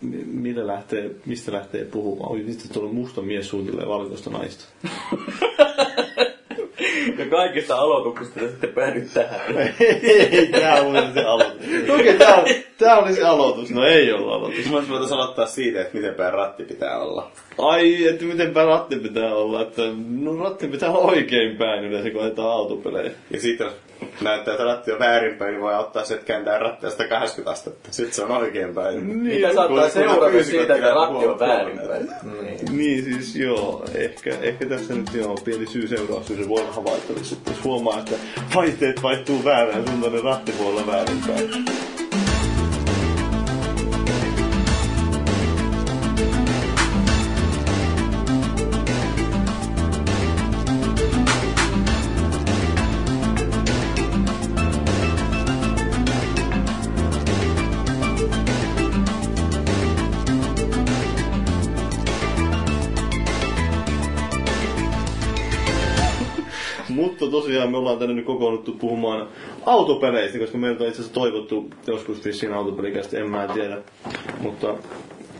mi- millä lähtee, mistä lähtee puhumaan. Oi vitsi, tuolla on musta mies suunnilleen valkoista naista. Ja kaikista aloituksista te sitten päädyt tähän. ei, tää oli se aloitus. Okei, okay, tää, tää oli se aloitus. No ei ollut aloitus. Mä voitaisiin aloittaa siitä, että miten päin ratti pitää olla. Ai, että mitenpä ratti pitää olla. Että, no ratti pitää olla oikein päin yleensä, kun ajetaan autopelejä. Ja sitten näyttää, että ratti on väärinpäin, niin voi ottaa se, että kääntää rattia 180 astetta. Sitten se on oikeinpäin. Niin, Mitä saattaa kun seurata siitä, että ratti on väärinpäin? Niin siis joo, ehkä, ehkä tässä nyt joo, pieni syy-seuraus, se voi olla havaittavissa, että jos huomaa, että vaihteet vaihtuu väärään suuntaan, niin ratti voi olla väärinpäin. Me ollaan tänne nyt kokoonnuttu puhumaan autopeleistä, koska meiltä on itse asiassa toivottu joskus vissiin autopelikästä, en mä tiedä. Mutta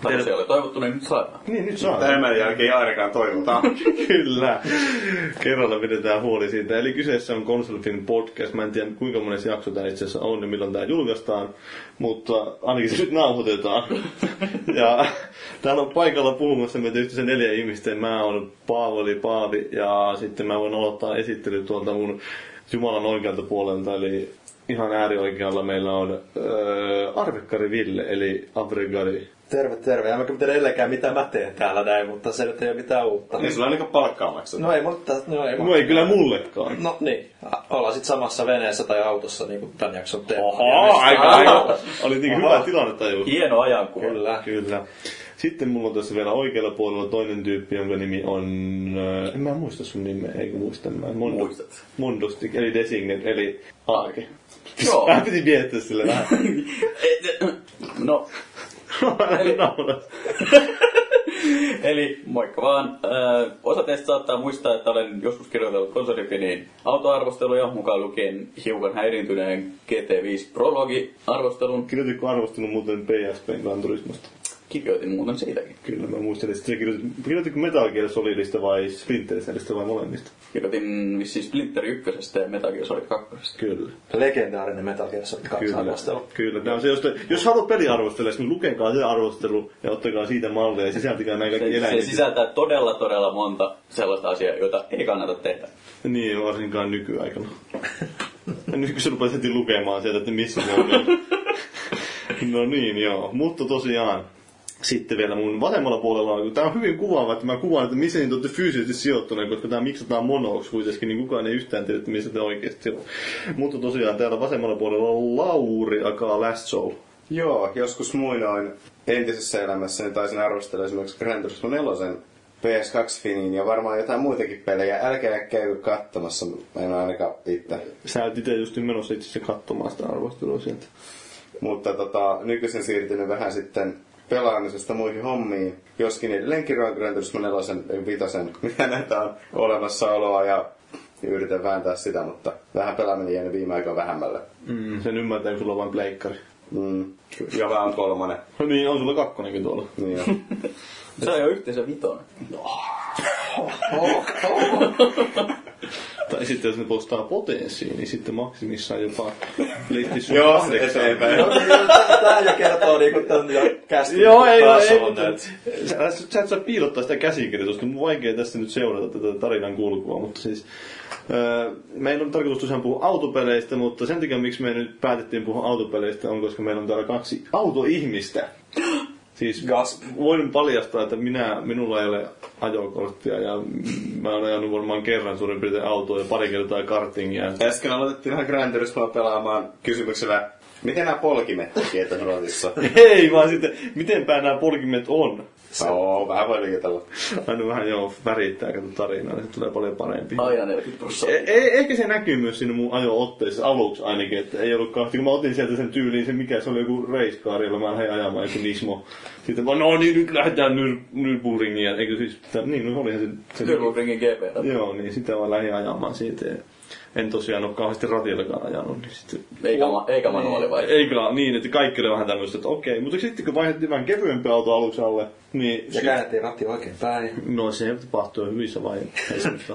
Tai jos ei ole toivottu, niin nyt saadaan. niin, nyt saa. Tämän jälkeen ei ainakaan toivota. Kyllä. Kerralla pidetään huoli siitä. Eli kyseessä on Konsolifin podcast. Mä en tiedä kuinka monessa jakso tämä itse asiassa on ja milloin tämä julkaistaan. Mutta ainakin se nyt nauhoitetaan. ja täällä on paikalla puhumassa meitä yhteensä neljä ihmistä. Mä oon Paavali Paavi ja sitten mä voin aloittaa esittely tuolta mun Jumalan oikealta puolelta. Eli ihan äärioikealla meillä on öö, Arvekkari Ville, eli Avrigari. Terve, terve. En mä tiedä edelleenkään mitä mä teen täällä näin, mutta se nyt ei ole mitään uutta. Ei sulla ainakaan palkkaa makseta. No ei, mutta no ei. No ei kyllä mullekaan. No niin, ollaan sit samassa veneessä tai autossa niin kuin tämän jakson teema. Oho, aika, aika. Oli niin hyvä tilanne taju. Hieno ajankuva. Kyllä. Kyllä. Sitten mulla on tässä vielä oikealla puolella toinen tyyppi, jonka nimi on... äh, En mä muista sun nimeä, eikö muista? Mä Mondo, Muistat. Mondostik, eli Designet, eli Aake. Joo. Vähän piti miettiä sille vähän. No, Naura. Eli moikka vaan. Ö, osa teistä saattaa muistaa, että olen joskus kirjoitellut konsolifinin autoarvosteluja, mukaan lukien hiukan häiriintyneen GT5 Prologi-arvostelun. Kirjoititko arvostelun muuten PSPn Turismosta? Kirjoitin muuten siitäkin. Kyllä, mä muistelin. Sitten sä kirjoitit, kirjoititko Metal Gear Solidista vai Splinter Cellistä vai molemmista? Kirjoitin vissiin Splinter 1 ja Metal Gear Solid 2. Kyllä. Legendaarinen Metal Gear Solid 2 Kyllä, arvostelu. kyllä. Tämä on se, jos, te, jos haluat peliarvostella, niin lukekaa se arvostelu ja ottakaa siitä mallia ja sisältikää näin kaikki Se, se eläimet. sisältää todella, todella monta sellaista asiaa, joita ei kannata tehdä. Niin, varsinkaan nykyaikana. Ja nyt kun sä rupeat heti lukemaan sieltä, että missä se on. no niin, joo. Mutta tosiaan, sitten vielä mun vasemmalla puolella on, tämä on hyvin kuvaava, että mä kuvaan, että missä niitä olette fyysisesti sijoittuneet, koska tämä miksataan monoksi kuitenkin, niin kukaan ei yhtään tiedä, että missä te oikeasti on. Mutta tosiaan täällä vasemmalla puolella on Lauri Aka Last Soul. Joo, joskus muinoin entisessä elämässäni taisin arvostella esimerkiksi Gran Turismo 4 PS2-finiin ja varmaan jotain muitakin pelejä. Älkää käykö katsomassa, mä en ainakaan itse. Sä oot itse just menossa itse katsomaan sitä arvostelua sieltä. Mutta tota, nykyisin siirtynyt vähän sitten pelaamisesta muihin hommiin. Joskin edelleenkin on Gran Turismo 4 vitosen, mitä näitä on olemassaoloa ja yritän vääntää sitä, mutta vähän pelaaminen jäänyt viime aikoina vähemmälle. Mm, sen ymmärtää, kun sulla on vain pleikkari. Mm. Ja vähän on kolmonen. No niin, on sulla kakkonenkin tuolla. Niin jo. Se on jo yhteensä vitonen. Tai sitten jos ne postaa potenssiin, niin sitten maksimissaan jopa PlayStation Joo, 8. eteenpäin. Niin, tää jo kertoo niinku tän jo kästi. Joo, ei, ei, näet. sä, sä et saa piilottaa sitä käsikirjoitusta, mun vaikea tässä nyt seurata tätä tarinan kulkua, mutta siis öö, meillä on tarkoitus tosiaan puhua autopeleistä, mutta sen takia miksi me nyt päätettiin puhua autopeleistä on, koska meillä on täällä kaksi autoihmistä. Siis Gasp. voin paljastaa, että minä, minulla ei ole ajokorttia ja mä olen ajanut varmaan kerran suurin piirtein autoa ja pari kertaa kartingia. Äsken aloitettiin vähän Gran Turismoa pelaamaan kysymyksellä, miten nämä polkimet tekee? Ei, vaan sitten, mitenpä nämä polkimet on? Joo, vähän voi liiketellä. Aina vähän joo, värittää kato tarinaa, niin se tulee paljon parempi. Aina 40 prosenttia. E- e- ehkä se näkyy myös siinä mun ajo-otteissa aluksi ainakin, että ei ollut kahti. Kun mä otin sieltä sen tyyliin, se mikä se oli joku racecar, jolla mä lähdin ajamaan joku Nismo. Sitten vaan, no niin, nyt lähdetään Nyr- Nürburgringiin. Eikö siis, niin, no olihan se... se Nürburgringin GP. Joo, niin sitä vaan lähdin ajamaan siitä. En tosiaan ole kauheasti ratillakaan ajanut. Niin sitten... Eikä, ma- eikä manuaali vai? Ei kyllä niin, että kaikki oli vähän tämmöistä, että okei. Mutta sitten kun vaihdettiin vähän kevyempi auto aluksi alle, niin... Ja sit- käännettiin ratti oikein päin. No se tapahtui jo hyvissä vaiheissa. mutta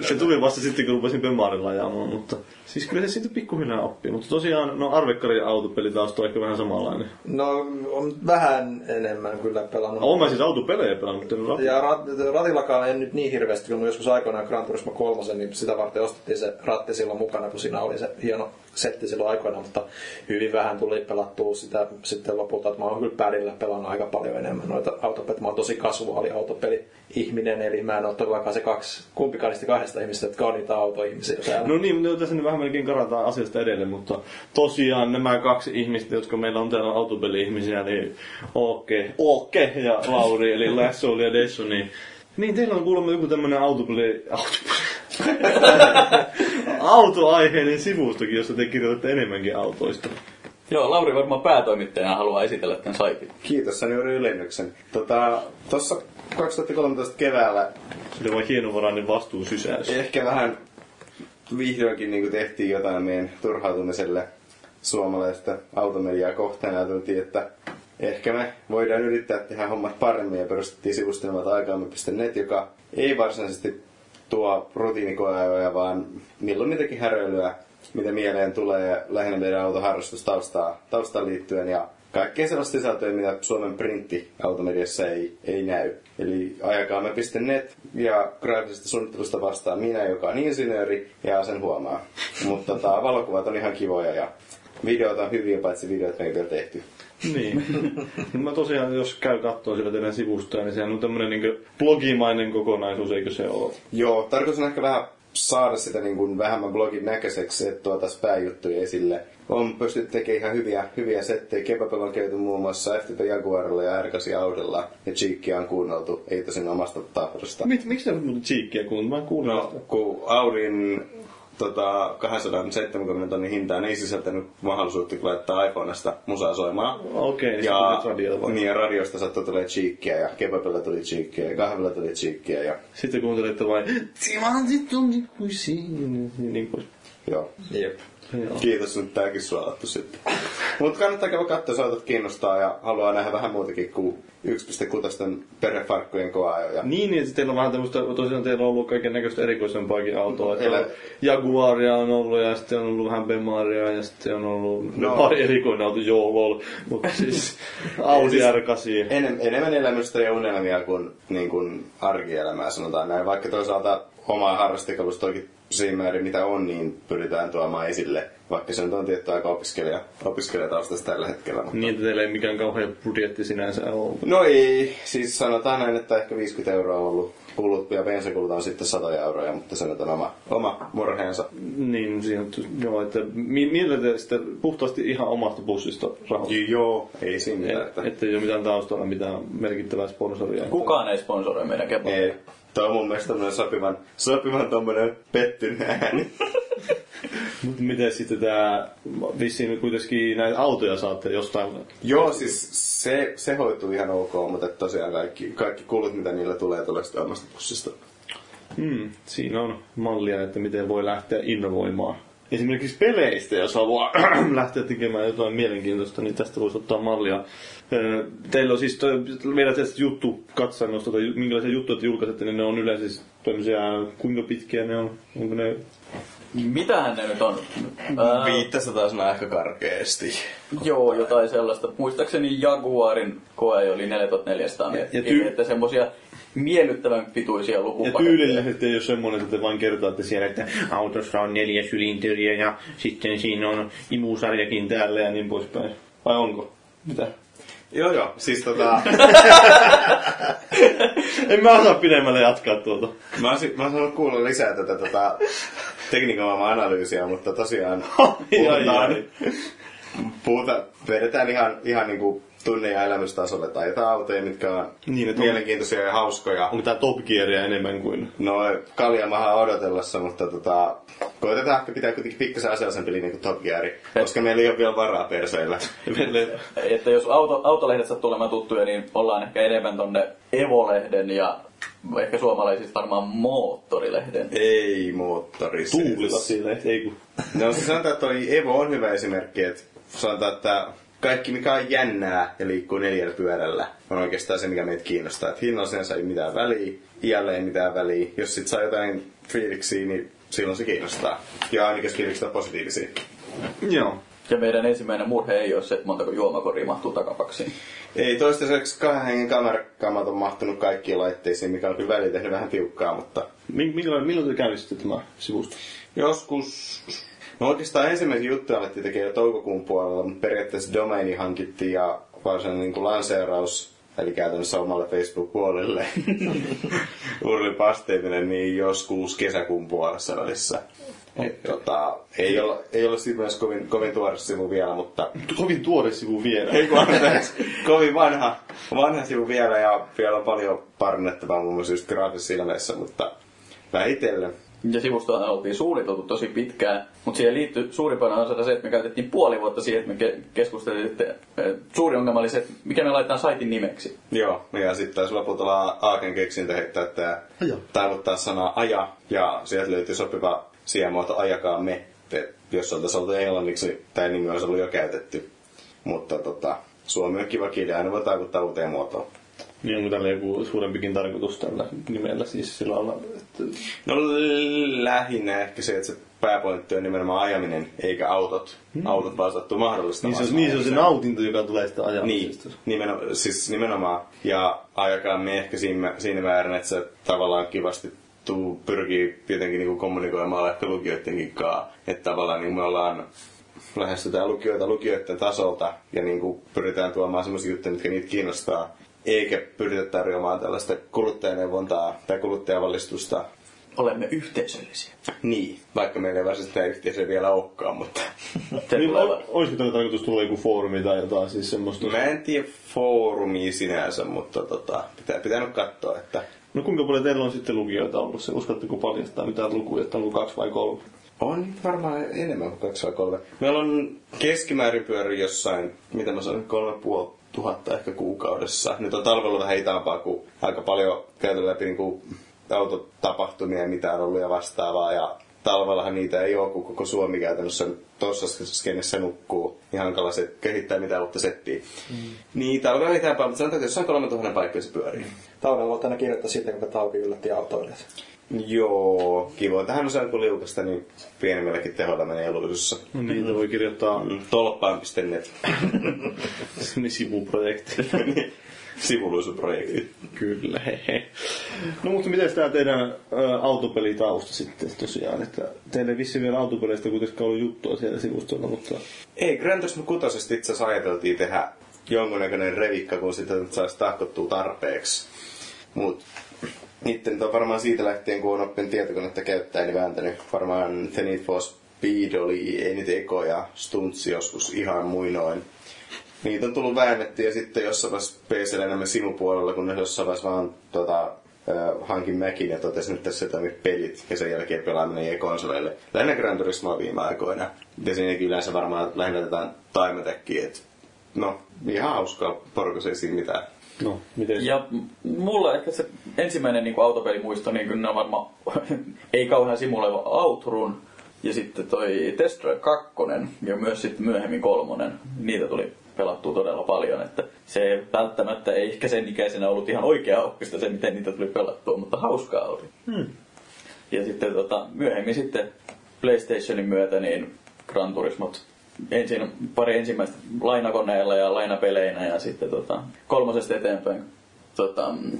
se tuli vasta sitten, kun rupesin Bemarilla ajamaan, mutta siis kyllä se siitä pikkuhiljaa oppii. Mutta tosiaan, no Arvekkari autopeli taas on ehkä vähän samanlainen. No, on vähän enemmän kyllä pelannut. Olen mä siis autopelejä pelannut, Ja rat, ratillakaan en nyt niin hirveästi, kun joskus aikoinaan Gran Turismo 3, niin sitä varten ostettiin se ratti silloin mukana, kun siinä oli se hieno setti silloin aikoinaan, mutta hyvin vähän tuli pelattua sitä sitten lopulta, että mä oon kyllä pädillä pelannut aika paljon enemmän noita autopelejä. Mä oon tosi kasuaali autopeli ihminen, eli mä en ole todellakaan se kaksi, kumpikaan niistä kahdesta ihmistä, jotka on niitä autoihmisiä täällä. No niin, no tässä nyt vähän melkein karataan asiasta edelleen, mutta tosiaan nämä kaksi ihmistä, jotka meillä on täällä autopeli-ihmisiä, niin Ooke, Ooke ja Lauri, eli Lassoli ja Dessu, niin niin, teillä on kuulemma joku tämmönen autopeli. autoaiheinen sivustokin, jossa te kirjoitatte enemmänkin autoista. Joo, Lauri varmaan päätoimittajana haluaa esitellä tämän saitin. Kiitos, sain juuri ylennyksen. Tota, tossa 2013 keväällä Se oli vain hienovarainen vastuusysäys. ehkä vähän vihdoinkin niin tehtiin jotain meidän turhautumiselle suomalaista automediaa kohtaan. Ajateltiin, että ehkä me voidaan yrittää tehdä hommat paremmin ja perustettiin sivustelmat aikaamme.net, joka ei varsinaisesti tuo rutiinikoajoja, vaan milloin mitäkin häröilyä, mitä mieleen tulee lähinnä meidän autoharrastustaustaan taustaan liittyen ja kaikkea sellaista sisältöä, mitä Suomen printti automediassa ei, ei näy. Eli ajakaamme.net ja graafisesta suunnittelusta vastaa minä, joka on insinööri ja sen huomaa. Mutta tota, valokuvat on ihan kivoja ja videot on hyviä, paitsi videot ei vielä tehty. Niin. Mä tosiaan, jos käy kattoo sillä teidän sivustoja, niin sehän on tämmönen niin blogimainen kokonaisuus, eikö se ole? Joo, tarkoitus on ehkä vähän saada sitä niin kuin vähemmän blogin näköiseksi, että tuota pääjuttuja esille. On pystytty tekemään ihan hyviä, hyviä settejä. Kebabilla on käyty muun muassa FTP Jaguarilla ja R8 Audella. Ja Cheekia on kuunneltu, ei tosin omasta tahdosta. Mit, miksi sä muuten cheekkiä kuunnut? Mä en kuullut No, kun Audin tota, 270 tonnin hintaan ei sisältänyt mahdollisuutta laittaa iPhonesta musaa soimaan. Okei, niin ja, vai? niin, ja radiosta sattui tulee cheekkiä ja kebabilla tuli cheekkiä ja kahvilla tuli cheekkiä ja Sitten kuuntelette vain Timantit on ikuisiin ja niin pois. Joo. Jep. Joo. Kiitos, nyt tääkin suolattu sitten. Mutta kannattaa käydä katsoa, jos autot kiinnostaa ja haluaa nähdä vähän muutakin kuin 1.6 perhefarkkujen koajoja. Niin, niin että teillä on vähän tämmöistä, tosiaan teillä on ollut kaiken näköistä erikoisempaakin autoa. Että Elä- Jaguaria on ollut ja sitten on ollut vähän Bemaria ja sitten on ollut no. No. pari erikoinen auto, joo lol. Mutta siis Audi Siis- R8. Enem, enemmän elämystä ja unelmia kuin, niin kuin arkielämää, sanotaan näin. Vaikka toisaalta omaa harrastekalustoakin siinä määrin mitä on, niin pyritään tuomaan esille. Vaikka se nyt on tietty aika opiskelija, opiskelijataustasta tällä hetkellä. Mutta... Niin, että teillä ei mikään kauhean budjetti sinänsä ole. No ei, siis sanotaan näin, että ehkä 50 euroa on ollut kulut ja bensakulut on sitten 100 euroa, mutta se nyt on oma, oma murheensa. Niin, siinä, on- joo, että mi- millä te sitten puhtaasti ihan omasta bussista rahoitatte? Joo, ei siinä mitään. Että... että ei ole mitään taustalla mitään merkittävää sponsoria. Kukaan ei sponsoroi meidän kebabia. Ei. Tuo on mun mielestä tämmönen sopivan, sopivan tommonen pettynyt ääni. Mutta miten sitten tämä, vissiin kuitenkin näitä autoja saatte jostain, Joo, siis se, se hoituu ihan ok, mutta tosiaan kaikki, kaikki kulut, mitä niillä tulee, tulee sitten omasta pussista. hmm, siinä on mallia, että miten voi lähteä innovoimaan. Esimerkiksi peleistä, jos haluaa lähteä tekemään jotain mielenkiintoista, niin tästä voisi ottaa mallia. Teillä on siis, toi, meillä tästä juttu katsannosta, tai minkälaisia juttuja te julkaisette, niin ne on yleensä siis tämmöisiä, kuinka pitkiä ne on? Onko ne Mitähän ne nyt on? Ää, 500 sanaa ehkä karkeasti. joo, jotain sellaista. Muistaakseni Jaguarin koe oli 4400 Ja- ja metriä, tyy- että semmosia miellyttävän pituisia Ja lupapaketteja. tyylillisesti ei ole semmoinen, että te vain kertaatte siellä, että autossa on neljä sylinteriä ja sitten siinä on imusarjakin täällä ja niin poispäin. Vai onko? Mitä? Joo joo, siis tota... En mä osaa pidemmälle jatkaa tuota. mä olisin, mä olisin kuulla lisää tätä tota, tekniikan analyysiä, mutta tosiaan puhutaan, ai. puhuta, vedetään ihan, ihan niinku tunne- ja elämystasolle tai jotain autoja, mitkä on Niin, että on- mielenkiintoisia ja hauskoja. Onko tää Top Gearia enemmän kuin... No, kaljamahaa odotellessa, mutta tota, koitetaan ehkä pitää kuitenkin pikkasen asiallisempi linja kuin Top Gear, koska meillä ei ole vielä varaa perseillä. Että jos auto, autolehdet sattuu olemaan tuttuja, niin ollaan ehkä enemmän tonne Evo-lehden ja ehkä suomalaisista varmaan Moottorilehden. Ei moottori. siis. Tuulilla sille, ei kun. No se sanotaan, että toi Evo on hyvä esimerkki, että sanotaan, että kaikki mikä on jännää ja liikkuu neljällä pyörällä on oikeastaan se, mikä meitä kiinnostaa. Että hinnalla sinänsä ei mitään väliä, iällä ei mitään väliä. Jos sit saa jotain fiiliksiä, niin silloin se kiinnostaa. Ja ainakin jos fiilikset on positiivisia. Joo. Ja meidän ensimmäinen murhe ei ole se, että montako juomakoria mahtuu takapaksiin. Ei toistaiseksi kahden hengen kamerakamat on mahtunut kaikkiin laitteisiin, mikä on kyllä välillä tehnyt vähän tiukkaa, mutta Mi- milloin, milloin te käynnistitte tämä sivusto? joskus... No oikeastaan ensimmäisiä juttuja alettiin tekemään jo toukokuun puolella, mutta periaatteessa domaini hankittiin ja varsinainen niin kuin lanseeraus, eli käytännössä omalle Facebook-puolelle, uudelle pasteiminen, niin joskus kesäkuun puolessa välissä. Et, tota, ei, olla, ei olla siitä myös kovin, kovin tuore sivu vielä, mutta Kovin tuore sivu vielä. ei kun anteeksi, kovin vanha, vanha sivu vielä ja vielä on paljon parannettavaa muun muassa just graafisissa ilmeissä, mutta vähitellen. Ja sivustoa oltiin suunniteltu tosi pitkään, mutta siihen liittyy suurimpana osana se, että me käytettiin puoli vuotta siihen, että me ke- keskusteltiin, että suuri ongelma oli se, että mikä me laitetaan saitin nimeksi. Joo, ja sitten taisi lopulta olla Aaken keksintö heittää tämä Aja. taivuttaa sanaa aja, ja sieltä löytyi sopiva sijamuoto ajakaa me. Et jos oltaisiin oltu englanniksi, tämä nimi olisi ollut jo käytetty. Mutta tota, Suomi on kiva kieli, aina voi taivuttaa uuteen muotoon. Niin onko tällä joku suurempikin tarkoitus tällä nimellä siis sillä lailla, että... No lähinnä ehkä se, että se pääpointti on nimenomaan ajaminen, eikä autot. Autot vaan sattuu mahdollistamaan. Niin se, on, niin se on se nautinto, joka tulee sitä Niin, ajamisesta. nimeno, siis nimenomaan. Ja aiakaamme ehkä siinä, siinä määrin, että se tavallaan kivasti tuu, pyrkii jotenkin niin kommunikoimaan ehkä lukijoidenkin kanssa. Että tavallaan niin me ollaan lähestytään lukijoita lukijoiden tasolta ja niin kuin pyritään tuomaan sellaisia juttuja, mitkä niitä kiinnostaa. Eikä pyritä tarjoamaan tällaista kuluttajaneuvontaa tai kuluttajavalistusta. Olemme yhteisöllisiä. Niin, vaikka meillä ei varsinaisesti tämä yhteisö vielä olekaan, mutta Niin, olisiko tällä tarkoitus tulla joku foorumi tai jotain siis semmoista? mä en tiedä foorumia sinänsä, mutta tota, pitää, pitää nyt katsoa, että No kuinka paljon teillä on sitten lukijoita ollut? Se uskatteko paljastaa mitään lukuja, että onko kaksi vai kolme? On varmaan enemmän kuin kaksi vai kolme. Meillä on keskimäärin pyöri jossain, mitä mä sanon, kolme puoli tuhatta ehkä kuukaudessa. Nyt on talvella vähän hitaampaa, kun aika paljon käyty läpi niin kuin autotapahtumia ja mitä on ollut ja vastaavaa. Ja talvellahan niitä ei ole, kun koko Suomi käytännössä tuossa skennessä nukkuu. Niin hankala se kehittää mitään uutta settiä. Mm. Niin talvella hitaampaa, mutta sanotaan, että jossain 3000 paikkaa se pyörii. Talvella voit aina kirjoittaa siitä, kuinka talvi yllätti autoilijat. Joo, kiva. Tähän on kun liukasta, niin pienemmälläkin teholla menee eluisussa. No niitä voi kirjoittaa Tolppaan.net. sinne sivuprojekti. Sivuluisuprojekti. Kyllä, hehe. No mutta miten tämä teidän ä, autopelitausta sitten tosiaan? Että teille vissi vielä autopeleistä kuitenkaan ollut juttua siellä sivustolla, mutta... Ei, Gran Turismo 6 itse asiassa ajateltiin tehdä jonkunnäköinen revikka, kun sitä saisi tahkottua tarpeeksi. Mut niitten on varmaan siitä lähtien, kun on oppinut tietokonetta käyttää, niin vääntänyt varmaan The Need for Speed oli, ei Eko ja Stunts joskus ihan muinoin. Niitä on tullut väännetty ja sitten jossain vaiheessa PC enemmän sivupuolella, kun ne jossain vaiheessa vaan tota, hankin Macin ja totesin, että tässä toimii pelit ja sen jälkeen pelaaminen jäi konsoleille. Lähinnä Gran Turismoa viime aikoina. Ja siinäkin yleensä varmaan lähinnä jotain taimetekkiä, et no ihan hauskaa porukassa ei siinä mitään. No, miten... Ja mulla ehkä se ensimmäinen niin autopelimuisto, niin kyllä on varmaan ei kauhean simuloiva Outrun. Ja sitten toi Test Drive 2 ja myös sitten myöhemmin kolmonen. Niitä tuli pelattua todella paljon. Että se välttämättä ei ehkä sen ikäisenä ollut ihan oikea oppista se, miten niitä tuli pelattua, mutta hauskaa oli. Hmm. Ja sitten tota, myöhemmin sitten PlayStationin myötä niin Gran Turismot ensin pari ensimmäistä lainakoneella ja lainapeleinä ja sitten tota, kolmosesta eteenpäin tota, mm,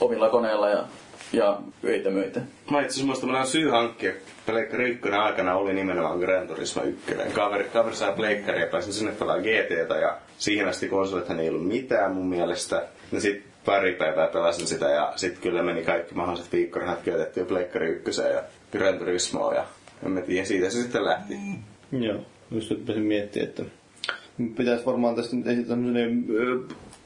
omilla koneilla ja, ja öitä möitä. Mä itse asiassa muistan, että syy hankkia Pleikkari 1 aikana oli nimenomaan Gran Turismo 1. Kaveri, kaveri sai Pleikkari ja pääsin sinne pelaamaan GTtä ja siihen asti konsolithan ei ollut mitään mun mielestä. Ja sit pari päivää pelasin sitä ja sit kyllä meni kaikki mahdolliset viikkorahat käytettyä Pleikkari 1 ja Gran Turismoa ja en mä tiedä, siitä se sitten lähti. Joo, just nyt pääsin miettimään, että pitäisi varmaan tästä nyt esittää tämmöinen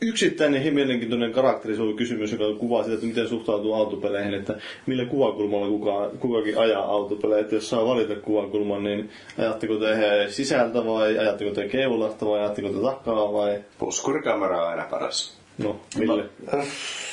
yksittäinen ja mielenkiintoinen karakteri, se oli kysymys, joka kuvaa sitä, että miten suhtautuu autopeleihin, että millä kuvakulmalla kuka, kukakin ajaa autopelejä. Että jos saa valita kuvakulman, niin ajatteko te sisältä vai ajatteko te keulasta vai ajatteko te takaa vai... Puskurikamera on aina paras. No, mille? Äh,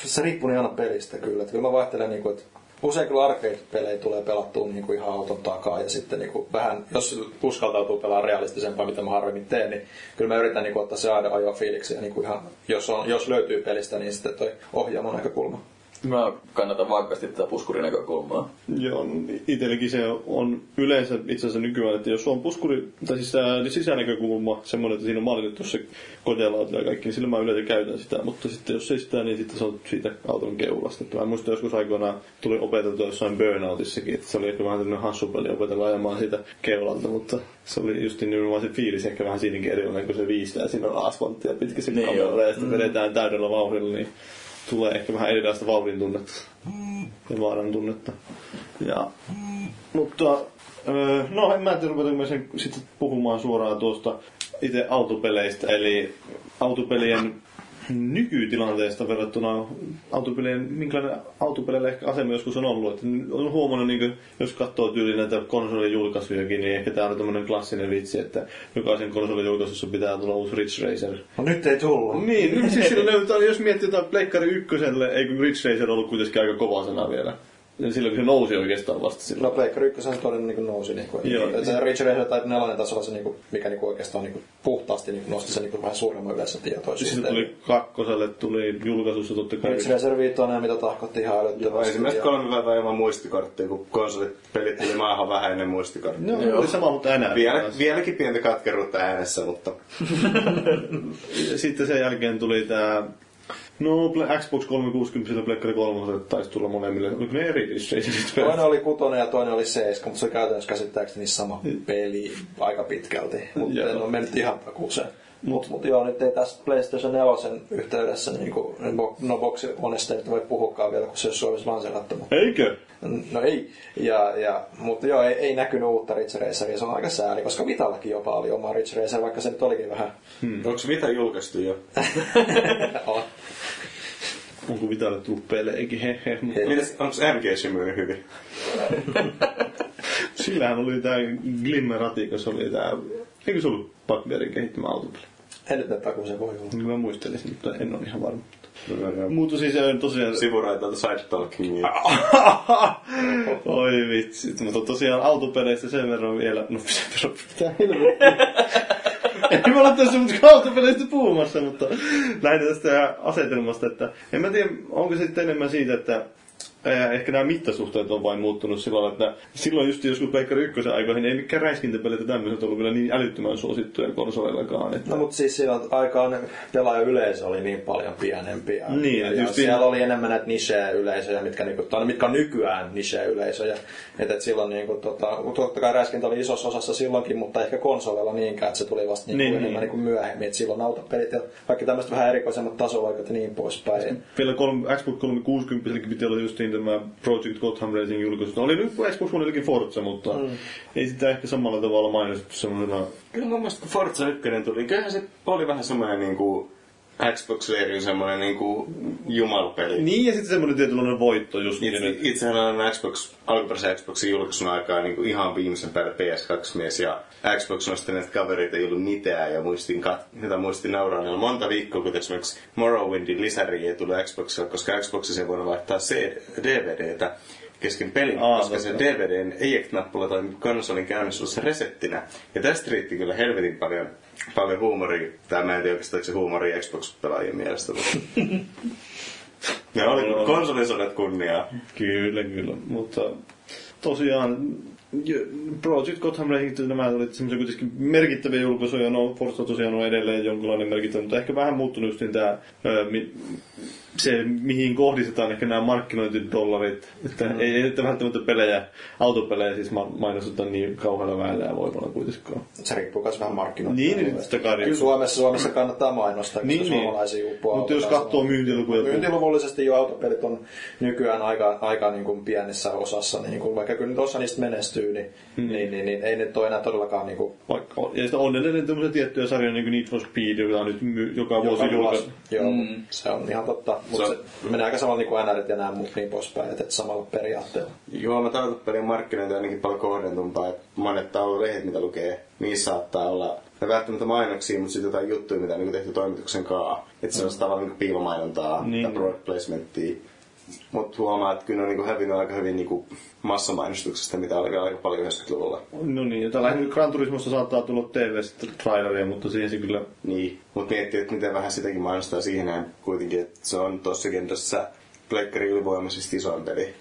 Se riippuu niin aina pelistä kyllä. Että kyllä mä vaihtelen, niin kuin, että usein kyllä arcade-pelejä tulee pelattua niin kuin ihan auton takaa ja sitten niin kuin vähän, jos uskaltautuu pelaa realistisempaa, mitä mä harvemmin teen, niin kyllä mä yritän niin kuin, ottaa se aina ajofiiliksi ja niin kuin ihan, jos, on, jos löytyy pelistä, niin sitten toi ohjaamon näkökulma. Mä kannatan vankasti tätä puskurinäkökulmaa. Joo, itsellekin se on yleensä itse asiassa nykyään, että jos on puskuri, tai siis ää, sisänäkökulma, semmoinen, että siinä on mallinnettu se kodelauta ja kaikki, niin sillä mä yleensä käytän sitä, mutta sitten jos ei sitä, niin sitten se on siitä auton keulasta. Mä muistan joskus aikoinaan tuli opeteltua jossain burnoutissakin, että se oli ehkä vähän tämmöinen hassu peli opetella ajamaan siitä keulalta, mutta se oli just nimenomaan se fiilis ehkä vähän siinäkin erilainen, kun se viistää siinä on asfalttia pitkä se Niin kamera ja sitten vedetään täydellä vauhdilla, niin tulee ehkä vähän erilaista vauhdin tunnetta ja vaaran tunnetta. Ja, mutta no en mä tiedä, rupetaanko me sen sitten puhumaan suoraan tuosta itse autopeleistä, eli autopelien nykytilanteesta verrattuna autopelien, minkälainen autopeleillä ehkä asema joskus on ollut. Että on huomannut, niin kuin, jos katsoo tyyliin näitä konsolin julkaisujakin, niin ehkä tämä on tämmöinen klassinen vitsi, että jokaisen konsolin julkaisussa pitää tulla uusi Ridge Racer. No nyt ei tullut. Niin, siis silloin löytää, jos miettii jotain Pleikkari ykköselle, ei kun Ridge Racer ollut kuitenkin aika kova sana vielä. Ja silloin kun se nousi oikeastaan vasta No silloin. Pleikkari 1 todella niin nousi. Niin kuin, Joo. että se Richard Racer tai nelonen tasolla se, niin kuin, mikä niin kuin oikeastaan niin kuin, puhtaasti niin kuin, nosti sen niin kuin, vähän suuremman yleisön Sitten tietoisuuteen. tuli kakkoselle, tuli julkaisussa totta kai. Richard Racer 5 mitä tahkotti ihan älyttömästi. Ensimmäiset ja- kolme päivää ilman muistikorttia, kun konsolit pelit tuli maahan vähän ennen muistikorttia. No, oli sama, mutta enää. Vielä, vieläkin pientä katkeruutta äänessä, mutta sitten sen jälkeen tuli tää... No, Xbox 360 ja Pleikkari 3 taisi tulla molemmille. Oliko ne eri Racerit? Toinen oli kutonen ja toinen oli seiska, mutta se oli käytännössä käsittääkseni sama peli aika pitkälti. Mutta en ole mennyt ihan takuuseen. Mutta mut joo, nyt ei tästä PlayStation 4 yhteydessä, niin kuin, no boksi monesta ei nyt voi puhukaan vielä, kun se olisi Suomessa lanseerattu. Eikö? no ei, ja, ja, mutta joo, ei, ei näkynyt uutta Ridge Raceria, se on aika sääli, koska Vitallakin jopa oli oma Ridge Racer, vaikka se nyt olikin vähän... onko se Vita julkaistu jo? Oh. Onko Vitalle tullut peleikin? Hehe. Mites, onko MG myynyt hyvin? Sillähän oli tää Glimmer Ratikas, oli tää... Eikö se ollut Bugbearin kehittämä autopeli? En nyt mene takuuseen voi olla. Niin mä muistelisin, mutta en ole ihan varma. Mutta siis se on tosiaan... Sivuraitalta side talkingia. Oi vitsi, mutta tosiaan autopeleistä sen verran vielä, no sen verran, mitä helvettiä. Ei me olla tässä mutta autopeleistä puhumassa, mutta lähinnä tästä asetelmasta, että en mä tiedä, onko se sitten enemmän siitä, että ehkä nämä mittasuhteet on vain muuttunut sillä lailla, että silloin just joskus Pleikkari ykkösen aikoihin ei mikään räiskintäpelit ja tämmöiset ollut vielä niin älyttömän suosittuja konsoleillakaan. Että... No mutta siis siinä aikaan pelaajayleisö oli niin paljon pienempi. Ja, Niin, ja, just ja niin. siellä oli enemmän näitä niche-yleisöjä, mitkä, niinku, tai mitkä on nykyään niche-yleisöjä. Että et silloin niinku, tota, totta kai räiskintä oli isossa osassa silloinkin, mutta ehkä konsoleilla niinkään, että se tuli vasta niinku, Niin, enemmän niin. niinku myöhemmin. Et silloin autopelit ja kaikki tämmöiset vähän erikoisemmat tasoaikat ja niin poispäin. Vielä kolme, Xbox 360 piti olla just niin tämä Project Gotham Racing julkaisu. Oli nyt Xbox Onellakin Forza, mutta mm. ei sitä ehkä samalla tavalla mainostettu semmoisena... Kyllä mun mielestä Forza 1 tuli, niin kyllähän se oli vähän semmoinen niinku Xbox Series semmoinen niinku jumalpeli. Niin, ja sitten semmoinen tietynlainen voitto just niin, Itse, että... itsehän olen Xbox, alkuperäisen Xboxin julkaisun aikaa niin kuin ihan viimeisen päälle PS2-mies ja Xbox nostaneet kaverit ei ollut mitään ja muistin, kat- jota muistin nauraa niillä monta viikkoa, kun esimerkiksi Morrowindin lisäri ei tule Xboxilla, koska Xboxissa ei voinut vaihtaa C- DVDtä kesken pelin, Aa, koska totta. se DVDn eject-nappula toimi konsolin käynnissä resettinä. Ja tästä riitti kyllä helvetin paljon, paljon huumoria. Tai mä en tiedä oikeastaan, se huumoria Xbox-pelaajien mielestä. Ne oli konsolisodat kunniaa. Kyllä, kyllä. Mutta tosiaan Project Gotham Racing, nämä olivat semmoisia kuitenkin merkittäviä julkaisuja. No, Forza tosiaan on edelleen jonkinlainen merkittävä, mutta ehkä vähän muuttunut just niin tämä, se, mihin kohdistetaan ehkä nämä markkinointidollarit. Että mm. ei, ei nyt välttämättä pelejä, autopelejä siis ma- mainosteta niin kauhealla väellä ja voimalla kuitenkaan. Se riippuu myös vähän markkinoista. Niin, niin, sitä kai Kyllä Suomessa, Suomessa kannattaa mainostaa, koska Niin, niin. suomalaisia uppoaa. Mutta jos katsoo myyntilukuja... Myyntiluvullisesti jo autopelit on nykyään aika, aika niin kuin pienessä osassa, niin kuin, vaikka kyllä nyt osa niistä menestyy, tyyni, mm. niin, niin, niin, ei nyt ole enää todellakaan niin kuin, Vaikka, on- ja sitten on edelleen tämmöisiä tiettyjä sarjoja, niin kuin Need for Speed, joka on nyt my, joka vuosi joka vuosi. julkaistu. Joo, mm. se on ihan totta. Mutta Se se, menee aika samalla niin kuin NRit ja nämä muut niin poispäin, että samalla periaatteella. Joo, mä tautopelin markkinointi on ainakin paljon kohdentumpaa, että monet taululehdet, mitä lukee, niissä saattaa olla ne välttämättä mainoksia, mutta sitten jotain juttuja, mitä on niin tehty toimituksen kaa. Että se on tavallaan niin piilomainontaa niin. tai product placementtia. Mutta huomaa, että kyllä ne on niin hävinnyt aika hyvin niin massamainostuksesta, mitä oli vielä aika paljon 90-luvulla. No niin, ja tällä hetkellä Gran Turismosta saattaa tulla TV-traileria, mutta siihen se kyllä... Niin, mutta miettii, että miten vähän sitäkin mainostaa siihen kuitenkin, että se on tossa kentässä pleikkari ylivoimaisesti isoin peli.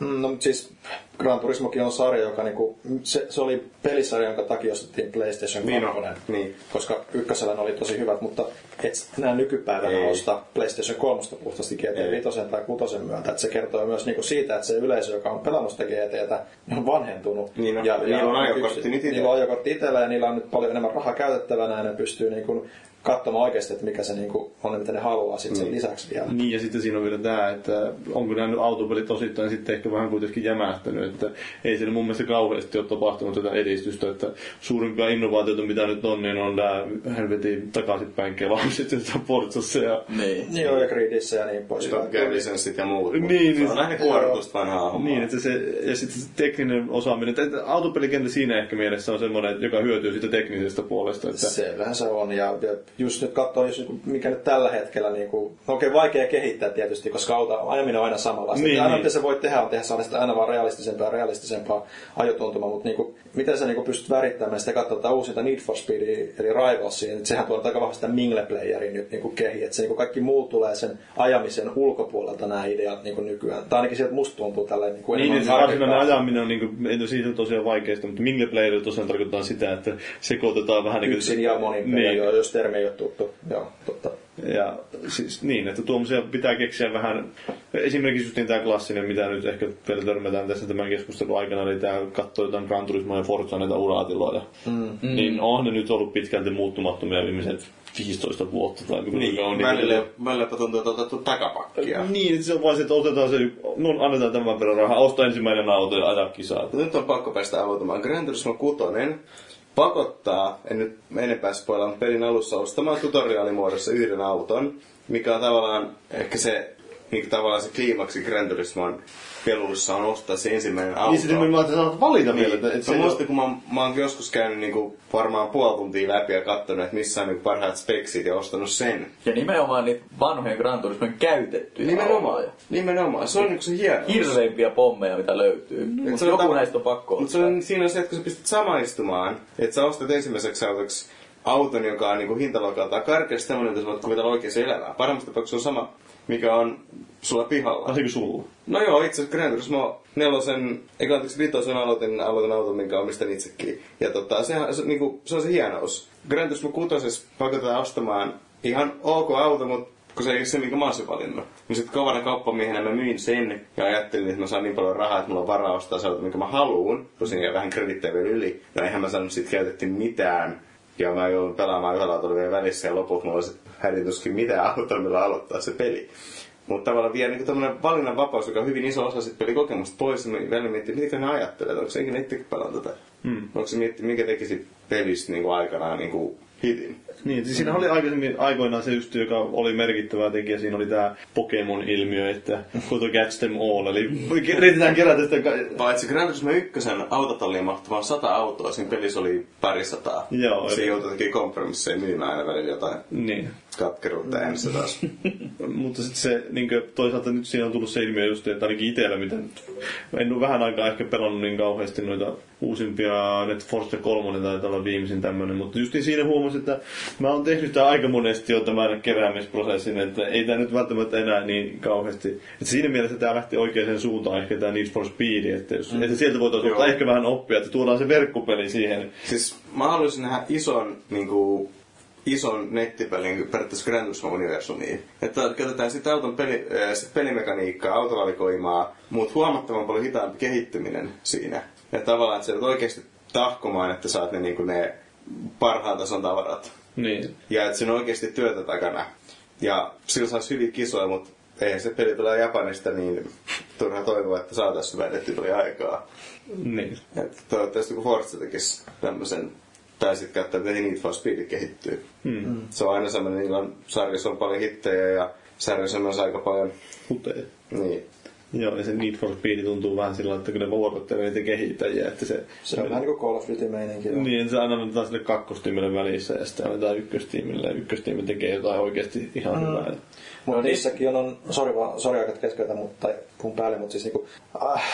Mm, No mutta siis Gran Turismokin on sarja, joka niinku, se, se oli pelisarja, jonka takia ostettiin PlayStation 2. Niin on, niin. Koska ykkösellä oli tosi hyvät, mutta et enää nykypäivänä Ei. osta PlayStation 3 puhtaasti GT 5 tai 6 myötä. Et se kertoo myös niinku siitä, että se yleisö, joka on pelannut sitä GTtä, on vanhentunut. Niin on. Niillä on ajokortti nyt. Niillä on ajokortti itsellä ja niillä on nyt paljon enemmän rahaa käytettävänä ja ne pystyy niinku katsomaan oikeasti, että mikä se niinku on, mitä ne haluaa sitten Niin. sen lisäksi vielä. Niin, ja sitten siinä on vielä tämä, että onko nämä nyt autopelit osittain sitten ehkä vähän kuitenkin jämähtänyt, että ei siinä mun mielestä kauheasti ole tapahtunut tätä edistystä, että suurimpia innovaatioita, mitä nyt on, niin on nämä helvetin takaisinpäin kelaamiset jossain Forzassa ja Niin. Niin joo, ja Gridissä ja niin poispäin. Top Gear lisenssit ja muut. Niin, niin. se on lähinnä kuoritusta vanhaa hommaa. Niin, että se, ja sitten se tekninen osaaminen, että autopelikenttä siinä ehkä mielessä on semmoinen, joka hyötyy siitä teknisestä puolesta. Että, Selvähän se on, ja, ja just nyt katsoo, jos, niinku- mikä nyt tällä hetkellä, niin kuin, no okei, vaikea kehittää tietysti, koska auto, ajaminen on aina samanlaista. Niin, Niin, aina niin. mitä sä voit tehdä on tehdä saada sitä aina vaan realistisempaa ja realistisempaa ajotuntumaa, mutta niin kuin, miten sä niin kuin pystyt värittämään sitä katsoa tätä uusinta Need for Speedia, eli Rivalsia, niin sehän tuo aika vahvasti sitä Mingle-playerin nyt niin kuin kehi, että se niin kuin kaikki muu tulee sen ajamisen ulkopuolelta nämä ideat niin kuin nykyään. Tai ainakin sieltä musta tuntuu tälleen niin kuin Niin, niin se varsinainen arkipää. ajaminen on, niin kuin, ei siitä tosiaan vaikeasta, mutta mingle player tosiaan tarkoittaa sitä, että sekoitetaan vähän niin kuin... Yksin ja monin niin. joo, jos termi ei ole tuttu. Joo, totta. Ja siis niin, että tuommoisia pitää keksiä vähän, esimerkiksi just niin tämä klassinen, mitä nyt ehkä vielä törmätään tässä tämän keskustelun aikana, eli tämä katsoo jotain Gran Turismoa ja Forza näitä uraatiloja. Mm. Niin on ne nyt ollut pitkälti muuttumattomia viimeiset 15 vuotta tai kuinka Niin, on. välillä, välillä tuntuu, että otettu takapakkia. Niin, että se on vaan se, että otetaan se, no annetaan tämän verran rahaa, osta ensimmäinen auto ja aja kisaa. Nyt on pakko päästä aloittamaan. Gran Turismo 6 pakottaa, en nyt enempää spoilaa, pelin alussa ostamaan tutoriaalimuodossa yhden auton, mikä on tavallaan ehkä se, niin tavallaan se kliimaksi Gran Turismon peluissa on ostaa se ensimmäinen auto. Niin se nimenomaan, että saat valita Niin, vielä. Että, että se on muista, kun mä, mä oon joskus käynyt niinku varmaan puoli tuntia läpi ja katsonut, että missä on niinku parhaat speksit ja ostanut sen. Ja nimenomaan niitä vanhojen Gran Turismojen käytettyjä Nimenomaan. autoja. Nimenomaan. Se on niinku se hieno. Hirveimpiä pommeja, mitä löytyy. Et Mutta se on joku tava- näistä on pakko Mutta se on, siinä on se, että kun sä pystyt samaistumaan, että sä ostat ensimmäiseksi autoksi auton, joka on niinku hintaluokaltaan karkeasti semmoinen, että sä voit kuvitella oikein elämää. Paremmassa tapauksessa on sama, mikä on sulla pihalla. Asia kuin sulla. No joo, itse asiassa Gran Turismo nelosen, eikä anteeksi vitosen aloitin, aloitin auton, minkä omistan itsekin. Ja tota, sehän, se, niinku, se on se hienous. Gran Turismo kutosessa pakotetaan ostamaan ihan ok auto, mutta kun se ei ole se, minkä mä olisin valinnut. Niin sitten kovana kauppamiehenä mä myin sen ja ajattelin, että mä saan niin paljon rahaa, että mulla on varaa ostaa se auto, minkä mä haluun. Tosin ja vähän kredittejä vielä yli. Ja eihän mä saanut siitä käytettiin mitään. Ja mä joudun pelaamaan yhdellä autolla vielä välissä ja lopuksi mulla olisi häirituskin mitään autoa, millä aloittaa se peli. Mutta tavallaan vie niin tämmöinen valinnan vapaus, joka on hyvin iso osa sit pelikokemusta pois, niin välillä miettii, mitä ne ajattelee, onko se ikinä itsekin pelannut tätä. Hmm. Onko se miettii, mikä tekisi pelistä niin kuin aikanaan niin kuin hitin. Niin, siis siinä oli aikaisemmin aikoinaan se just, joka oli merkittävä tekijä, siinä oli tämä Pokemon-ilmiö, että who to catch them all, eli yritetään kerätä sitä... Paitsi Gran Turismo 1 autotalliin mahtui vain sata autoa, siinä pelissä oli parisataa. Joo, Se eli- joutui tekemään kompromisseja myymään aina välillä jotain Niin. katkeruutta äänessä taas. Mutta sitten se, niin toisaalta nyt siinä on tullut se ilmiö just, että ainakin itsellä, mitä nyt, en ole vähän aikaa ehkä pelannut niin kauheasti noita uusimpia, net Forza 3 taitaa olla viimeisin tämmöinen, mutta just siinä huomasin, että mä oon tehnyt tämä aika monesti jo tämän keräämisprosessin, että ei tämä nyt välttämättä enää niin kauheasti. Että siinä mielessä tämä lähti oikeaan suuntaan ehkä tämä Need for Speed, että, jos, mm. että sieltä voitaisiin ottaa ehkä vähän oppia, että tuodaan se verkkopeli siihen. Siis mä haluaisin nähdä ison, niin kuin, ison nettipelin periaatteessa Gran Turismo-universumiin. Että käytetään sitä auton peli, äh, sit pelimekaniikkaa, autovalikoimaa, mutta huomattavan paljon hitaampi kehittyminen siinä. Ja tavallaan, että sä oikeasti tahkomaan, että saat ne, niin ne parhaan tason tavarat. Niin. Ja että siinä on oikeasti työtä takana. Ja sillä saisi hyviä kisoja, mutta eihän se peli tulee Japanista, niin turha toivoa, että saataisiin tuli aikaa. Niin. Et toivottavasti kun Forza tekisi tämmöisen, tai sitten käyttää, miten Need for Speed kehittyy. Hmm. Se on aina semmoinen, niillä on sarjassa on paljon hittejä ja sarjassa on myös aika paljon, Huteja. niin, Joo, ja se Need for Speed tuntuu vähän sillä että kun ne vuorottelee niitä kehittäjiä, että se... Se on vähän niin kuin Call of Duty meininki. Niin, se aina annetaan sille kakkostiimille välissä ja sitten annetaan ykköstiimille ja ykköstiimi tekee jotain oikeasti ihan mm. hyvää. Mutta No niin. niissäkin on, on sori vaan, sori aika keskeytä, mutta, puhun päälle, mutta siis niinku, äh,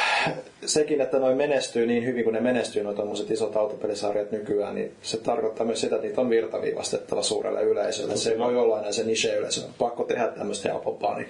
sekin, että noin menestyy niin hyvin kuin ne menestyy, noin tommoset isot autopelisarjat nykyään, niin se tarkoittaa myös sitä, että niitä on virtaviivastettava suurelle yleisölle. Se ei voi olla aina se niche-yleisö, on pakko tehdä tämmöistä helpompaa. Niin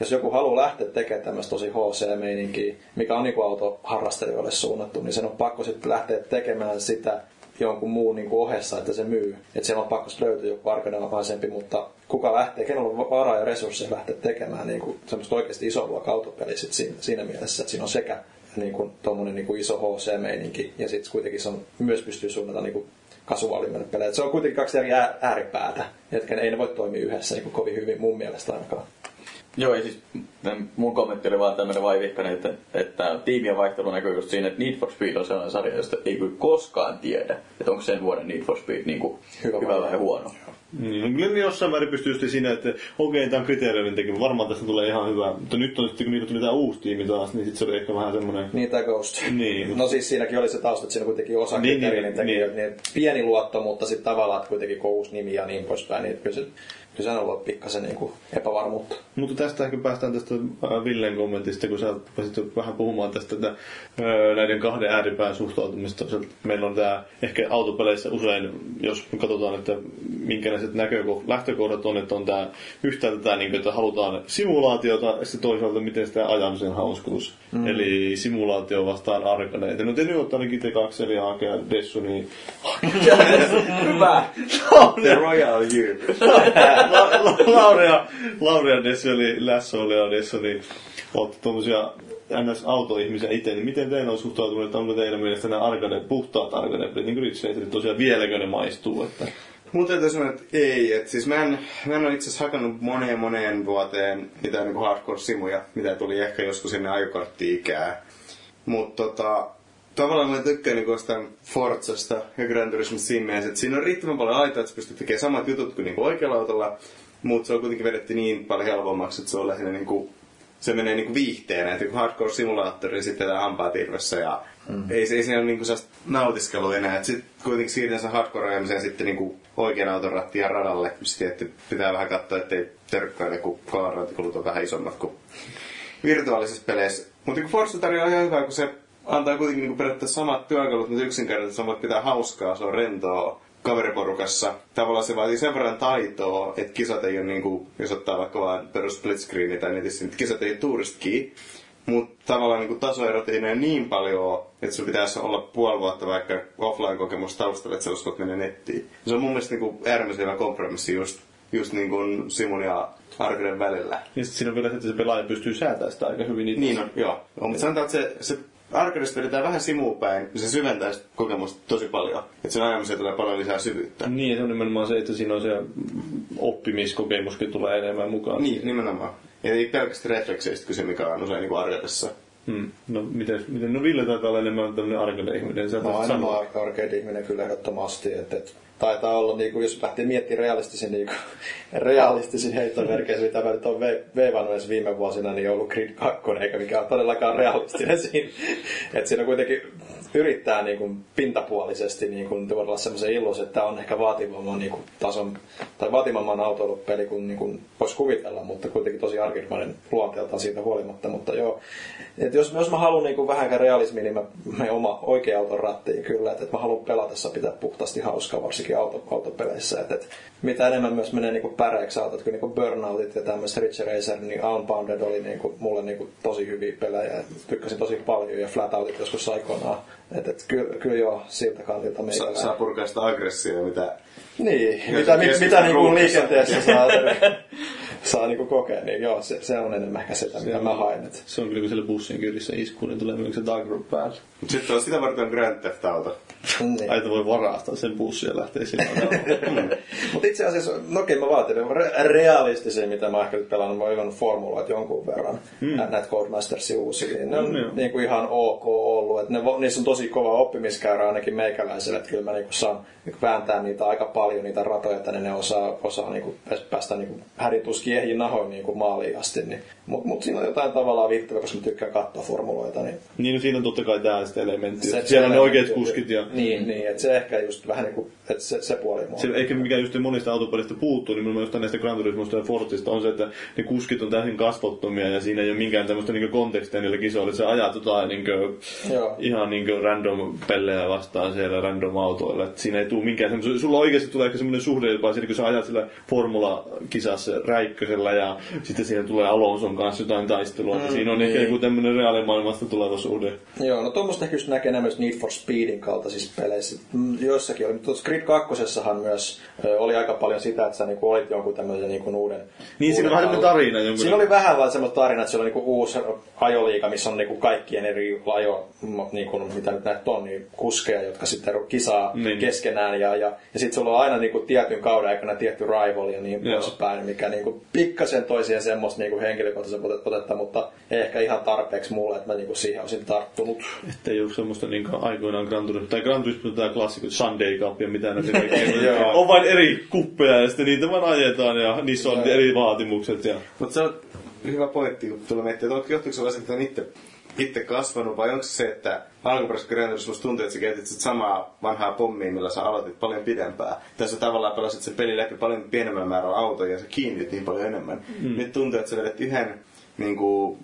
jos joku haluaa lähteä tekemään tämmöistä tosi HC-meininkiä, mikä on niinku autoharrastelijoille suunnattu, niin sen on pakko sitten lähteä tekemään sitä jonkun muun niin kuin ohessa, että se myy. Että siellä on pakko löytyä joku arkanelavaisempi, mutta kuka lähtee, kenellä on varaa ja resursseja lähteä tekemään niin kuin semmoista oikeasti iso luokan autopeliä sit siinä, siinä, mielessä, että siinä on sekä niin kuin, tommonen niin kuin iso HC-meininki ja sitten kuitenkin se on, myös pystyy suunnata niin kuin kasuaalimelle pelejä. Et se on kuitenkin kaksi eri ää- ääripäätä, jotka ei ne voi toimia yhdessä niin kuin kovin hyvin mun mielestä ainakaan. Joo, ja siis mun kommentti oli vaan tämmöinen vaivihkainen, että, että tiimien vaihtelu näkyy just siinä, että Need for Speed on sellainen sarja, josta ei kyllä koskaan tiedä, että onko sen vuoden Need for Speed niin kuin Hyvä hyvä, vai huono. Niin, kyllä jossain määrin pystyy just siinä, että okei, tämä on kriteereiden tekemä, varmaan tästä tulee ihan hyvä. Mutta nyt on sitten, kun niitä tuli tämä uusi tiimi taas, niin sitten se oli ehkä vähän semmoinen... Niin tai Ghost. Niin. No siis siinäkin oli se tausta, että siinä kuitenkin osa Niin, niin, niin, niin, teki, niin. niin. pieni luotto, mutta sitten tavallaan että kuitenkin kun uusi nimi ja niin poispäin, niin kyllä se, kyllä se on ollut pikkasen niin kuin epävarmuutta. Mutta tästä ehkä päästään tästä äh, Villen kommentista, kun sä rupesit vähän puhumaan tästä että, äh, näiden kahden ääripään suhtautumista. Meillä on tämä ehkä autopeleissä usein, jos katsotaan, että minkälaiset näkökoh- lähtökohdat on, että on tämä yhtäältä tämä, niin kuin, että halutaan simulaatiota, ja sitten toisaalta miten sitä ajamisen hauskuus. Mm. Eli simulaatio vastaan arkaneita. No te nyt ottaa ainakin te kaksi eli hakea Dessu, niin Hyvä! The Royal You. La- Laurea, Laurea Dessu eli Lässolea Dessu, niin olette tuommoisia NS-autoihmisiä itse, niin miten teillä on suhtautunut, että onko teidän mielestä nämä arcade, puhtaat arcade niin kuin Ridge Racerit tosiaan vieläkö ne maistuu? Että... Mun täytyy sanoa, että ei. Et siis mä en, mä en ole itse asiassa hakannut moneen moneen vuoteen mitään niin hardcore-simuja, mitä tuli ehkä joskus ennen ajokortti-ikää. Mutta tota, tavallaan mä tykkään niin jostain Forzasta ja Gran Turismo Simmeistä, että siinä on riittävän paljon aitaa, että sä pystyt tekemään samat jutut kuin, niin kuin oikealla autolla, mutta se on kuitenkin vedetty niin paljon helpommaksi, että se on lähinnä niin kuin, se menee niin kuin viihteenä, että kun hardcore-simulaattori sitten tämä hampaa tirvessä ja mm. ei, se, ei siinä ole niin kuin nautiskelua enää. että Sitten kuitenkin siirretään sen hardcore-ajamiseen sitten niin kuin oikean auton rattia radalle. Sitten että pitää vähän katsoa, ettei törkkäile, kun kolarointikulut on vähän isommat kuin virtuaalisissa peleissä. Mutta niin Forza tarjoaa ihan hyvää, kun se antaa kuitenkin niin periaatteessa samat työkalut, mutta yksinkertaisesti samat pitää hauskaa, se on rentoa kaveriporukassa. Tavallaan se vaatii sen verran taitoa, että kisat ei ole niin kuin, jos ottaa vaikka vaan perus split screeni tai netissä, niin kisat ei ole tourist mutta tavallaan niin kuin tasoerot ei näe niin paljon ole, että sun pitäisi olla puoli vuotta vaikka offline-kokemus taustalla, että sä uskot mennä nettiin. Se on mun mielestä niin äärimmäisen hyvä kompromissi just, just niin kuin Simun ja Arkaden välillä. Ja sitten siinä on vielä se, että se pelaaja pystyy säätämään sitä aika hyvin itse. Niin on, joo. No, mutta sanotaan, että se, se Arcadesta vedetään vähän simuun päin, niin se syventää sitä kokemusta tosi paljon. Että sen ajamiseen tulee paljon lisää syvyyttä. Niin, se on nimenomaan se, että siinä on se oppimiskokemuskin tulee enemmän mukaan. Niin, nimenomaan. Ja ei pelkästään reflekseistä kyse, mikä on usein niin Arcadessa. Hmm. No, miten, miten, no Ville taitaa olla enemmän tämmöinen arcade-ihminen. Mä oon taisit aina arcade-ihminen kyllä ehdottomasti. Että, että taitaa olla, niin kuin, jos lähtee miettimään realistisin, niin kuin, realistisin heittomerkeissä, mitä mä nyt ve- veivannut edes viime vuosina, niin on ollut Grid 2, eikä mikään todellakaan realistinen siinä. Että siinä kuitenkin yrittää niin kuin, pintapuolisesti niin kuin, tuoda semmoisen illuusin, että tämä on ehkä vaativamman niin kuin, tason, tai vaativamman autoilupeli kuin, niin kuin voisi kuvitella, mutta kuitenkin tosi arkimainen luonteeltaan siitä huolimatta. Mutta joo, et jos, jos mä haluan niin kuin, vähänkään realismia, niin mä menen oma oikea auton rattiin kyllä. Että, että mä haluan pelatessa pitää puhtaasti hauskaa, varsinkin auto, autopeleissä. Että, että mitä enemmän myös menee niin kuin päreiksi autot, kuin, niin kuin Burnoutit ja tämmöiset Ridge Racer, niin Unbounded oli niin kuin, mulle niin kuin, tosi hyviä pelejä. Et Tykkäsin tosi paljon ja Flatoutit joskus aikoinaan. Että et, kyllä, kyllä joo, siltä kantilta Sa- meikäläinen. saa purkaa sitä aggressioa, mitä... Niin, Jos mitä, mit, mitä niin kuin ruuhkassa. liikenteessä saa, saa niin kuin kokea, niin joo, se, se on enemmän ehkä sitä, mitä mä haen. Et. Se on kyllä, kun siellä bussin kyydissä iskuu, niin tulee myös se dark group päälle. Sitten on sitä varten Grand Theft Auto. Niin. Ai, voi varastaa sen bussin ja sillä tavalla. Mutta itse asiassa, no okei mä vaatin re- realistisia, mitä mä ehkä nyt pelannut, mä oon formuloita jonkun verran, mm. näitä Codemastersin uusia. Ne on Mm, niin ihan ok ollut, että ne, niissä on tosi kova oppimiskäyrä ainakin meikäläiselle, että kyllä mä niin kuin saan niin kuin vääntää niitä aika paljon, niitä ratoja, että ne, ne osaa, osaa niin kuin päästä niin kuin hädintuskin ehjin nahoin niin kuin maaliin asti. Niin. Mutta mut siinä on jotain tavallaan viittävää, koska mä tykkään katsoa formuloita. Niin niin, no siinä on totta kai tää sitten elementti. se- Siellä on ne oikeat kuskit ja... Niin, niin että se ehkä just vähän niin kuin, että se, se puoli mua. Se, eikä mikä just monista autopelistä puuttuu, niin minun näistä Gran Turismosta ja Forzista on se, että ne kuskit on täysin kasvottomia ja siinä ei ole minkään tämmöistä niin kontekstia niillä kisoilla. Se ajat jotain niin kuin, Joo. ihan niin kuin random pellejä vastaan siellä random autoilla. Että siinä ei tule minkään semmoista. Sulla oikeasti tulee ehkä semmoinen suhde jopa siinä, kun sä ajat sillä formula-kisassa räikkösellä ja sitten siinä tulee Alonson kanssa jotain taistelua. Mm, siinä on niin. ehkä joku tämmöinen reaalimaailmasta tuleva suhde. Joo, no tuommoista ehkä just näkee enemmän just Need for Speedin kaltaisissa peleissä. Mm, Joissakin oli, mutta tuossa Grid 2 myös oli aika paljon sitä, että sä niinku olit jonkun tämmöisen niinku uuden... Niin, siinä on vähän tarina jonkun. Siinä oli vähän vaan semmoista tarinaa, että siellä on niinku uusi ajoliiga, missä on niinku kaikkien eri ajo, m- niinku, mitä nyt näitä on, niin kuskeja, jotka sitten kisaa Niin. keskenään. Ja, ja, ja sitten sulla on aina niinku tietyn kauden aikana tietty rival ja niin poispäin, mikä niinku pikkasen toi siihen semmoista niinku henkilökohtaisen otet- otetta, mutta ei ehkä ihan tarpeeksi mulle, että mä niinku siihen olisin tarttunut. Että ei ole semmoista niin aikoinaan Gran Turismo, tai Gran Turismo tämä klassikko Sunday Cup ja mitä näitä kaikkea. Joo. on vain eri kuppeja ja sitten niitä vaan ajetaan ja niissä on eri vaatimukset. Ja... Mutta se on hyvä pointti, kun tulee miettiä, että johtuuko se että on itse, itse kasvanut, vai onko se että alkuperäisessä Gran Turismossa tuntuu, että sä käytit sit samaa vanhaa pommia, millä sä aloitit paljon pidempään. Tässä tavallaan pelasit sen pelin läpi paljon pienemmän määrän autoja ja sä kiinnitit niin paljon enemmän. Mm. Nyt tuntuu, että sä vedet yhden niin kuin,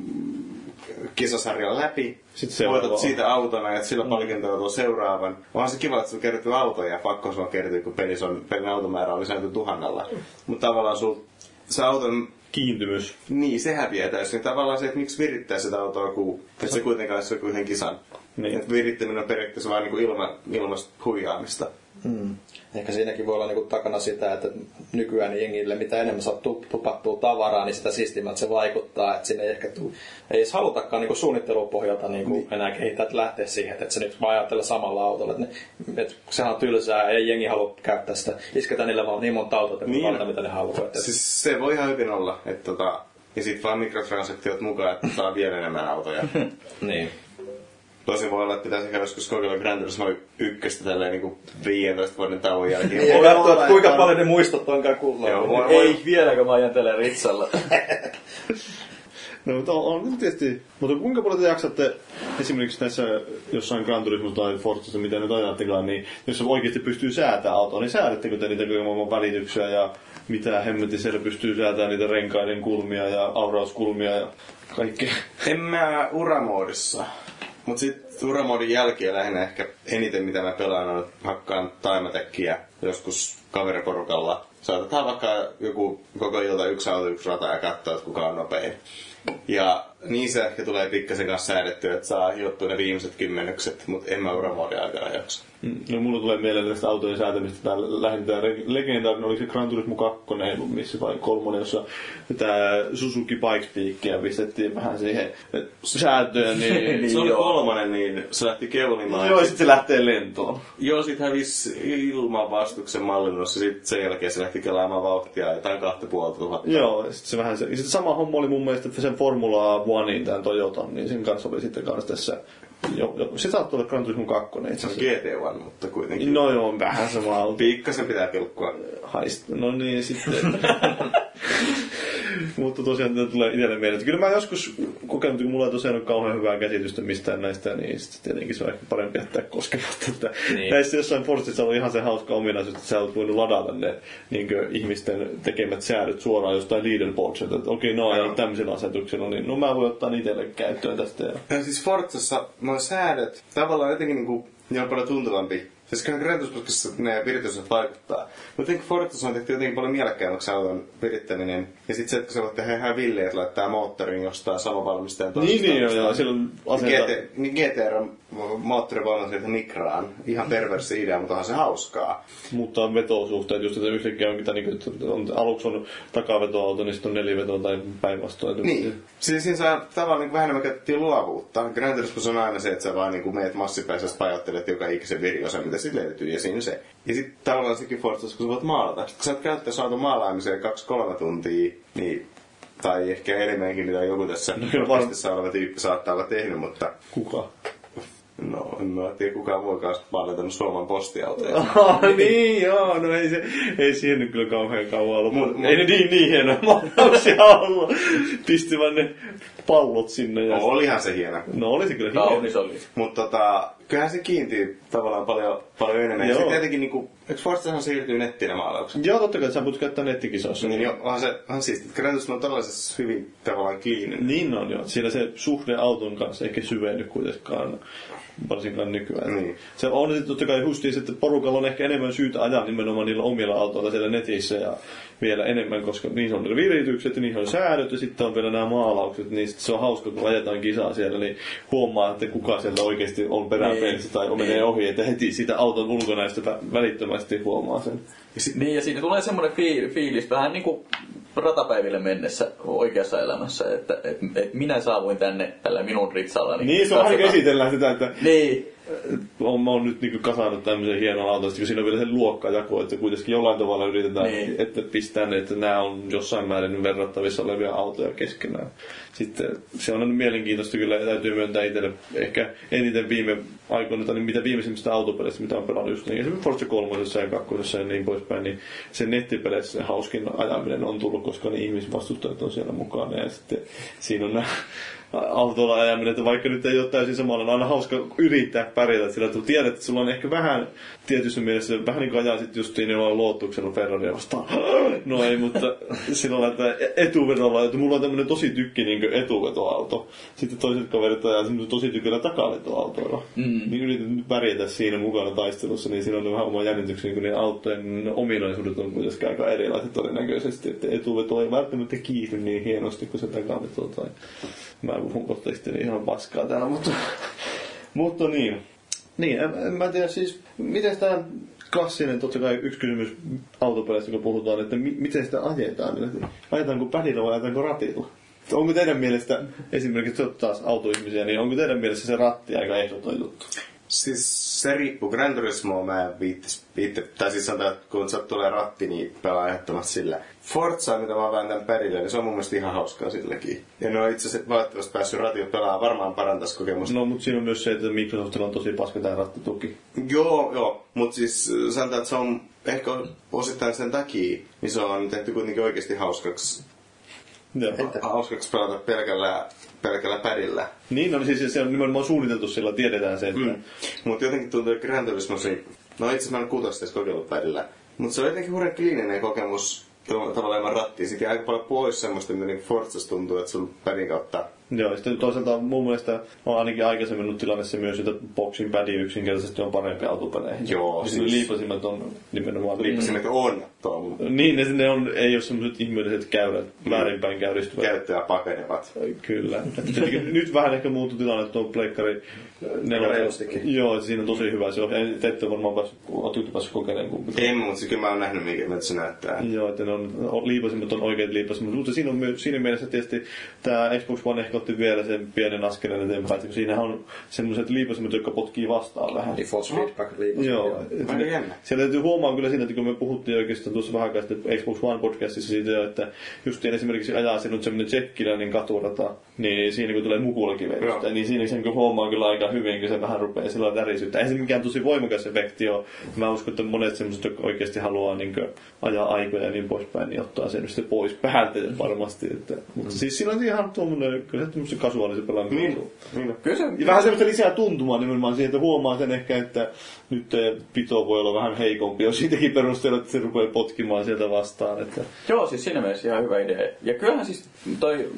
kisasarjan läpi, Sitten seuraava. siitä autona ja sillä palkintoa tuon seuraavan. Onhan se kiva, että sulla kertyy autoja ja pakko sulla kertyy, kun pelissä on, pelin automäärä oli säänty tuhannella. Mutta tavallaan sul, se auton Kiintymys. niin, se häviää täysin. Tavallaan se, että miksi virittää sitä autoa, kun että se kuitenkaan olisi joku yhden kisan. Niin. Niin. Että virittäminen on periaatteessa vain niin ilma, ilmasta huijaamista. Mm. Ehkä siinäkin voi olla niinku takana sitä, että nykyään jengille mitä enemmän saa tu- tupattua tavaraa, niin sitä siistimmältä se vaikuttaa. Että sinne ei ehkä tuu, ei edes halutakaan niinku suunnittelupohjalta niinku niin. enää kehittää, että lähteä siihen, että se nyt vaan ajattelee samalla autolla. Että ne, et sehän on tylsää, ei jengi halua käyttää sitä. Isketään niille vaan niin monta autoa, että niin. Niin. valita mitä ne haluaa. Että, Siis se voi ihan hyvin olla, että tota, ja sitten vaan mikrotransaktiot mukaan, että saa vielä enemmän autoja. niin. Tosin voi olla, että pitäisi ehkä joskus kokeilla Gran Turismo ykköstä tälleen niin kuin 15 vuoden tauon jälkeen. Ja Voi katsoa, että kuinka paljon ne muistot onkaan kullaa. Joo, voi- Ei vieläkö mä ajantelen ritsalla. No, mutta on, on tietysti. Mutta kuinka paljon te jaksatte esimerkiksi näissä jossain Gran Turismo tai Forzassa, mitä nyt ajattekaan, niin jos se oikeasti pystyy säätämään autoa, niin säädättekö te niitä maailman välityksiä ja mitä hemmetin siellä pystyy säätämään niitä renkaiden kulmia ja aurauskulmia ja kaikkea. En mä uramoodissa. Mut sit uramoodin jälkeen lähinnä ehkä eniten mitä mä pelaan on hakkaan taimatekkiä joskus kaveriporukalla. Saatetaan vaikka joku koko ilta yksi auto, yksi rata ja katsoa, että kuka on nopein. Ja niin se ehkä tulee pikkasen kanssa säädettyä, että saa hiottua ne viimeiset kymmenykset, mutta en mä uramoodin aikana jaksa. Mm, No mulla tulee mieleen tästä autojen säätämistä tää lähinnä legendaarinen, oliko se Gran Turismo 2 ei ollut missä vai kolmonen, jossa tämä Suzuki Bikespeakia pistettiin vähän siihen säätöön, niin, niin se oli joo. kolmonen, niin se lähti keulimaan. Joo, sit se lähtee lentoon. Joo, sit hävisi ilman vastuksen mallinnus ja sit sen jälkeen se lähti kelaamaan vauhtia jotain kahta puolta tuhatta. Joo, ja sit se vähän se, sit sama homma oli mun mielestä, että sen Formula Onein, tämän Toyotan, niin sen kanssa oli sitten kanssa tässä, jo, jo, se saattoi olla Gran Turismo 2 itse Se on asiassa. GT1, mutta kuitenkin. No joo, vähän sama auto. Pikkasen pitää pilkkua. Haist. No niin, sitten. Mutta tosiaan tämä tulee itselle mieleen. että Kyllä mä joskus kokenut, kun mulla ei tosiaan ole kauhean hyvää käsitystä mistään näistä, niin sitten tietenkin se on ehkä parempi jättää koskematta. Että Niin. Näissä jossain Forstissa oli ihan se hauska ominaisuus, että sä olet voinut ladata ne niin ihmisten tekemät säädöt suoraan jostain leaderboardsilta. Että okei, no ajanut tämmöisellä asetuksella, niin no mä voin ottaa itselle käyttöön tästä. Ja... Ja siis Forzassa nuo säädöt tavallaan jotenkin niinku, ne on paljon tuntuvampi. Siis kyllä Turismossa ne viritykset vaikuttaa. Mutta jotenkin Forzassa on tehty jotenkin paljon mielekkäämmäksi auton virittäminen. Ja sitten se, että sä voit tehdä ihan villiä, että laittaa moottorin jostain samanvalmistajan Niin, niin, joo, joo, siellä on asenta... GT, niin GTR on moottorivoiman sieltä Nikraan. Ihan perversi idea, mutta onhan se hauskaa. Mutta vetosuhteet, just että yhtäkkiä onkin, niin kuin, on, aluksi on takavetoauto, niin sitten on neliveto tai päinvastoin. Niin. Siis siinä saa tavallaan niin vähän enemmän käytettiin luovuutta. Gran Turismo on aina se, että sä vaan niin meet massipäisestä pajottelet joka ikisen viriosa, mitä sitten löytyy, ja siinä se. Ja sitten tavallaan sekin Forzassa, kun sä voit maalata. Sitten kun sä oot käyttänyt saatu maalaamiseen kaksi-kolme tuntia, niin tai ehkä enemmänkin, mitä joku tässä No, vastissa oleva tyyppi saattaa olla tehnyt, mutta Kuka? no, en mä tiedä kukaan muokaan maalentanut Suomen postiautoja. Ah, niin joo, no ei, se, ei siihen nyt kyllä kauhean kauan ollut. Mut- mut- ei ne niin, niin hienoja maalauksia ollut. Pistivät ne pallot sinne. Ja No, olihan se hieno. no oli se kyllä hieno. Kaunis oli. Mutta tota, kyllähän se kiintyy tavallaan paljon, paljon enemmän. Ja Joo. sitten tietenkin, niinku, eikö Forzahan siirtyy nettiin ne maalaukset? Joo, totta kai että sä voit käyttää nettikisoissa. Niin jo, onhan se, onhan siistiä. Gran Turismo on tällaisessa hyvin tavallaan kliininen. Niin on joo. Siinä se suhde auton kanssa eikä syvenny kuitenkaan, varsinkaan nykyään. Niin. Se on sitten totta kai justiin, että porukalla on ehkä enemmän syytä ajaa nimenomaan niillä omilla autoilla siellä netissä ja vielä enemmän, koska niin on ne viritykset ja niin on säädöt ja sitten on vielä nämä maalaukset, niin se on hauska, kun ajetaan kisaa siellä, niin huomaa, että kuka sieltä oikeasti on peräpeilissä tai menee ohi, että heti sitä auton ulkonäöstä vä- välittömästi huomaa sen. Niin, ja siinä tulee semmoinen fiil, fiilis vähän niin kuin ratapäiville mennessä oikeassa elämässä, että et, et minä saavuin tänne tällä minun ritsallani. Niin, se on esitellään sitä, että Niin, on, mä oon nyt niin kasannut tämmöisen hienon auton, kun siinä on vielä se luokkajako, että kuitenkin jollain tavalla yritetään, Niin. niin. että pistää ne, että nämä on jossain määrin verrattavissa olevia autoja keskenään. Sitten se on mielenkiintoista kyllä, täytyy myöntää itselle ehkä eniten viime aikoina, tai mitä viimeisimmistä autopeleistä, mitä on pelannut just niin, esimerkiksi Forza 3 ja 2 ja niin poispäin, niin se nettipeleissä se hauskin ajaminen on tullut, koska ne ihmisvastustajat on siellä mukana, ja sitten siinä on nämä autolla ajaminen, että vaikka nyt ei ole täysin samalla, on aina hauska yrittää pärjätä sillä, että tiedät, että sulla on ehkä vähän tietyssä mielessä, vähän niin kuin ajaa sitten justiin jollain luottuksella Ferraria vastaan. No ei, mutta sillä lailla, että etuvedolla, että mulla on tämmöinen tosi tykki niin etuvetoauto. Sitten toiset kaverit ajaa semmoisen tosi tykillä takavetoautoilla. Mm. Niin yritän nyt pärjätä siinä mukana taistelussa, niin siinä on vähän oma jännityksen, kun niiden autojen ominaisuudet on kuitenkin aika erilaiset todennäköisesti. Että etuveto ei välttämättä kiihdy niin hienosti kuin se takaveto tai mä puhun kohta sitten ihan paskaa täällä, mutta, mutta niin. Niin, en, en mä tiedä siis, miten tämä klassinen, totta kai yksi kysymys autopeleistä, kun puhutaan, että mi, miten sitä ajetaan. Eli Ajetaanko pädillä vai ajetaanko ratilla? Onko teidän mielestä, esimerkiksi te taas autoihmisiä, niin onko teidän mielestä se ratti aika ehdoton juttu? Siis se riippuu. Gran Turismo mä en viittis, viitti, tai siis sanotaan, että kun sä tulee ratti, niin pelaa ehdottomasti sillä. Forza, mitä mä vääntän perille, niin se on mun mielestä ihan hauskaa silläkin. Ja ne on itse asiassa valitettavasti päässyt ratilla pelaamaan, varmaan parantaisi kokemusta. No, mutta siinä on myös se, että Microsoftilla on tosi paska tämä rattituki. Joo, joo. Mutta siis äh, sanotaan, että se on ehkä osittain sen takia, niin se on tehty kuitenkin oikeasti hauskaksi, Joo. hauskaksi pelata pelkällä, pelkällä pärillä. Niin, no, siis se on nimenomaan suunniteltu sillä, tiedetään se, että... Mm. Mutta jotenkin tuntuu, että Gran Turismo, no itse mä en kuutosta edes kokeillut pärillä. Mutta se on jotenkin hurjan kliininen kokemus tavallaan rattia. Sitten jää aika paljon pois semmoista, mitä niin Forzassa tuntuu, että sun pärin kautta Joo, sitten toisaalta mun mielestä on ainakin aikaisemmin ollut tilanne se myös, että boxing padi yksinkertaisesti on parempi autopeleihin. Joo, siis... Liipasimet on nimenomaan... liipasimet on tuon Niin, ne, ne on, ei ole semmoiset ihmeelliset käyrät, väärinpäin käyristyvät. käyttöä pakenevat. Kyllä. Nyt vähän ehkä muutu tilanne, että on pleikkari reilustikin. Joo, että siinä on tosi hyvä. Se on, te ette varmaan päässyt, ootte päässyt kokeilemaan kumpikaan. En, mutta siis kyllä mä oon nähnyt, mikä miltä se näyttää. Joo, että ne on, liipasimet on oikeat liipasimet, mutta siinä on siinä mielessä tietysti tämä Xbox One ehkä otti vielä sen pienen askeleen eteenpäin, että kun siinähän on semmoiset liipasimet, jotka potkii vastaan vähän. Niin force feedback liipas. Joo. et Aika ne- jännä. Siellä täytyy huomaa kyllä siinä, että kun me puhuttiin oikeastaan tuossa vähän aikaa sitten Xbox One podcastissa siitä jo, että justiin esimerkiksi ajaa sinut semmoinen tsekkiläinen katurata, niin siinä kun tulee mukulakiveistä, Joo. niin siinä sen kun huomaa kyllä aika hyvin, kun se vähän rupeaa sillä tärisyyttä. Ei se mikään tosi voimakas efekti ole. Mä uskon, että monet semmoiset, jotka oikeasti haluaa niin ajaa aikoja ja niin poispäin, niin ottaa sen sitten pois päältä varmasti. Että, mutta siis sillä on ihan tuommoinen, kyllä se tämmöisen kasuaalisen pelaaminen. Niin, niin. kyllä se, Ja vähän semmoista lisää tuntumaa nimenomaan siihen, että huomaa sen ehkä, että nyt pito voi olla vähän heikompi, jos siitäkin perusteella, että se rupeaa potkimaan sieltä vastaan. Että... Joo, siis siinä mielessä ihan hyvä idea. Ja kyllähän siis toi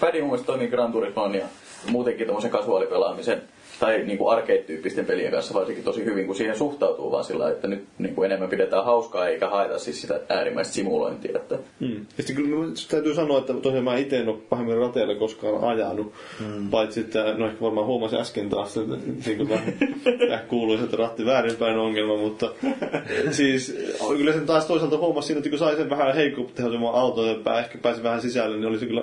pädi mun mielestä toimii Gran Turismon ja muutenkin tommosen kasuaalipelaamisen tai niin kuin arcade-tyyppisten pelien kanssa varsinkin tosi hyvin, kun siihen suhtautuu vaan sillä, että nyt niin kuin enemmän pidetään hauskaa eikä haeta siis sitä äärimmäistä simulointia. Että... Mm. Ja sitten kyllä täytyy sanoa, että tosiaan mä itse en ole pahemmin rateilla koskaan ajanut. Mm. Paitsi, että no ehkä varmaan huomasin äsken taas, että niin kuin tämä kuuluisa, että ratti väärinpäin ongelma, mutta siis kyllä sen taas toisaalta huomasi siinä, että kun sai sen vähän heikkotehoisemman auton ja ehkä pääsi vähän sisälle, niin olisi kyllä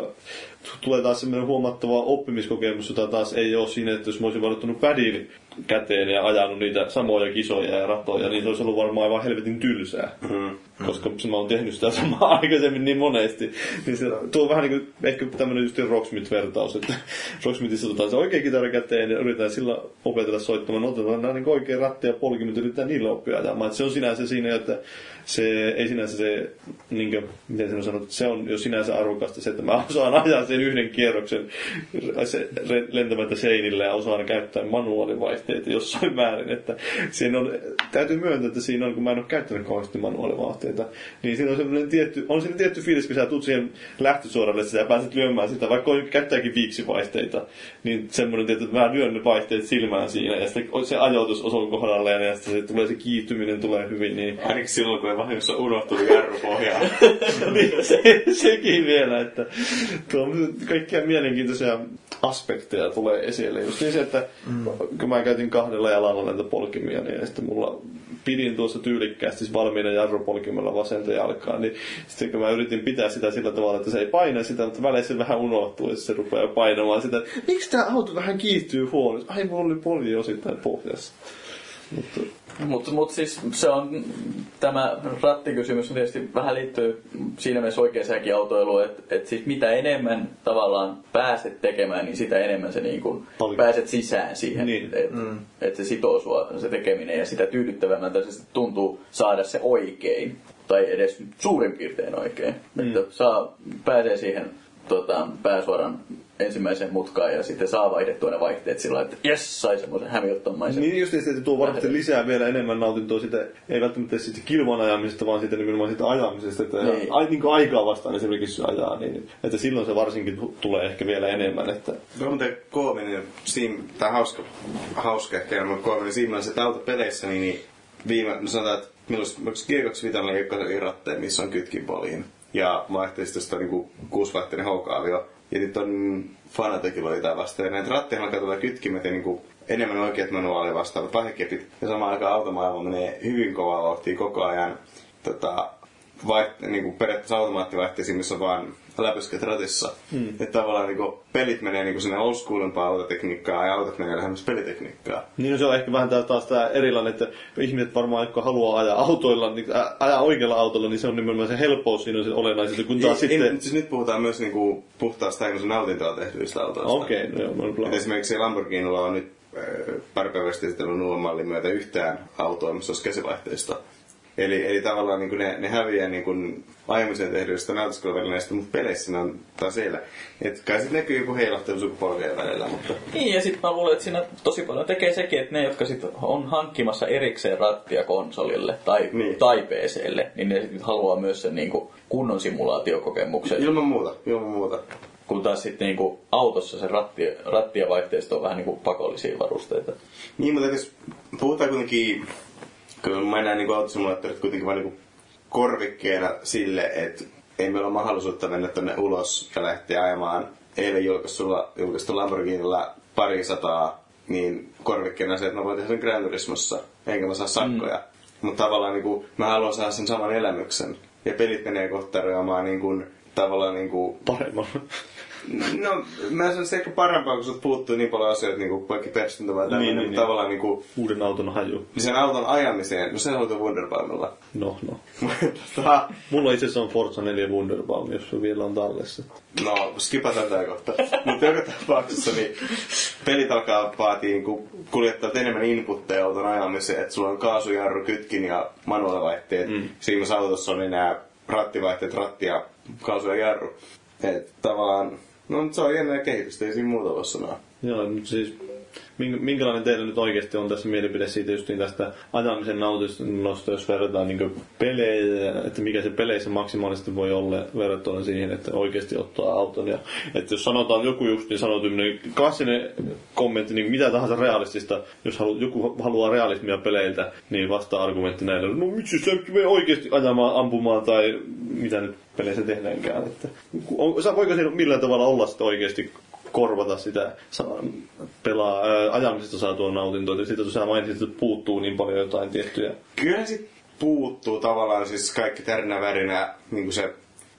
tulee taas semmoinen huomattava oppimiskokemus, jota taas ei ole siinä, että jos mä olisin vaihtanut pädin käteen ja ajanut niitä samoja kisoja ja ratoja, niin se olisi ollut varmaan aivan helvetin tylsää. Mm. Koska mä oon tehnyt sitä samaa aikaisemmin niin monesti. Niin se tuo vähän niin kuin ehkä tämmöinen just Rocksmith-vertaus, että Rocksmithissa otetaan se oikea kitara käteen ja yritetään sillä opetella soittamaan. No, otetaan nämä niin oikein ratti ja polkimet yritetään niillä oppia ajamaan. Se on sinänsä siinä, että se ei sinänsä se, niin kuin, miten sen on sanottu, se on jo sinänsä arvokasta se, että mä osaan ajaa sen yhden kierroksen se, lentämättä seinille ja osaan käyttää manuaalivaihteita jossain määrin. Että siinä on, täytyy myöntää, että siinä on, kun mä en ole käyttänyt kauheasti manuaalivaihteita, niin siinä on sellainen tietty, on siinä tietty fiilis, kun sä tulet siihen lähtösuoralle, että sä pääset lyömään sitä, vaikka käyttääkin viiksivaihteita, niin semmoinen tietty, että mä lyön ne vaihteet silmään siinä ja sitten se ajoitus osuu kohdalleen ja sitten se tulee se kiihtyminen tulee hyvin. Niin... Ainakin silloin, kun ei vahingossa unohtunut jarrupohjaa. niin, se, sekin vielä, että tuo kaikkia mielenkiintoisia aspekteja tulee esille. Just niin se, että mm. kun mä käytin kahdella jalalla näitä polkimia, niin sitten mulla pidin tuossa tyylikkäästi siis valmiina jarrupolkimella vasenta jalkaa, niin sitten kun mä yritin pitää sitä sillä tavalla, että se ei paina sitä, mutta väleissä vähän unohtuu ja se rupeaa painamaan sitä. Miksi tämä auto vähän kiihtyy huonosti? Ai, mulla oli polvi osittain pohjassa. Mutta mut siis se on, tämä rattikysymys tietysti vähän liittyy siinä mielessä oikeaankin autoiluun, että et siis mitä enemmän tavallaan pääset tekemään, niin sitä enemmän se niin kuin pääset sisään siihen. Niin. Että mm. et se sitoo sua se tekeminen ja sitä tyydyttävämmältä se tuntuu saada se oikein. Tai edes suurin piirtein oikein. Mm. Että saa, pääsee siihen tota, pääsuoran ensimmäiseen mutkaan ja sitten saa vaihdettua ne vaihteet sillä että jes, sai semmoisen hämiöttömäisen. Niin just niin, että tuo varmasti lisää vielä enemmän nautintoa sitä, ei välttämättä siitä kilvan ajamisesta, vaan siitä nimenomaan siitä ajamisesta, että niin. A, niin kuin aikaa vastaan esimerkiksi ajaa, niin että silloin se varsinkin tulee ehkä vielä enemmän. Että... Se on koominen, siinä, tai hauska, hauska ehkä enemmän koominen, siinä se autopeleissä, niin, niin viime, no sanotaan, että milloin G25 oli ykkösen ratteen, missä on kytkinpoliin. Ja vaihteista niin kuusivaihteinen houkaavio ja nyt on Fanatekilla oli tää vasta. Ja näitä ratteilla tulee kytkimet ja niinku enemmän oikeat manuaali vastaavat vaihekepit. Ja samaan aikaan automaailma menee hyvin kovaa vauhtia koko ajan. Tota, vaiht- niinku periaatteessa automaattivaihteisiin, missä on vaan läpysket ratissa. Mm. Että tavallaan niinku pelit menee niinku sinne old schoolimpaan autotekniikkaan ja autot menee lähemmäs pelitekniikkaa. Niin no se on ehkä vähän taas tämä erilainen, että ihmiset varmaan, jotka haluaa ajaa autoilla, niin ajaa oikealla autolla, niin se on nimenomaan se helppous siinä on se olennaisesti, kun taas ei, sitten... Ei, siis nyt puhutaan myös niinku puhtaasta niin nautintoa tehtyistä autoista. Okei, okay, no joo. No, esimerkiksi Lamborghinilla on nyt pari päivästä sitten uuden mallin myötä yhtään autoa, missä olisi käsivaihteista. Eli, eli tavallaan niin ne, ne häviää niin kuin aiemmin tehdyistä näytöskuvavälineistä, mutta peleissä ne on taas siellä. Et kai sitten näkyy joku heilahtelu sukupolvien välillä. Mutta... Niin, ja sitten mä luulen, että siinä tosi paljon tekee sekin, että ne, jotka sit on hankkimassa erikseen rattia konsolille tai, niin. tai PClle, niin ne sit haluaa myös sen niin kuin kunnon simulaatiokokemuksen. Ilman muuta, ilman muuta. Kun taas sitten niin autossa se ratti, rattia vaihteisto on vähän niin kuin pakollisia varusteita. Niin, mutta jos puhutaan kuitenkin kyllä mä näen niin autosimulaattorit kuitenkin vain niin korvikkeena sille, että ei meillä ole mahdollisuutta mennä tuonne ulos ja lähteä ajamaan eilen julkaistulla, julkaistu Lamborghinilla pari sataa, niin korvikkeena se, että mä voin tehdä sen Gran Turismossa, enkä mä saa sakkoja. Mm. Mutta tavallaan niin kuin, mä haluan saada sen saman elämyksen. Ja pelit menee kohta tarjoamaan niin kuin, tavallaan niin kuin... Paremman. No, mä sanon se ehkä parempaa, kun sut puuttuu niin paljon asioita, niin kuin kaikki perstunta vai tämmöinen, niin, niin, niin. tavallaan niin kuin... Uuden auton haju. Niin sen auton ajamiseen, no se on Wunderbaumilla. No, no. tota... Mulla itse asiassa on Forza 4 Wunderbaum, jos se vielä on tallessa. No, skipataan tää kohta. Mutta joka tapauksessa niin pelit alkaa vaatii niin kuljettaa enemmän inputteja auton ajamiseen, että sulla on kaasujarru, kytkin ja manuaalivaihteet. Mm. Siinä autossa on nämä rattivaihteet, ratti ja kaasu ja jarru. Et tavallaan, no se on jännä kehitystä, ei siinä muuta voi sanoa. Joo, mutta siis minkälainen teillä nyt oikeasti on tässä mielipide siitä just niin tästä ajamisen nautinnosta, jos verrataan niin pelejä, että mikä se peleissä maksimaalisesti voi olla verrattuna siihen, että oikeasti ottaa auton. Ja, että jos sanotaan joku just niin niin klassinen kommentti, niin mitä tahansa realistista, jos halu, joku haluaa realismia peleiltä, niin vasta-argumentti näille, no miksi sä oikeasti ajamaan, ampumaan tai mitä nyt peleissä tehdäänkään. Että, on, voiko siinä millään tavalla olla sitten oikeasti korvata sitä pelaa, ää, ajamisesta saatua nautintoa. Ja sitten sä mainitsit, että puuttuu niin paljon jotain tiettyjä Kyllä sit puuttuu tavallaan siis kaikki tärinä värinä, niin kuin se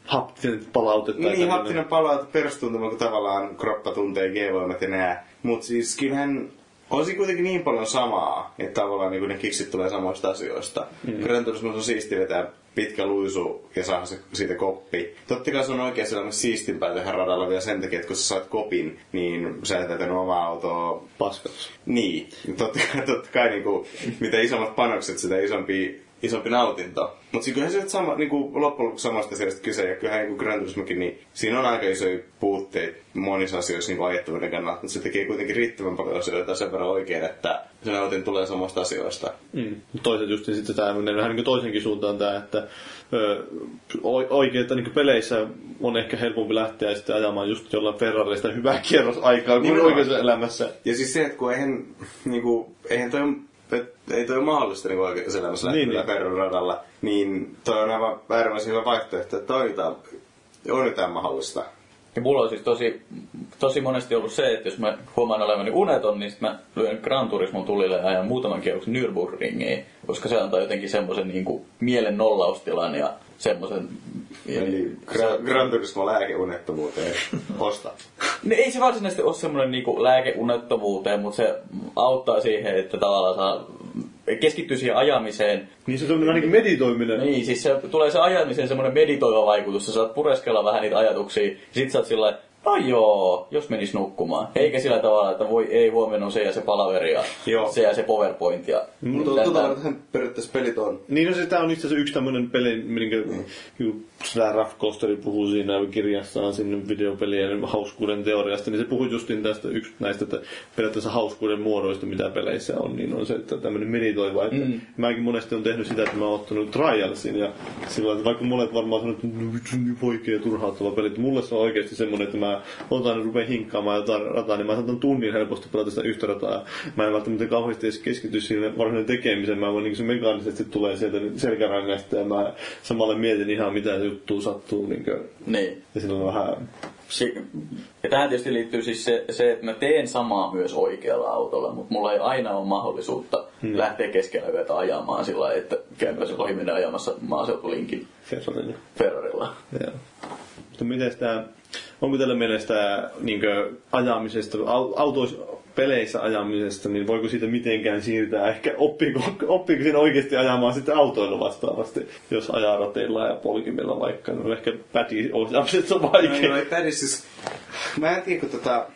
haptinen palautetta. tai Niin, haptinen palaute perustuntuma, kun tavallaan kroppa tuntee G-voimat ja nää. Mut siis kyllähän on siinä kuitenkin niin paljon samaa, että tavallaan niin ne kiksit tulee samoista asioista. Mm. Gran Turismossa on siisti vetää pitkä luisu ja saada se siitä koppi. Totta kai se on oikeassa elämässä siistimpää tehdä radalla vielä sen takia, että kun sä saat kopin, niin sä et vetänyt omaa autoa Paskaksi. niin, totta kai, totta kai niin kuin, mitä isommat panokset, sitä isompi, isompi nautinto. Mutta kyllähän se sama, niin kuin, loppujen lopuksi samasta asiasta kyse, ja kyllähän niin Gran Turismokin, niin siinä on aika isoja puutteita monissa asioissa niin ajettuvuuden kannalta, mutta se tekee kuitenkin riittävän paljon asioita sen verran oikein, että se nautin tulee samasta asioista. Mm. Toiset just niin sitten tämä menee vähän niin kuin toisenkin suuntaan tämä, että oikein, että niin peleissä on ehkä helpompi lähteä sitten ajamaan just jollain Ferrarista hyvää kierrosaikaa kuin Nimenomaan. oikeassa elämässä. Ja siis se, että kun eihän, niin kuin, eihän toi, ei toi ole mahdollista niin oikeassa elämässä Niin, niin. Ferron radalla, niin toi on aivan äärimmäisen hyvä vaihtoehto, että toi on jotain mahdollista. Ja mulla on siis tosi, tosi monesti ollut se, että jos mä huomaan olevani uneton, niin sit mä lyön Gran Turismon tulille ja ajan muutaman kierroksen Nürburgringiin, koska se antaa jotenkin semmoisen niin kuin mielen nollaustilan ja semmoisen... Eli Gran, Gran Turismo lääkeunettomuuteen osta. No ei se varsinaisesti ole semmoinen niinku lääke unettomuuteen, mutta se auttaa siihen, että tavallaan saa keskittyy siihen ajamiseen. Niin se on vähän niin kuin meditoiminen. Niin, siis se, tulee se ajamiseen semmoinen meditoiva vaikutus. Sä saat pureskella vähän niitä ajatuksia. Ja sit sä oot sillä lailla, no joo, jos menis nukkumaan. Eikä sillä tavalla, että voi ei huomenna on se ja se palaveri ja Joo. se ja se PowerPoint. Ja Mutta tätä- tota varten periaatteessa pelit on. Niin no se tää on itse asiassa yksi tämmönen peli, minkä mm. Raf Kosteri puhuu siinä kirjassaan sinne videopelien hauskuuden teoriasta, niin se puhuu justin tästä yksi näistä että periaatteessa hauskuuden muodoista, mitä peleissä on, niin on se, että tämmönen meditoiva, että mm. mäkin monesti on tehnyt sitä, että mä oon ottanut trialsin ja silloin, että vaikka monet varmaan sanoo, että no vittu niin vaikea turhauttava peli, että mulle se on oikeasti semmonen, että mä otan ja rupean hinkkaamaan jotain rataa, niin mä saatan tunnin helposti pelata sitä yhtä rataa mä en välttämättä kauheasti edes keskity siihen varsinaiseen tekemiseen, mä voin niin se mekaanisesti tulee sieltä selkärangasta ja mä samalle mietin ihan mitä juttua sattuu niin kuin, Niin. ja silloin on vähän Si- Ja tähän tietysti liittyy siis se, se, että mä teen samaa myös oikealla autolla, mutta mulla ei aina ole mahdollisuutta hmm. lähteä keskellä yötä ajamaan sillä että käypä se ohi ajamassa maaseutulinkin Ferrarilla. Ferrarilla. Joo. Mutta miten tämä, onko teillä mielestä niin ajamisesta, au- autoissa, peleissä ajamisesta, niin voiko siitä mitenkään siirtää, ehkä oppiiko, oppiiko siinä oikeasti ajamaan sitten autoilla vastaavasti, jos ajaa rateilla ja polkimilla vaikka, no ehkä päti-ohjaamisessa on vaikea. No, no, siis, mä en tiedä, kun tota,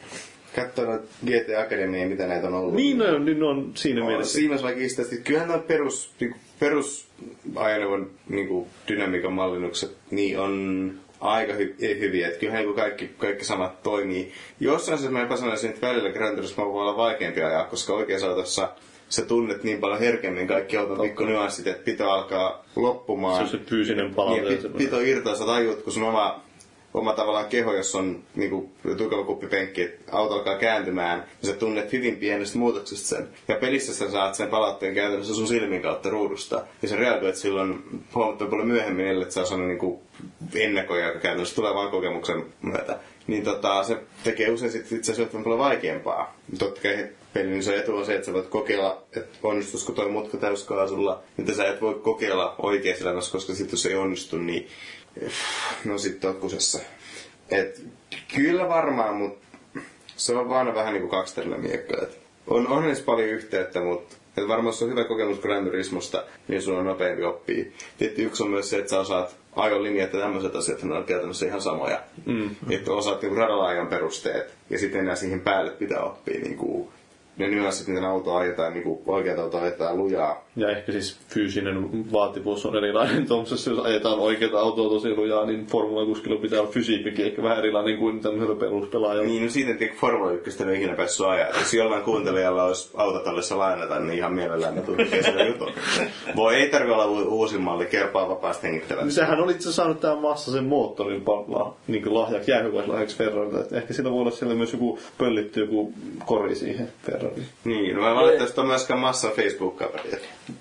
katsoo noita GT Academia, mitä näitä on ollut. Niin, no, niin on siinä On mielessä. Siinä mielessä sitä, kyllähän nuo perus, niinku, perusajoneuvon niinku, dynamiikan mallinnukset niin on aika hy- hyviä. Että kyllähän niinku kaikki, kaikki samat toimii. Jossain se mä sanoisin, että välillä Gran Turismo voi olla vaikeampi ajaa, koska oikeassa autossa sä tunnet niin paljon herkemmin kaikki auton pikkunyanssit, että pitää alkaa loppumaan. Se on se fyysinen palaute. Niin, ja pit, semmoinen. pito irtoa, sä tajut, kun sun oma, oma tavallaan keho, jos on niinku tukevakuppipenkki, että auto alkaa kääntymään, niin sä tunnet hyvin pienestä muutoksesta sen. Ja pelissä sä saat sen palautteen käytännössä sun silmin kautta ruudusta. Ja sä reagoit silloin huomattavan paljon myöhemmin, ellei sä osannut niinku ennakoida, käytännössä tulee vain kokemuksen myötä. Niin tota, se tekee usein sit itse asiassa paljon vaikeampaa. Totta kai pelin iso etu on se, että sä voit kokeilla, että onnistuisiko toi mutka täyskaasulla, mitä sä et voi kokeilla oikeassa elämässä, koska sitten jos ei onnistu, niin no sitten oot kusessa. Et, kyllä varmaan, mutta se on vaan vähän niin kuin kaksiterinen miekka. On, on edes paljon yhteyttä, mutta et varmaan jos on hyvä kokemus Gran Turismosta, niin sun on nopeampi oppii. Tietysti yksi on myös se, että sä osaat ajolinjat ja tämmöiset asiat, ne on käytännössä ihan samoja. Mm. Että osaat niinku radalla ajan perusteet ja sitten enää siihen päälle pitää oppia niinku ne nyanssit, miten auto ajetaan, niin kuin oikeat auto ajetaan lujaa. Ja ehkä siis fyysinen vaativuus on erilainen. Tuollaisessa, jos ajetaan oikeaa autoa tosi lujaa, niin Formula 6 pitää olla fysiikkikin ehkä vähän erilainen kuin tämmöisellä peruspelaajalla. Niin, no siitä että Formula 1 ei ikinä päässyt ajaa. Jos jollain kuuntelijalla olisi autotallissa lainata, niin ihan mielellään me tulisi jutun. Voi ei tarvi olla u- uusin malli, kerpaa vapaasti hengittävä. Niin sehän oli itse saanut tämän massa sen moottorin la, niin kuin lahjaksi, jäähyväislahjaksi Ferrarille. Ehkä sillä voi olla siellä myös joku pöllitty joku kori siihen Ferrariin. Niin, no mä valitettavasti on myöskään massa Facebook-kaveria.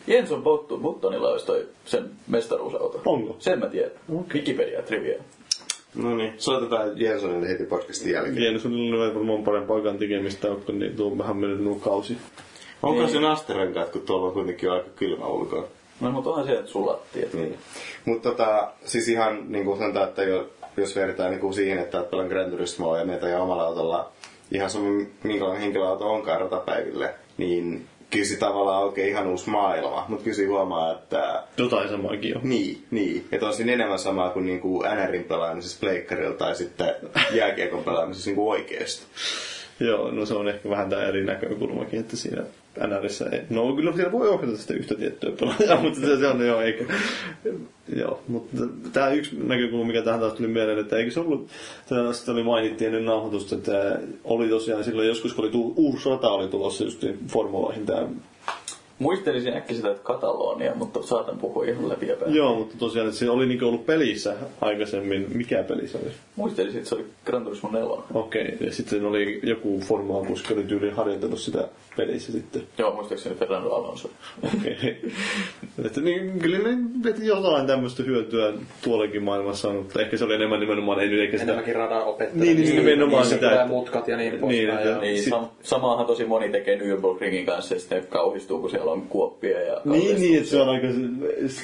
Jenson Button, Buttonilla olisi toi sen mestaruusauto. Onko? Sen mä tiedän. Wikipedia trivia. No niin, soitetaan Jensonille heti podcastin jälkeen. Sun ei varmaan parempaakaan tekemistä, kun niin tuo on vähän mennyt nuo kausi. Onko Niin. se nasterenkaat, kun tuolla on kuitenkin aika kylmä ulkoa? No mutta onhan se, että sulatti. Et. Niin. Mutta tota, siis ihan niin kuin sanotaan, että jo, jos vertaa niin kuin siihen, että olet paljon Gran Turismoa ja meitä ja omalla autolla, ihan sama minkälainen henkilöauto onkaan ratapäiville, niin kyllä se tavallaan oikein ihan uusi maailma. Mutta kyllä se huomaa, että Jotain samaakin on. niin, niin. Että on siinä enemmän samaa kuin niinku NRin pelaamisessa pleikkarilla tai sitten jääkiekon pelaamisessa niinku oikeesti. Joo, no se on ehkä vähän tämä eri näkökulmakin, että siinä No kyllä siinä voi ohjata sitä yhtä tiettyä pelaajaa, mutta se, se on jo eikä... Joo, mutta tämä yksi näkökulma, mikä tähän taas tuli mieleen, että eikö se ollut, sitten oli mainittiin ennen nauhoitusta, että oli tosiaan silloin joskus, kun oli tullut, uusi rata oli tulossa just formuloihin tämä Muistelisin äkki sitä, että Katalonia, mutta saatan puhua ihan läpi ja päin. Joo, mutta tosiaan, että se oli niinku ollut pelissä aikaisemmin. Mikä peli se oli? Muistelisin, että se oli Gran Turismo 4. Okei, ja sitten oli joku Formula 6, oli tyyliin harjoitellut sitä pelissä sitten. Joo, muistaakseni Fernando Alonso. Okei. että niin, kyllä ne että jotain tämmöistä hyötyä tuollakin maailmassa mutta ehkä se oli enemmän nimenomaan, ei nyt eikä sitä... Enemmänkin radan opettaja. Niin, niin, nimenomaan niissä sitä, että- mutkat ja niin Niin, poispäin. että- ja- Niin, Sit- sam- samaahan tosi moni tekee Nürburgringin kanssa ja sitten kauhistuu, kun siellä kuoppia ja Niin, niin, että se on aika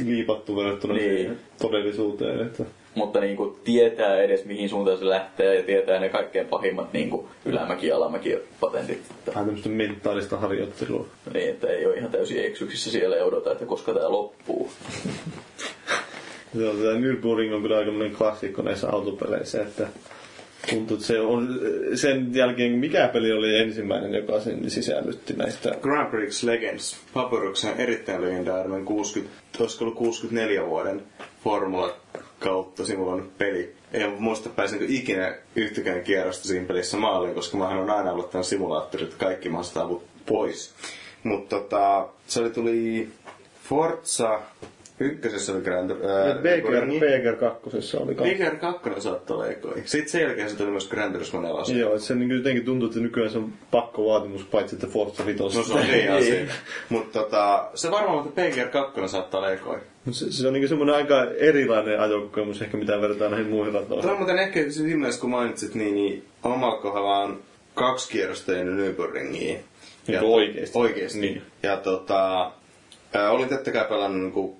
liipattu verrattuna Niin. todellisuuteen. Että... mutta niin kuin tietää edes mihin suuntaan se lähtee ja tietää ne kaikkein pahimmat niin kuin ylämäki- ja alamäki-patentit. Että, Vähän tämmöistä mentaalista harjoittelua. niin, että ei ole ihan täysin eksyksissä siellä ja odota, että koska tämä loppuu. Joo, tämä Nürburgring on kyllä aika klassikko näissä autopeleissä, että tuntuu, se on sen jälkeen, mikä peli oli ensimmäinen, joka sen sisällytti näistä. Grand Prix Legends, Papyruksen erittäin legendaarinen 60, olisiko ollut 64 vuoden formula kautta simuloinut peli. En muista pääsinkö ikinä yhtäkään kierrosta siinä pelissä maaliin, koska mä on aina aloittanut simulaattorit kaikki mahdolliset pois. Mutta tota, se oli tuli Forza, ykkösessä oli Grand BGR, BGR 2 oli kanssa. BGR 2 saattoi olla ekoi. Sitten sen jälkeen se tuli myös Grand Turismo 4. Joo, että se niin jotenkin tuntuu, että nykyään se on pakkovaatimus, paitsi että Forza 5. No se on eri asia. Mutta tota, se varmaan, että PGR 2 saattaa olla ekoi. se, se, on niin semmoinen aika erilainen ajokokemus, ehkä mitä verrataan näihin muihin Tämä ratoihin. on muuten ehkä siinä mielessä, kun mainitsit, niin, niin omalla kohdalla on kaksi kierrosta ennen Nürburgringiin. Niin kuin oikeesti. Oikeesti. Niin. Ja tota, olin totta kai pelannut niin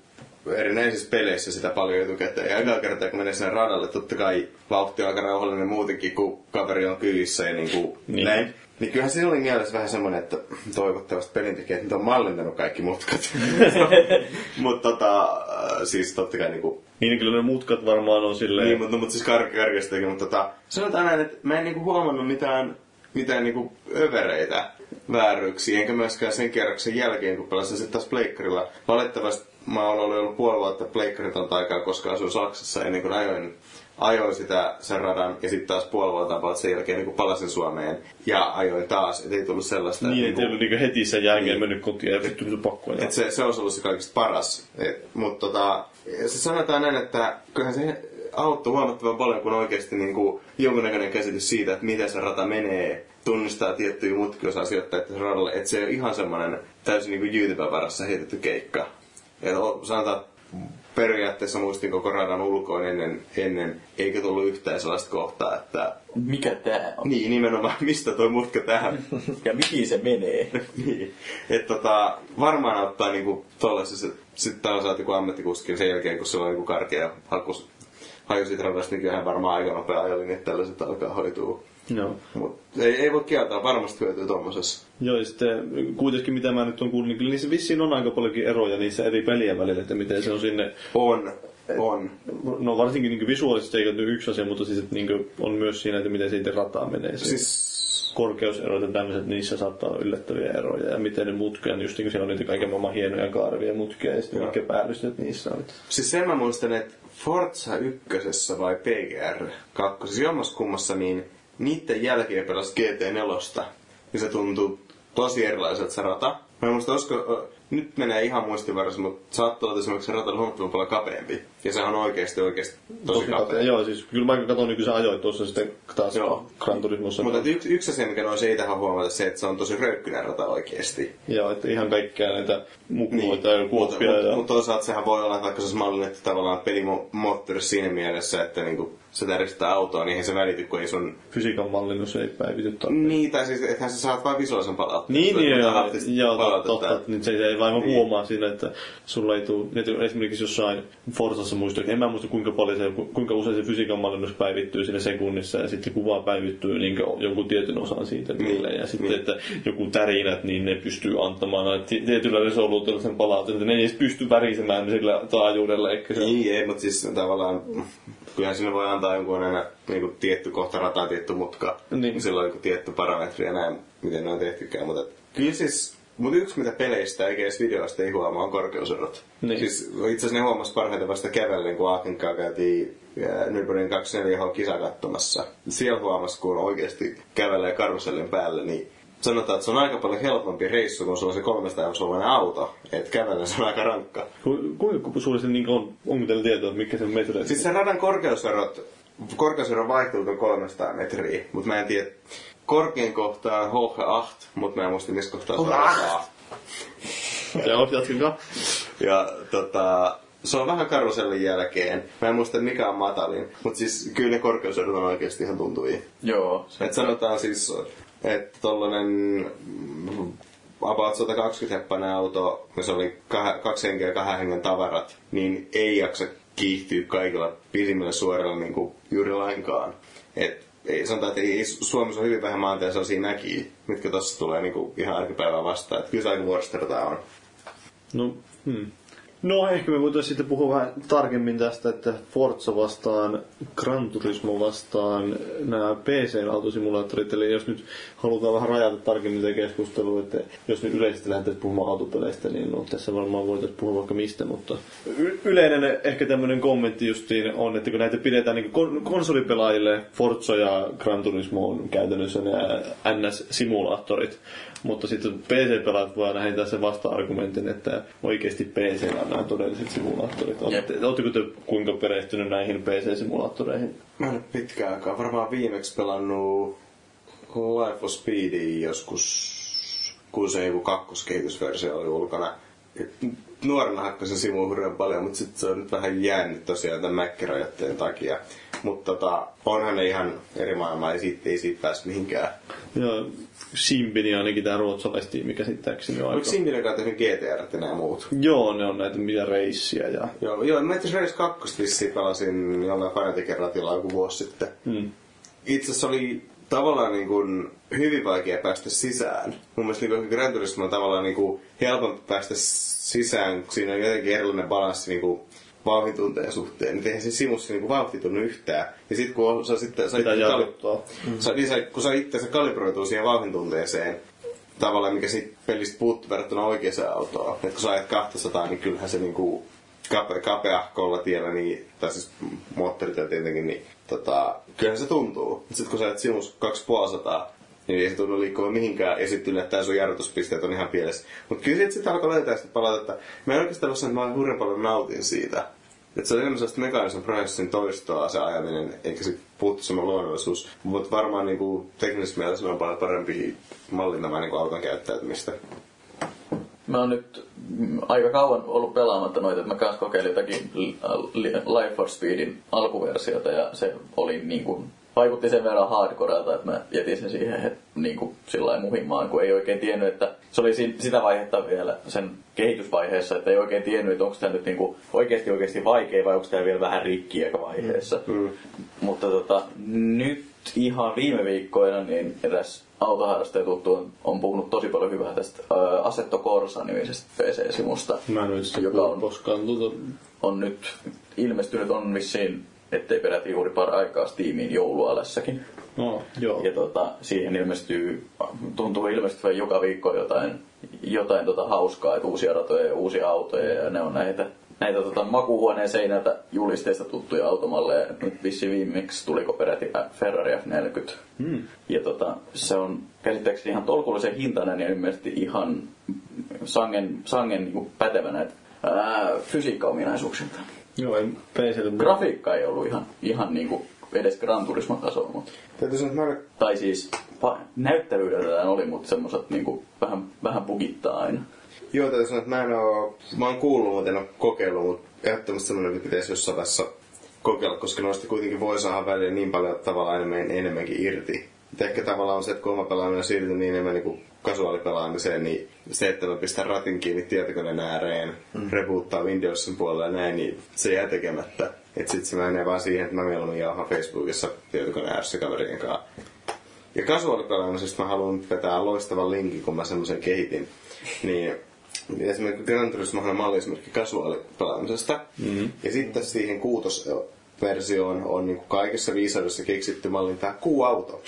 erinäisissä peleissä sitä paljon etukäteen. Ja aika kertaa, kun menee sinne radalle, totta kai vauhti on aika rauhallinen muutenkin, kun kaveri on kyydissä ja niin kuin Niin. näin. Niin kyllähän siinä oli mielessä vähän semmoinen, että toivottavasti pelintekijät nyt on mallintanut kaikki mutkat. Mutta tota, äh, siis totta kai niinku Niin kyllä ne mutkat varmaan on silleen... niin, mutta, mutta siis kar- karkeastakin, mutta tota, sanotaan näin, että mä en niinku huomannut mitään, mitään niinku övereitä vääryyksiä, enkä myöskään sen kierroksen jälkeen, kun pelasin sitten taas pleikkarilla. Valitettavasti mä olen ollut puoli vuotta pleikkaritonta aikaa, koska asuin Saksassa ennen kuin ajoin, ajoin sitä sen radan ja sitten taas puoli vuotta about sen jälkeen niin palasin Suomeen ja ajoin taas, et ei tullut sellaista. Niin, että että ei ollut niin heti sen jälkeen Niin. mennyt kotiin ja vittu nyt pakko ajaa. et se, se olisi ollut se kaikista paras. Mutta tota, se sanotaan näin, että kyllähän se auttoi huomattavan paljon, kun oikeasti niin kuin jonkunnäköinen käsitys siitä, että miten se rata menee, tunnistaa tiettyjä mutkia, osaa sijoittaa että se radalle, että se on ihan semmoinen täysin niin kuin jyytypän varassa heitetty keikka. Ja o- sanotaan, periaatteessa muistin koko radan ulkoon ennen, ennen eikä tullut yhtään sellaista kohtaa, että Mikä tää on? niin nimenomaan, mistä toi mutka tähän Ja mihin se menee? niin. Että tota, varmaan auttaa niinku tollaisessa, sitten tää on saatu joku ammattikuski sen jälkeen, kun se on niinku karkea hakus, haju siitä radasta, niin kyllähän varmaan aika nopea ajolinja, että tällaiset alkaa hoitua. Joo. Mut ei, ei voi kieltää, varmasti hyötyy tommosessa. Joo, ja sitten kuitenkin mitä mä nyt on kuullut, niin kyllä niissä vissiin on aika paljonkin eroja niissä eri pelien välillä, että miten se on sinne... On, on. No varsinkin niin visuaalisesti eikä nyt yksi asia, mutta siis että niin on myös siinä, että miten siitä rataa menee. Siis korkeuserot ja tämmöiset, niissä saattaa olla yllättäviä eroja. Ja miten ne mutkia, just niin kuin siellä on niitä kaiken maailman hienoja karvia mutkia ja sitten mitkä päällystet niissä on. Siis sen mä muistan, että Forza ykkösessä vai PGR kakkosessa, jommassa kummassa, niin niiden jälkeen pelasi GT4. Ja se tuntui tosi erilaiselta se rata. Mä en muista, olisiko, nyt menee ihan muistivarassa, mutta saattoi olla esimerkiksi se rata oli huomattavan paljon kapeampi. Ja se on oikeasti oikeasti tosi, kapea. Joo, siis kyllä mä katson niin sä ajoit tuossa sitten taas Joo. Gran Turismossa. Mutta yksi, yksi asia, mikä nousee itsehän huomata, se, että se on tosi röykkyinen rata oikeasti. Joo, että ihan kaikkea näitä mukuloita Niin. ja kuoppia. Mutta ja... mut toisaalta sehän voi olla, että vaikka se olisi mallinnettu tavallaan pelimoottori siinä mielessä, että niinku, se täristää autoa, niin eihän se välity, kun ei sun... Fysiikan mallinnus ei päivity tarpeeksi. Niin, tai siis, ethän sä saat vain visuaalisen palautteen. Niin, niin, joo, joo palautetta. totta, että nyt se ei vaan Niin. huomaa siinä, että sulla ei tule, että esimerkiksi jossain Forzassa muista, en mä muista kuinka paljon se, kuinka usein se fysiikan mallinnus päivittyy siinä sekunnissa ja sitten kuva päivittyy niin jonkun tietyn osan siitä niille ja sitten, niin. että joku tärinät, niin ne pystyy antamaan tietyllä resoluutiolla sen palautteen, ne ei edes pysty värisemään sillä taajuudella, eikä se Niin, ei, mutta siis tavallaan, kyllähän sinne voi antaa jonkun aina niin tietty kohta rataa, tietty mutka. Niin. Silloin joku tietty parametri ja näin, miten ne on tehtykään. Mutta kyllä siis, mutta yksi mitä peleistä eikä edes videoista ei huomaa on korkeuserot. Niin. Siis itse asiassa ne huomasi parhaiten vasta kävellen, kun Aakenkaa käytiin Nürburgring 24H kisa katsomassa. Siellä huomasi, kun oikeasti kävelee karusellin päälle, niin sanotaan, että se on aika paljon helpompi reissu, kun sulla on se 300 euroinen auto. Että kävellä se on aika rankka. Ku- Kuinka sulla se niin on, onko teillä tietoa, että mikä se metri Siis se radan korkeuserot, korkeusero vaihtuu tuon 300 metriä, mutta mä en tiedä, korkein kohta on H8, mutta mä en muista missä kohtaa se on A. Joo, jatkakaa. Ja tota, se on vähän karusellin jälkeen. Mä en muista mikä on matalin, mutta siis kyllä ne korkeuserot on oikeasti ihan tuntuvia. Joo. Se, Et sanotaan siis, että tollanen mm, about 120 heppainen auto, se oli kah- kaksi henkeä kahden hengen tavarat, niin ei jaksa kiihtyä kaikilla pisimmillä suorilla niin kuin juuri lainkaan. Et ei, sanotaan, että ei, Suomessa on hyvin vähän maanteja sellaisia mäkiä, mitkä tossa tulee niin kuin ihan arkipäivää vastaan. Et kyllä se aika on. No, hmm. No ehkä me voitaisiin sitten puhua vähän tarkemmin tästä, että Forza vastaan, Gran Turismo vastaan nämä PC-autosimulaattorit. Eli jos nyt halutaan vähän rajata tarkemmin tätä keskustelua, että jos nyt yleisesti lähdettäisiin puhumaan autopeleistä, niin no, tässä varmaan voitaisiin puhua vaikka mistä, mutta y- yleinen ehkä tämmöinen kommentti justiin on, että kun näitä pidetään niin kon- konsolipelaajille, Forza ja Gran Turismo on käytännössä nämä NS-simulaattorit, mutta sitten PC-pelaajat voi aina heittää sen vasta-argumentin, että oikeasti PC on nämä todelliset simulaattorit. Olette- Oletteko te kuinka perehtynyt näihin PC-simulaattoreihin? Mä en pitkään aikaa. Varmaan viimeksi pelannut Life of Speedia joskus, kun se joku kakkoskehitysversio oli ulkona. Nuorena hakkasin Simu hurjan paljon, mutta sitten se on nyt vähän jäänyt tosiaan tämän mäkkirajoitteen takia. Mutta tota, onhan ne ihan eri maailmaa, ei siitä, ei siitä pääse mihinkään. Ja Simbini ainakin tämä ruotsalaistiimi käsittääkseni on aika... Onko Simbinen kanssa tehnyt GTR ja nämä muut? Joo, ne on näitä mitä reissiä ja... Joo, joo mä itse Race 2 vissiin pelasin jollain Fanatikin ratilla joku vuosi sitten. Hmm. itse asiassa oli tavallaan niin kuin hyvin vaikea päästä sisään. Mun mielestä niin Gran Turismo on tavallaan niin kuin helpompi päästä sisään, kun siinä on jotenkin erilainen balanssi niin kuin vauhdintunteen suhteen. Niin eihän se simussa niin kuin vauhti tunnu yhtään. Ja sitten kun sä sitten... Sä itse kali- jarruttaa. Sä, niin sä, kun sä itse se kalibroituu siihen vauhdintunteeseen, tavallaan mikä siitä pelistä puuttuu verrattuna oikeaan autoon. Et kun sä ajat 200, niin kyllähän se niinku kape, kapeahkolla tiellä, niin, tai siis moottorityö tietenkin, niin tota, kyllähän se tuntuu. Sitten kun sä ajat simus 250, niin ei se tunnu liikkuva mihinkään, ja sitten yllättäen sun jarrutuspisteet on ihan pielessä. Mutta kyllä sit, sit alkoi löytää sitä palautetta. Mä en oikeastaan ole että mä hurjan paljon nautin siitä. Että se on enemmän sellaista mekaanisen prosessin toistoa se ajaminen, eikä se puuttu semmoinen luonnollisuus. Mutta varmaan niinku, teknisessä mielessä on paljon parempi mallintamaan niinku auton käyttäytymistä. Mä oon nyt aika kauan ollut pelaamatta noita, että mä kanssa kokeilin jotakin Li- Li- Life for Speedin alkuversiota ja se oli niin kuin, vaikutti sen verran hardcorelta, että mä jätin sen siihen niin kuin, sillä muhimaan, kun ei oikein tiennyt, että se oli si- sitä vaihetta vielä sen kehitysvaiheessa, että ei oikein tiennyt, että onko tämä nyt niin kuin, oikeasti oikeasti vaikea vai onko tämä vielä vähän rikki aika vaiheessa. Mm. Mutta tota, nyt ihan viime viikkoina niin eräs autoharrastaja tuttu on, on puhunut tosi paljon hyvää tästä ää, Assetto Corsa-nimisestä PC-simusta, Mä en ole joka on, koskaan tuota... on nyt ilmestynyt, on vissiin ettei peräti juuri paraikaa Steamiin joulualassakin. No, joo. Ja tota, siihen ilmestyy, tuntuu ilmestyvän joka viikko jotain, jotain tota hauskaa, että uusia ratoja ja uusia autoja ja ne on näitä näitä tota, makuuhuoneen seinältä julisteista tuttuja automalleja. Nyt vissi viimeksi tuliko peräti Ferrari F40. Hmm. Ja tota, se on käsittääkseni ihan tolkullisen hintainen ja ilmeisesti ihan sangen, sangen niin kuin pätevä näitä ää, fysiikkaominaisuuksilta. Joo, ei PClle. Grafiikka ei ollut ihan, ihan niin kuin edes Gran Turismo tasoa, mutta... Täytyy sanoa, että mä Tai siis pa- näyttävyydeltään oli, mutta semmoset niinku vähän, vähän bugittaa aina. Joo, täytyy sanoa, että mä en oo, mä oon kuullut, mutta en oo kokeillut, mutta ehdottomasti semmoinen, että pitäisi jossain vaiheessa kokeilla, koska noista kuitenkin voi saada välillä niin paljon tavallaan enemmän, enemmänkin irti. Et ehkä tavallaan on se, että kun oma pelaaminen on siirtynyt niin enemmän niin kasuaalipelaamiseen, niin se, että mä pistän ratin kiinni tietokoneen ääreen, mm. reboottaa Windowsin puolella ja näin, niin se jää tekemättä. Et sit se menee vaan siihen, että mä mieluummin jauhan Facebookissa tietokoneen ääressä kaverien kanssa. Ja kasuaalipelaamisesta mä haluan vetää loistavan linkin, kun mä semmoisen kehitin. Niin esimerkiksi Gran Turismo on malliesimerkki kasuaalipelaamisesta. Mm-hmm. Ja sitten siihen kuutosversioon on niin kuin kaikessa viisaudessa keksitty mallin tämä kuuauto.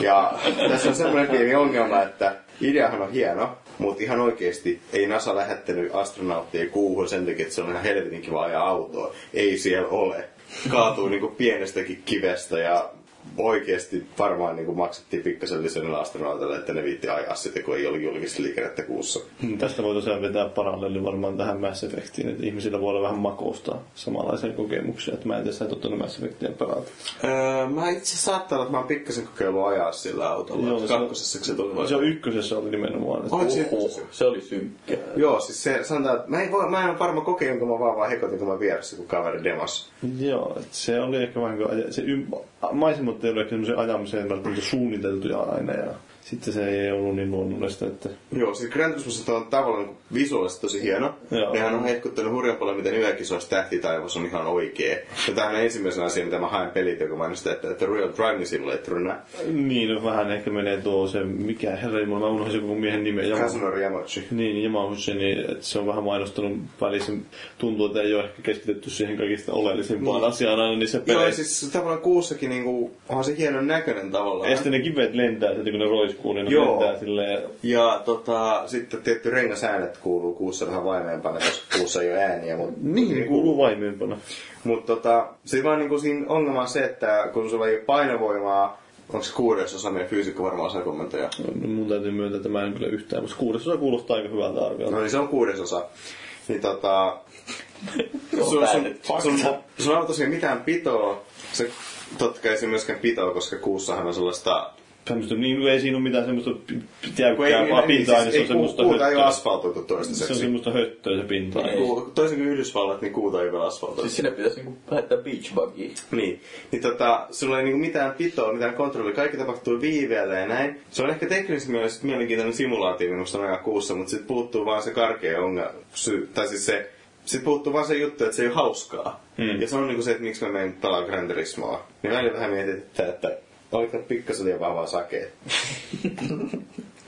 Ja tässä on semmoinen pieni ongelma, että ideahan on hieno, mutta ihan oikeasti ei NASA lähettänyt astronauttia kuuhun sen takia, että se on ihan helvetin kiva ajaa autoa. Ei siellä ole. Kaatuu niinku pienestäkin kivestä ja oikeasti varmaan niin maksettiin pikkasen lisännellä astronautille, että ne viitti ajaa sitten, kun ei ollut julkista liikennettä kuussa. Hmm, tästä voi tosiaan vetää paralleli varmaan tähän Mass Effectiin, että ihmisillä voi olla vähän makousta samanlaisia kokemuksia, että mä en tiedä, sä et ottanut Mass Effectia pelata. Öö, mä itse saattaa olla, että mä oon pikkasen kokeillut ajaa sillä autolla. Joo, kakkosessa se tuli. Se on ykkösessä oli nimenomaan. Että... Oliko se Oho, se oli synkkää. Joo, siis se sanotaan, että mä en, voi, mä en ole varma kokea, jonka mä vaan vaan hekotin, kun mä vieressä, kun kaveri demos. Joo, se oli ehkä vähän kuin, se ym... maisemat ei ole ajamiseen välttämättä suunniteltuja aina ja sitten se ei ollut niin luonnollista, että... Joo, siis Gran Turismossa on tavallaan niin visuaalisesti tosi hieno. Joo. Nehän on hehkuttanut hurjan paljon, miten yökisoissa tähtitaivas on ihan oikee. Ja tämähän on ensimmäisenä asia, mitä mä haen pelit, joka mainostaa, että, että Real Driving Simulatorina. Niin, no vähän ehkä menee tuo se, mikä herra mä unohdin joku miehen nimen. Kazunori Yamauchi. Niin, Yamauchi, niin että se on vähän mainostanut välissä. Tuntuu, että ei ole ehkä keskitetty siihen kaikista oleellisimpaan asiaan aina niissä Joo, peleissä. ja siis tavallaan kuussakin niinku, onhan se hienon näköinen tavallaan. Ja sitten ne kivet lentää, sitten kun ne roiskuu, niin ne Joo. silleen. Ja tota, sitten tietty rengasäänet kuuluu kuussa vähän vaimeempana, koska kuussa ei ole ääniä. Mutta Niin, kuuluu vaimeempana. Mutta tota, se vaan niinku siinä ongelma on se, että kun sulla ei ole painovoimaa, onko se kuudesosa meidän fyysikko varmaan osaa kommentoida? No, mun täytyy myöntää, että mä en kyllä yhtään, mutta kuudesosa kuulostaa aika hyvältä arviolta. No niin se on kuudesosa. Niin tota, Se on sun, sun, sun, sun on tosiaan mitään pitoa. Se totta kai se myöskään pitoa, koska kuussahan on sellaista... Semmoista, niin ei siinä ole mitään semmoista ei, jäykkää, vaan pintaa, niin se ei, on semmoista kuuta ei ole asfaltoitu Se on toistaiseksi. semmoista höttöä se pinta. Ku- Toisin kuin Yhdysvallat, niin kuuta ei ole asfaltoitu. Siis sinne pitäisi niinku lähettää beach buggia. Niin, niin tota, sulla ei niinku mitään pitoa, mitään kontrollia, kaikki tapahtuu viiveellä ja näin. Se on ehkä teknisesti mielessä mielenkiintoinen simulaatio minusta on aika kuussa, mutta sitten puuttuu vaan se karkea ongelma, sy- tai siis se, sit puuttuu vaan se juttu, että se ei ole hauskaa. Hmm. Ja se on niinku se, että miksi mä menen pelaa Gran Turismoa. Niin välillä vähän mietit, että, oliko pikkasen liian vahvaa sakea.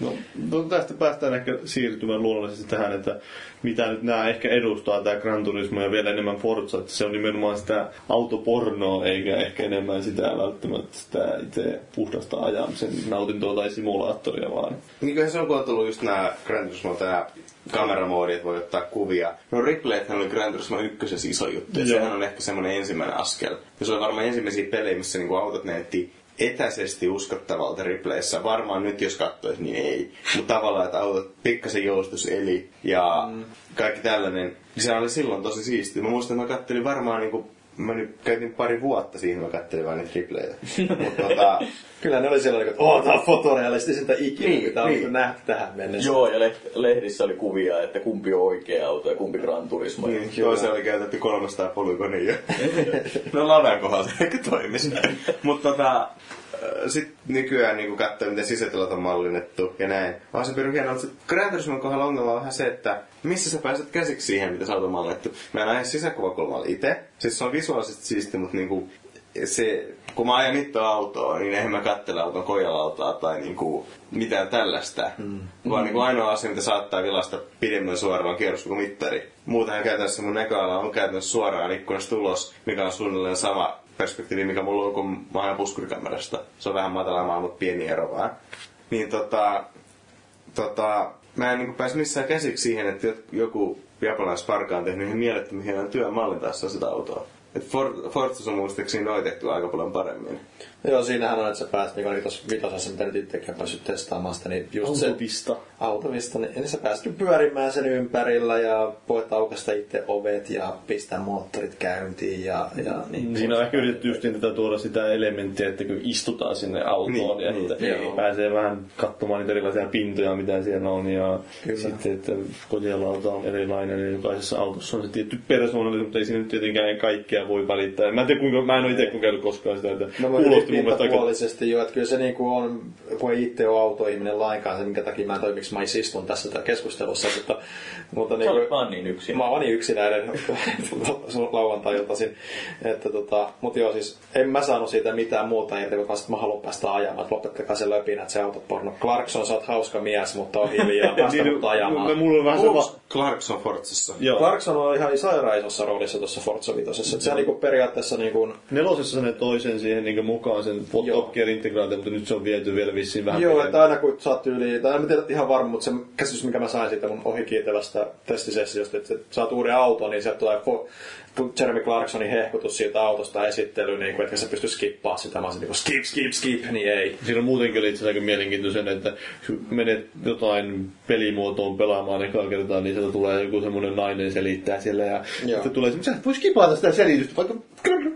No, no, tästä päästään ehkä siirtymään luonnollisesti tähän, että mitä nyt nämä ehkä edustaa, tämä Gran Turismo ja vielä enemmän Forza, että se on nimenomaan sitä autopornoa, eikä ehkä enemmän sitä välttämättä sitä itse puhdasta ajamisen nautintoa tai simulaattoria, vaan Niin se on, kun on tullut just nämä Gran Turismo, tää kameramoodi, että voi ottaa kuvia. No replaythän oli Gran Turismo ykkösessä iso juttu, ja Joo. sehän on ehkä semmoinen ensimmäinen askel. Ja se oli varmaan ensimmäisiä pelejä, missä niinku autot näytti etäisesti uskottavalta replayssä. Varmaan nyt jos katsois, niin ei. Mutta tavallaan, että autot pikkasen joustus eli ja mm. kaikki tällainen. Niin se oli silloin tosi siistiä. Mä muistan, että mä kattelin varmaan niinku Mä nyt käytin pari vuotta siihen, mä kattelin vaan niitä replaytä. Mutta tota, Kyllä ne oli sellainen, että oh, tää on fotorealistisinta ikinä, Niin, mitä on niin. niin. nähty tähän mennessä. Joo, ja lehdissä oli kuvia, että kumpi on oikea auto ja kumpi Gran Turismo. Niin, toisen oli käytetty 300 polygonia. no ladan kohdalla se ehkä toimisi. Mutta tota, sitten nykyään niin katsoo, miten sisätilat on mallinnettu ja näin. Vaan se perus hienoa, että Gran Turismon kohdalla ongelma on vähän se, että missä sä pääset käsiksi siihen, mitä sä oot mallinnettu. Mä en aja sisäkuvakulmalla itse. Siis se on visuaalisesti siisti, mutta niinku, se, kun mä ajan itse autoa, niin eihän mä kattele auton kojalautaa tai niinku mitään tällaista. Mm. Vaan niinku ainoa asia, mitä saattaa vilasta pidemmän suoraan kuin mittari. Muutenhan käytännössä mun näköala on käytännössä suoraan ikkunasta ulos, mikä on suunnilleen sama perspektiivi, mikä mulla on, kun mä ajan puskurikamerasta. Se on vähän matalammaa, mutta pieni ero vaan. Niin tota, tota, mä en niinku pääse missään käsiksi siihen, että joku japanilaisparka on tehnyt ihan työn mallintaessa sitä autoa. Et For- Forzassa on muistaakseni noitettu aika paljon paremmin. Joo, siinähän on, että sä pääset, niin kuin tuossa vitosessa, mitä nyt itsekin päässyt testaamaan sitä, niin just se Autopista. autovista, niin niin sä pääset pyörimään sen ympärillä ja voit aukasta itse ovet ja pistää moottorit käyntiin ja, ja niin. Siinä on ehkä yritetty just niin tätä tuoda sitä elementtiä, että kun istutaan sinne autoon, Niin, niin, että niin, joo. pääsee vähän katsomaan niitä erilaisia pintoja, mitä siellä on. Ja Kyllä. sitten, että kotialauta on erilainen, niin jokaisessa autossa on se tietty persoonallisuus, mutta ei siinä nyt tietenkään kaikkea voi välittää. Mä en tiedä, kuinka, mä en ole itse kokeillut koskaan sitä, että No kuulosti mun mielestä aika... jo, että kyllä se niinku on, kun ei itse ole autoihminen lainkaan, se minkä takia mä en toi, miksi mä istun tässä keskustelussa, mutta, mutta Sä niinku, olet vaan niin yksin. Mä oon niin yksinäinen lauantai-iltaisin. Että tota, mut joo siis, en mä saanut siitä mitään muuta irti, kun vasta mä haluan päästä ajamaan. Että lopettakaa se löpinä, että se autoporno. Clarkson, sä oot hauska mies, mutta on hiljaa. Päästä mut Niin, ajamaan. mulla on vähän sama... Clarkson Forzassa? Joo. Clarkson on ihan sairaan isossa roolissa tuossa Forza Vitosessa. Että se on niinku periaatteessa niinku, Nelosessa ne toisen siihen niin mukaan sen. Top Gear integraatio, mutta nyt se on viety vielä vissiin vähän Joo, että aina kun oot yli, tai en tiedä ihan varma, mutta se käsitys, mikä mä sain siitä mun ohikiitävästä testisessiosta, että saat uuden auton, niin sieltä tulee Jeremy Clarksonin hehkutus siitä autosta esittely, niin kuin, että sä pysty skippaa sitä. Mä olisin niin skip, skip, skip, niin ei. Siinä on muutenkin oli itse asiassa mielenkiintoisen, että kun menet jotain pelimuotoon pelaamaan ekaa kertaa, niin sieltä tulee joku semmoinen nainen selittää siellä ja Joo. sitten tulee se, sä et voi skipata sitä selitystä, vaikka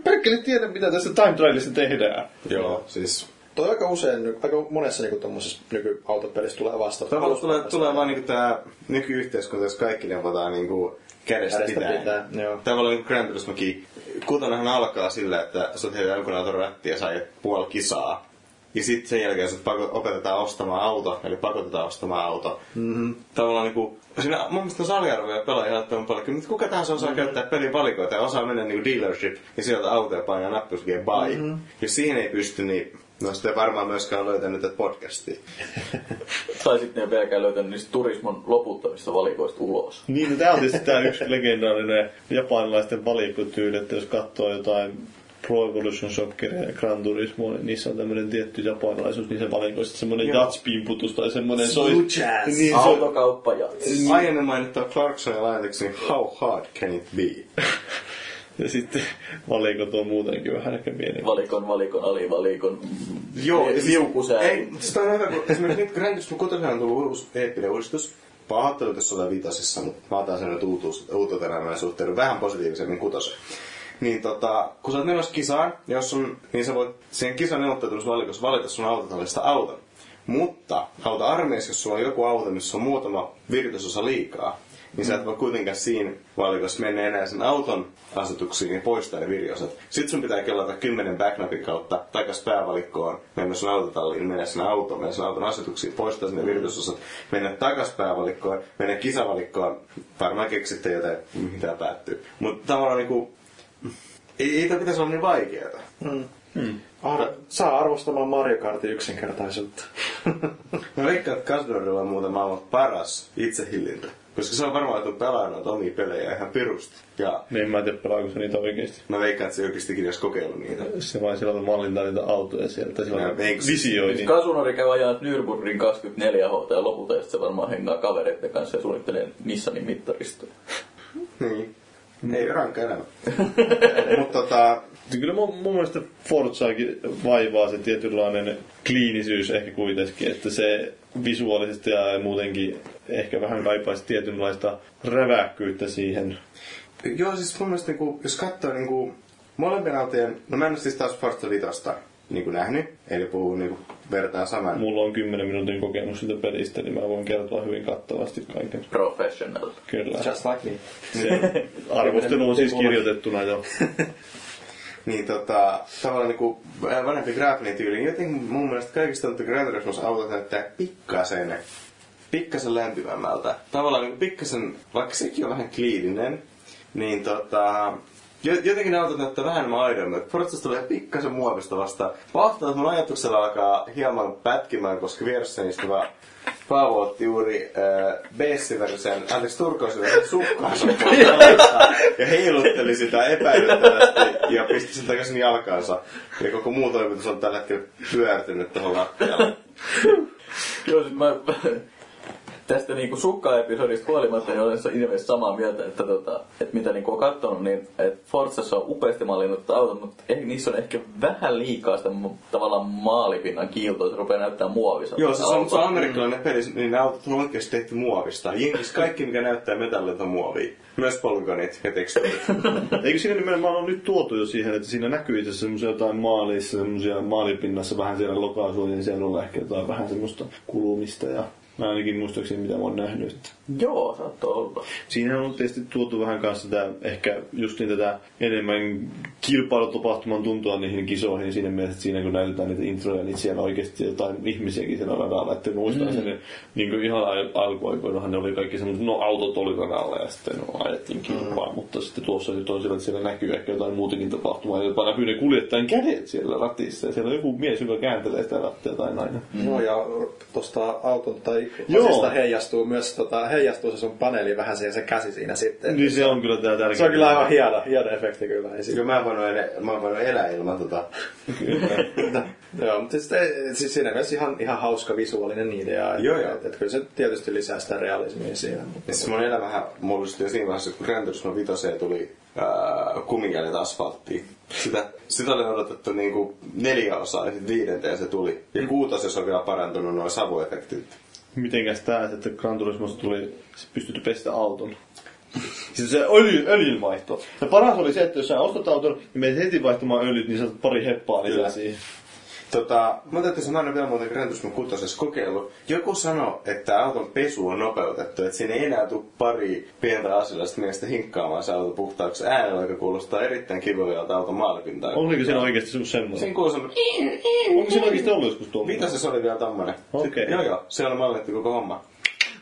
perkele tiedä, mitä tässä time trialissa tehdään. Joo, siis Toi aika usein, aika monessa niin tuommoisessa nykyautopelissä tulee vastaan. Tavallaan tulee, tulee vaan niinku tää nykyyhteiskunta, jos kaikki neuvotaan niinku kädestä, pitää, joo. Tavallaan niinku Gran Turismokin. Kutonenhan alkaa sillä, että sä oot heitä jonkun auton ratti ja sä ajat puoli kisaa. Ja sitten sen jälkeen sut pako- opetetaan ostamaan auto, eli pakotetaan ostamaan auto. Mm-hmm. Tavallaan niinku, siinä mun mielestä on saliarvoja pelaajia yllättävän paljon. Kyllä kuka tahansa osaa mm-hmm. käyttää pelin valikoita ja osaa mennä niinku dealership ja sieltä autoja painaa nappusukeen buy. Mm-hmm. Jos siihen ei pysty, niin no sitten varmaan myöskään löytänyt tätä podcastia. Tai sitten ne vieläkään löytänyt niistä turismon loputtamista valikoista ulos. Niin, no tää on tietysti tää yksi legendaarinen japanilaisten valikkotyyli, että jos katsoo jotain Pro Evolution Socceria ja Gran Turismo, niin niissä on tämmöinen tietty japanilaisuus niissä valikoissa, semmoinen jatspimputus tai semmoinen soi... Smooth jazz. Niin, se on, Autokauppa ja... Aiemmin mainittua Clarksonin lainateksi, how hard can it be? ja sitten valikot on muutenkin vähän ehkä mielenkiintoinen. Valikon, valikon, alivalikon. Joo, liukusää. Ei, sitä on hyvä, kun esimerkiksi nyt Gran Turismo 6 on tullut uusi eeppinen uudistus. Pahoittelut, jos ollaan vitasissa, mutta mä otan sen nyt uutuutena suhtaudun vähän positiivisemmin kutosen. Niin tota, kun sä oot menossa kisaan, jos sun, niin sä voit siihen kisan neuvotteluvalikossa valita sun autotallista auton. Mutta auto-armeijassa, jos sulla on joku auto, missä on muutama viritusosa liikaa, niin sä et voi kuitenkaan siinä valikossa mennä enää sen auton asetuksiin ja poistaa ne virjosat. Sitten sun pitää kelata kymmenen backnapin kautta takas päävalikkoon, mennä sun autotalliin, mennä sen autoon, mennä sen auton asetuksiin, poistaa sinne virtusosat, mennä takas päävalikkoon, mennä kisavalikkoon. Varmaan keksitte jotain, mihin tää päättyy. Mutta tavallaan niinku, ei, ei tää pitäisi olla niin vaikeeta. Ar- saa arvostamaan Mario Kartin yksinkertaisuutta. Mä veikkaan, että Kasdorilla on muuten maailman paras itsehillintä. Koska se on varmaan, että on pelannut omia pelejä ihan pirusti. Ja Niin en mä tiedä pelaako se niitä oikeesti. mä veikkaan, että se oikeastikin edes kokeillut niitä. Se vaan sillä mallintaa niitä autoja sieltä, sillä Ja on visioi. Niin. Kasunori käy ajaa Nürburgring 24 h ja lopulta ja se varmaan hengaa kavereiden kanssa ja suunnittelee Nissanin mittaristoja. Niin. Ei rankka elämä. Mutta tota, Kyllä mun, mun mielestä Forzaakin vaivaa se tietynlainen kliinisyys ehkä kuitenkin, että se visuaalisesti ja muutenkin ehkä vähän kaipaisi tietynlaista räväkkyyttä siihen. joo siis mun mielestä niinku, jos katsoo niinku molempien autojen, no mä en siis taas Forza Vitosta niinku nähnyt, eli puhuu niinku vertaan saman. Mulla on 10 minuutin kokemus sitä pelistä, niin mä voin kertoa hyvin kattavasti kaiken. Professional. Kyllä. Just like me. Se arvostelu on siis kirjoitettuna jo. Niin tota, tavallaan niinku vanhempi graafinen tyyli, niin jotenkin mun mielestä kaikista tuntuu Gran Turismos autot näyttää pikkasen, pikkasen lämpimämmältä. Tavallaan niinku pikkasen, vaikka sekin on vähän kliininen, niin tota, Jotenkin autot näyttää vähän maidommin. Forzasta tulee pikkasen muovista vastaan. Vahtaa, että mun ajatuksella alkaa hieman pätkimään, koska vieressäni istuva Paavo otti juuri äh, Bessiversen, anteeksi Turkoisen sukkaansa ja heilutteli sitä epäilyttävästi ja pisti sen takaisin jalkaansa. Ja koko muu toimitus on tällä hetkellä pyörtynyt tuohon lattialle. Joo, siis mä, tästä niinku sukka-episodista huolimatta niin olen ilmeisesti samaa mieltä, että, tota, että mitä niinku on katsonut, niin että Forzassa on upeasti mallinnut autot, mutta eh, niissä on ehkä vähän liikaa sitä tavallaan maalipinnan kiiltoa, se rupeaa näyttää muoviselta. Joo, se on, se auto. on amerikkalainen peli, niin ne autot on oikeasti tehty muovista. Jenkis kaikki, mikä näyttää metallilta muovia. Myös polygonit ja tekstuurit. Eikö siinä nimenomaan ole nyt tuotu jo siihen, että siinä näkyy itse semmoisia jotain maalissa, semmoisia maalipinnassa vähän siellä lokaasuja, niin siellä on ehkä jotain vähän semmoista kulumista ja mä ainakin muistaakseni mitä mä oon nähnyt. Joo, saattoi olla. Siinähän on tietysti tuotu vähän kanssa tätä, ehkä just niin tätä enemmän kilpailutapahtuman tuntua niihin kisoihin siinä mielessä, että siinä kun näytetään niitä introja, niin siellä oikeasti jotain ihmisiäkin siellä radalla. Että muistan mm. sen, niin kuin ihan al- alkuaikoinahan ne oli kaikki semmoiset, no autot oli radalla ja sitten no, ajettiin kilpaa, mm. mutta sitten tuossa nyt on sillä, että siellä näkyy ehkä jotain muutakin tapahtumaa, jopa näkyy ne kuljettajan kädet siellä ratissa ja siellä on joku mies, joka kääntelee sitä rattia tai nainen. Mm. Joo, ja tuosta auton tai Joo. osista heijastuu myös tota, heijastuu se sun paneeli vähän siihen se käsi siinä sitten. Niin se on kyllä tää tärkeä. se on kyllä aivan hieno, hieno efekti kyllä. Ei Joo, mä en voinut, ele- mä en voinut elää ilman tota. Joo, mutta siis, siis siinä mielessä ihan, ihan hauska visuaalinen idea. Joo, joo. Että, että kyllä se tietysti lisää sitä realismia siihen. Mutta Ja siis mun elämähän mullistui jo siinä vaiheessa, kun Gran Turismo 5 tuli kumikäänet asfalttiin. Sitä, sitä oli odotettu niinku neljä osaa ja sitten viidenteen se tuli. Ja kuutosessa on vielä parantunut nuo savuefektit. Mitenkäs tää, että Gran Turismosta tuli, se pystytty pestä auton. Siis se öljy, öljynvaihto. Ja paras oli se, että jos sä ostat auton, niin menet heti vaihtamaan öljyt, niin saat pari heppaa lisää siihen. Tota, mä täytyy sanoa aina vielä muuten Gran Turismo 6 kokeilu. Joku sanoi, että auton pesu on nopeutettu, että siinä ei enää tule pari pientä asiallista miestä hinkkaamaan se auto puhtaaksi äänellä, joka kuulostaa erittäin kivulialta auton maalipintaa. Oliko siinä oikeasti semmoinen? Siinä kuulostaa, Onko siinä oikeasti ollut joskus tuommoinen? mitä se oli vielä tommonen? Okei. Joo joo, se on mallettu koko homma.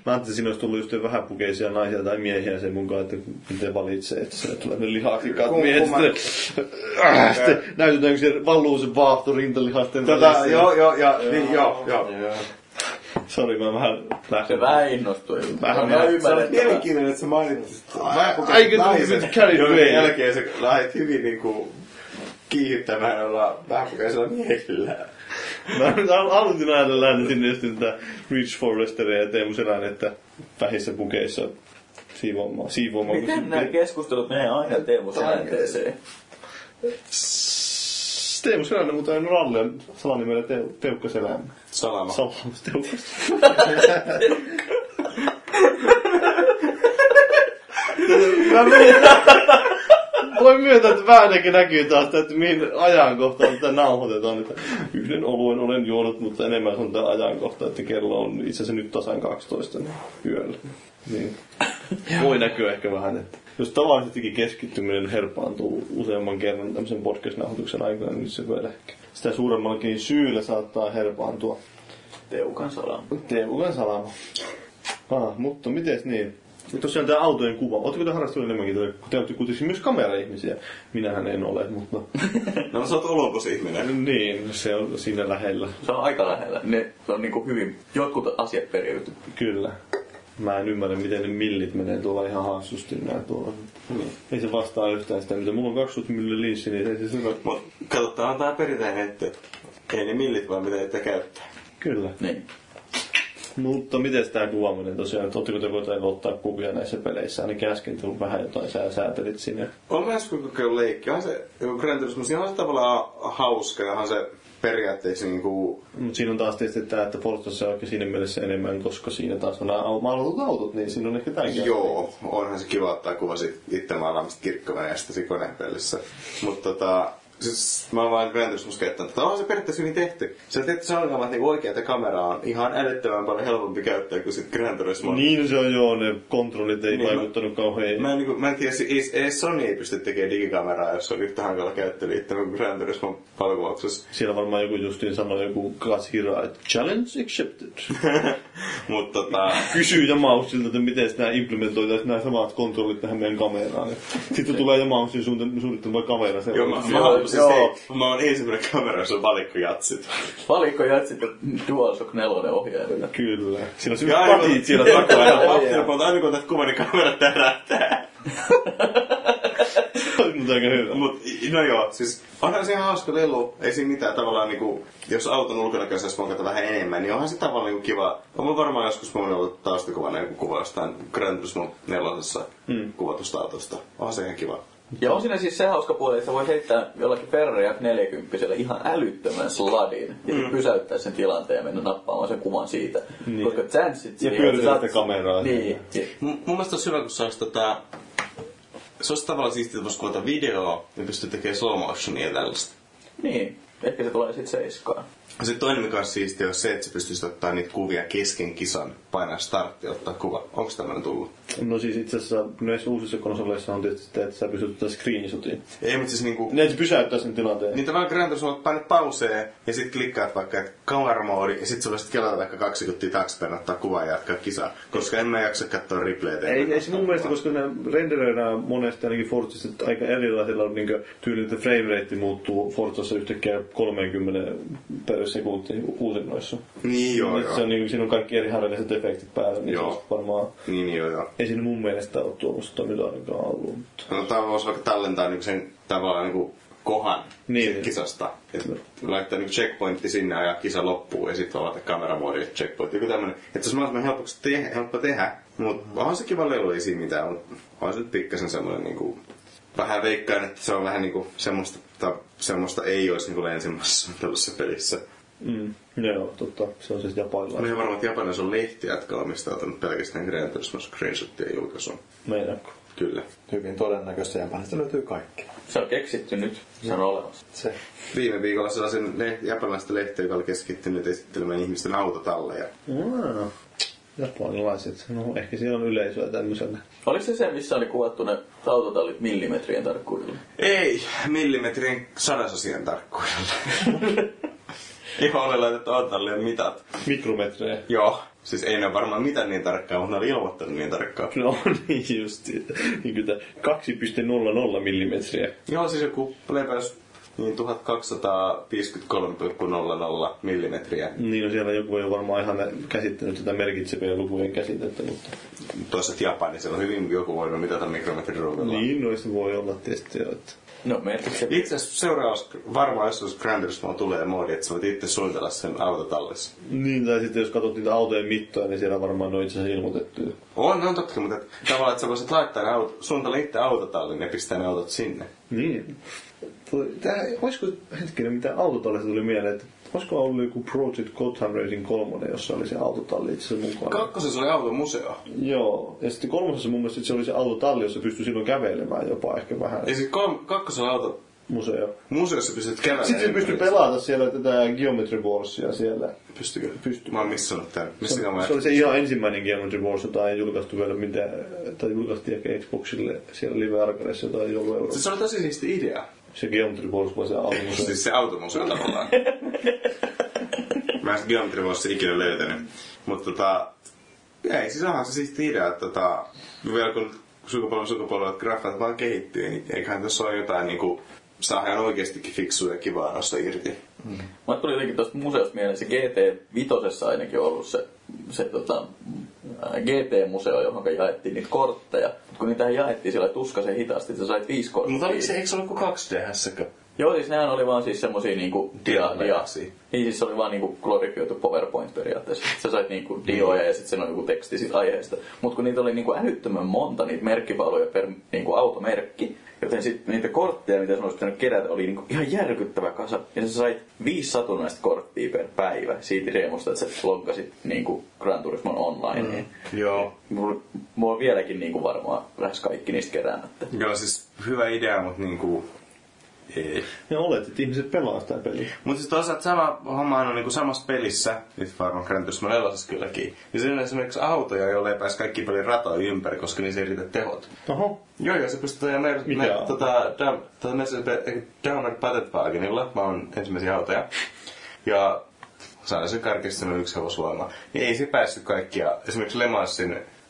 Mä ajattelin, että siinä olisi tullut just vähäpukeisia naisia tai miehiä sen mukaan, että miten valitsee, että sinne tulee ne lihakikkaat Kum- miehet. Sitten, äh, sitten näytetäänkö se valluu se vaahto rintalihasten Tota, välissä. joo joo ja, niin, joo joo. Sori, mä vähän Se lähdin. vähän innostui. Vähän- Mä Se on ymmärrän. mielenkiintoinen, että sä mainitsit. Eikö tuli nyt Joiden away? jälkeen sä lähdet hyvin niinku kiihyttämään olla vähäpukeisella miehillä. Mä nyt al- halusin ajatella, että sinne just tätä Rich Forresteria ja Teemu Selän, että vähissä pukeissa siivoamaan. siivoamaan Miten nämä keskustelut menee aina Teemu Selänteeseen? Teemu Selänne, mutta en Ralle salanimellä Teu- Teukka Selänne. Salama. Salama Teukka Mä myönnän, voin myöntää, että vähänkin näkyy taas, että mihin ajankohtaan tätä nauhoitetaan. Että yhden oluen olen juonut, mutta enemmän on tämä ajankohta, että kello on itse asiassa nyt tasan 12 niin yöllä. Niin. Voi näkyä ehkä vähän, että jos tavallisestikin keskittyminen herpaantuu useamman kerran tämmöisen podcast-nauhoituksen aikana, niin se vielä ehkä sitä suuremmallakin syyllä saattaa herpaantua. Teukan salama. Teukan salama. Ah, mutta mites niin? Tosiaan tämä autojen kuva. Oletteko te harrastuneet enemmänkin? tätä? Kun te olette kuitenkin myös kameraihmisiä. Minähän en ole, mutta... No sä oot ulkoisihminen. niin, se on siinä lähellä. Se on aika lähellä. Ne on niinku hyvin, jotkut asiat periytyy. Kyllä. Mä en ymmärrä, miten ne millit menee tuolla ihan hassusti nää tuolla. Niin. Ei se vastaa yhtään sitä, mitä mulla on 20 milli linssi, niin ei se sitä... Mut katsotaan on tää perinteinen, että ei ne millit vaan mitä ette käyttää. Kyllä. Niin. Mutta miten tämä kuvaaminen tosiaan, että ootteko te voineet ottaa kuvia näissä peleissä? Ainakin äsken tullut vähän jotain sää säätelit sinne. On myös kokeillut leikki. Onhan se Gran Turismo, siinä on se tavallaan hauska ja onhan se periaatteessa niinku... Mutta siinä on taas tietysti tämä, että Forstassa on oikein siinä mielessä enemmän, koska siinä taas on maalatut autot, niin siinä on ehkä tämänkin. Joo, onhan se kiva ottaa kuva itse maalaamista kirkkoveneestä siinä konepelissä. Mutta tota, Siis mä oon vain Gran Turismossa käyttänyt. Tämä on se periaatteessa hyvin tehty. Se on tehty sellainen, että niinku oikeata kameraa on ihan älyttömän paljon helpompi käyttää kuin sit Gran Turismo. Niin se on joo, ne kontrollit ei Niin, vaikuttanut kauhean. Mä en, niinku, mä en tiedä, ei, ei Sony ei pysty tekemään digikameraa, jos on yhtä hankala käyttöliittymä kuin Gran Turismo valokuvauksessa. Siellä varmaan joku justiin sanoi joku Katsira, että challenge accepted. Mutta tota, Kysyy Jamausilta, että miten nämä implementoitaisiin nämä samat kontrollit tähän meidän kameraan. Sitten tulee Jamausin suunnittelema kamera joo, mä, mä, oon, siis, Joo. hei, mä oon ensimmäinen kamera, jossa on valikkojatsit. Valikko jatsit ja DualShock 4 ohjaimella. Kyllä. Siinä on Ja sellaiset aina patit siellä takana. Aina kun aina kun otat kuvan, niin kamera tärähtää. Muuten aika hyvä. Mut, no joo, siis onhan se ihan hauska lelu. Ei siinä mitään tavallaan niinku, jos auton ulkonäköä saisi monkata vähän enemmän, niin onhan se tavallaan niinku kiva. On mun varmaan joskus mun ollut taustakuvana joku kuva jostain Gran Turismo nelosessa Hmm. kuvatusta autosta. Onhan se ihan kiva. Ja on siinä siis se hauska puoli, että voi heittää jollakin Ferrari F40 ihan älyttömän sladin ja mm. pysäyttää sen tilanteen ja mennä nappaamaan sen kuvan siitä. Niin. Koska chanssit Ja siihen, pyöritellä sitä kameraa. Niin. M- mun mielestä olisi hyvä, kun saisi tota... Se olisi tavallaan siistiä, että voisi kuvata videoa ja pystyy tekemään slow motionia ja tällaista. Niin. Ehkä se tulee sitten seiskaan. Ja sitten toinen, mikä olisi siistiä, on se, että sä pystyisit ottaa niitä kuvia kesken kisan, painaa startti ja ottaa kuva. Onko tämmöinen tullut? No siis itse asiassa näissä uusissa konsoleissa on tietysti sitä, että sä pystyt ottaa screenshotin. Ei, mutta siis niinku... Ne, että pysäyttää sen tilanteen. Niin tavallaan Gran Turismo, painat pausee ja sitten klikkaat vaikka että camera mode ja sitten sä voisit kelata vaikka kaksi sekuntia taaksepäin ottaa kuvaa ja jatkaa kisaa. Koska en mä jaksa katsoa replaytä. Ei, ei se mun mielestä, koska ne renderöidään monesti ainakin Forzassa aika erilaisilla niin tyyli, että frame rate muuttuu Forzassa yhtäkkiä 30 per sekunti uusinnoissa. Niin joo, Niin joo. Se on, niin, siinä on kaikki eri harvinaiset efektit päällä, niin Joo. se olisi varmaan... Niin joo, joo. Ei siinä mun mielestä ole tuommoista mitä ainakaan ollut. Mutta... No tämä voisi vaikka tallentaa niinku sen tavallaan niinku kohan Niin. kisasta. Et laittaa niinku checkpointti sinne ja kisa loppuu ja sitten avata kameramoodi ja checkpointti. Joku tämmönen. Että se mahdollisimman helpoksi tehdä, helppo tehdä. Mutta onhan se kiva lelu, ei siinä mitään. Mut on se pikkasen semmoinen niinku... Vähän veikkaan, että se on vähän niinku semmoista, tai semmoista ei olisi niinku ensimmäisessä tällaisessa pelissä. Mm. Joo, totta. Se on siis Mä japanilainen. olen varma, että Japanissa on lehtiä, jotka on omistautunut pelkästään Gran Turismo screenshottien julkaisuun. Meinaatko? Kyllä. Hyvin todennäköistä Japanista löytyy kaikki. Se on keksitty nyt. Se on olemassa. Se. Viime viikolla sellaisen le- japanilaista lehteä, joka oli keskittynyt esittelemään ihmisten autotalleja. Wow. Japanilaiset. No ehkä siellä on yleisöä tämmöiselle. Oliko se se, missä oli kuvattu ne autotallit millimetrien tarkkuudella? Ei, millimetrin sadasosien tarkkuudella. Oli laitettu autotallien mitat. Mikrometrejä. Joo. Siis ei ne ole varmaan mitään niin tarkkaa, mutta ne oli ilmoittanut niin tarkkaa. No niin justi. Niin kyllä 2,00 millimetriä. Joo, siis joku leveys niin 1253,00 millimetriä. Niin no siellä joku ei ole varmaan ihan käsittänyt tätä merkitsevien lukujen käsitettä, mutta... Toisaalta Japani, siellä on hyvin joku voinut mitata mikrometrin ruudulla. Niin, noista voi olla tietysti jo, että... No merkitsee. Itse asiassa seuraavaksi varmaan joskus Gran Turismo tulee moodi, että sä voit itse suunnitella sen autotallissa. Niin, tai sitten jos katsot niitä autojen mittoja, niin siellä varmaan ne on itse asiassa ilmoitettu. On, ne on totta, mutta tavallaan, että sä voisit laittaa ne auto, suunnitella itse autotallin ja pistää ne autot sinne. Niin. Tää, olisiko, hetkinen, mitä autotallista tuli mieleen, että olisiko ollut joku Project Gotham Racing 3, jossa oli se autotalli itse mukana? Kakkosessa oli automuseo. Joo, ja sitten kolmosessa mun mielestä se oli se autotalli, jossa pystyi silloin kävelemään jopa ehkä vähän. Ja siis kolm, kakkosella auto Museo. museossa pystyt kävelemään. Sitten se pystyi pelata siellä tätä Geometry Warsia siellä. Pystykö? Pystyi. Mä oon missannut. Se, Missä mä se oli se ihan ensimmäinen Geometry Wars, jota ei julkaistu vielä mitään, tai julkaistiin ehkä Xboxille siellä Live Arcadeissa, Euroopassa. Siis se oli tosi siisti idea. Se Geometry Wars vai se alku. Siis se automuseo tavallaan. Mä en sitä Geometry Warsia ikinä löytänyt. Mutta tota, ei, siis onhan se siisti idea, että tota, vielä kun sukupolven sukupolvet graffat vaan kehittyy, niin eiköhän tässä ole jotain niinku, saa ihan oikeastikin fiksua ja kivaa noista irti. Mä tuli jotenkin tuosta museosta mieleen, se GT5 ainakin on ollut se, se tota, GT-museo, johon jaettiin niitä kortteja. Mut Kun niitä jaettiin sillä tuskaisen hitaasti, että sä sait viisi korttia. Mutta oliko se, eikö se ollut kuin 2D-hässäkö? Joo, siis nehän oli vaan siis semmosia niinku dia, dia. Niin siis se oli vaan niinku glorifioitu PowerPoint periaatteessa. Sä sait niinku dioja ja sitten siinä on joku teksti siitä aiheesta. Mut kun niitä oli niinku älyttömän monta niitä merkkipaaluja per niinku automerkki, joten sitten niitä kortteja, mitä sun olisi pitänyt kerätä, oli niinku ihan järkyttävä kasa. Ja sä sait viisi satunnaista korttia per päivä siitä riemusta, että sä loggasit niinku Gran Turismon online. Mm. Joo. Mulla, mulla on vieläkin niinku varmaan lähes kaikki niistä keräämättä. Joo, siis hyvä idea, mutta niinku... Ei. Ja olet, että ihmiset pelaa sitä peliä. Mutta siis toisaalta sama homma on niinku samassa pelissä, nyt varmaan Gran Turismo 4 kylläkin. Ja siinä on esimerkiksi autoja, joille ei pääse kaikki pelin ratoja ympäri, koska niissä ei riitä tehot. Oho. Joo, ja se pystyy ajaa mer- Mikä me, auto? tota, Dam- tota Downer Patentwagenilla, mä oon ensimmäisiä autoja. Ja sain sen karkistunut yksi hevosvoima. Niin ei se päässyt kaikkia. Esimerkiksi Le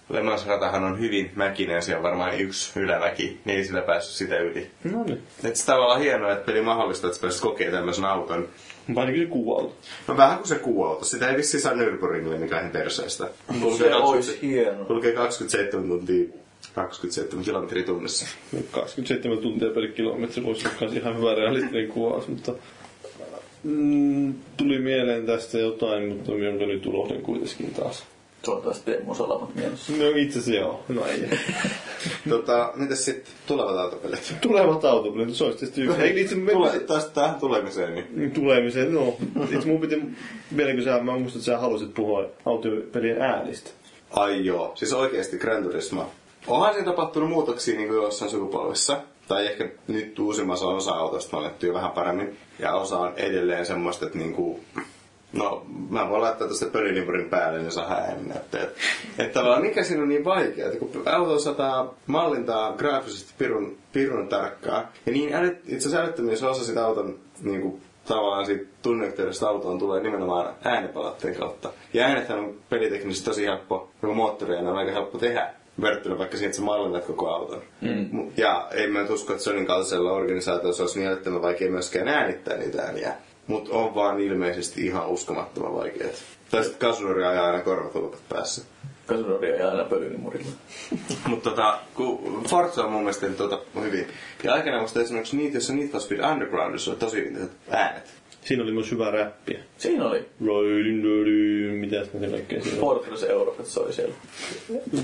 Mansin Le Mans ratahan on hyvin mäkinen, siellä on varmaan yksi ylämäki, niin ei sillä päässyt sitä yli. No niin. Et se tavallaan hienoa, että peli mahdollistaa, että sä pääsit kokemaan tämmöisen auton. Ainakin se kuuauto. No vähän kuin se kuuauto. Sitä ei vissiin saa Nürburgringille mikään perseestä. Se olisi hieno. Kulkee 27 tuntia, 27 kilometriä tunnissa. 27 tuntia per kilometri voisi olla kans ihan hyvä realistinen kuvaus, mutta mm, tuli mieleen tästä jotain, mutta jonka nyt unohdin kuitenkin taas. Toivottavasti Teemu Salamat mielessä. No itse asiassa joo, no ei. tota, mitäs sitten tulevat autopelit? Tulevat autopelit, se olisi tietysti yksi. Ei, itse me, Tule, taas tähän tulemiseen, niin tulemiseen, no. Itse mun piti, vieläkö sä, mä muistan, että sä halusit puhua autopelien äänistä. Ai joo, siis oikeasti Gran Turismo. Onhan siinä tapahtunut muutoksia niin kuin jossain sukupolvissa. Tai ehkä nyt uusimmassa osa autosta on annettu jo vähän paremmin. Ja osa on edelleen semmoista, että niinku, No, mä voin laittaa tästä pölinipurin päälle, niin saa näyttää. Että, että tavallaan mikä siinä on niin vaikea, että kun auto sataa mallintaa graafisesti pirun, pirun tarkkaa, ja niin älyt, itse asiassa älyttömissä osa sitä auton niin kuin, tavallaan siitä tunneyhteydestä autoon tulee nimenomaan äänipalautteen kautta. Ja äänethän on peliteknisesti tosi helppo, kun moottoria on aika helppo tehdä verrattuna vaikka siihen, että sä mallinnat koko auton. Mm. Ja ei mä nyt usko, että Sonin kaltaisella organisaatiolla se olisi niin älyttömän vaikea myöskään äänittää niitä ääniä. Mutta on vaan ilmeisesti ihan uskomattoman vaikeet. Tai sitten kasunori ajaa aina korvatulpat päässä. Kasunori ajaa aina pölynimurilla. Mutta tota, kun Forza on mun mielestä tuota hyvin. Ja aikanaan musta esimerkiksi niitä, jossa Need for Speed Undergroundissa oli tosi hyvin äänet. Siinä oli myös hyvää räppiä. Siinä oli Riding dirty, mä sen kaikkea siinä oli. Fortress Europe, se oli siellä.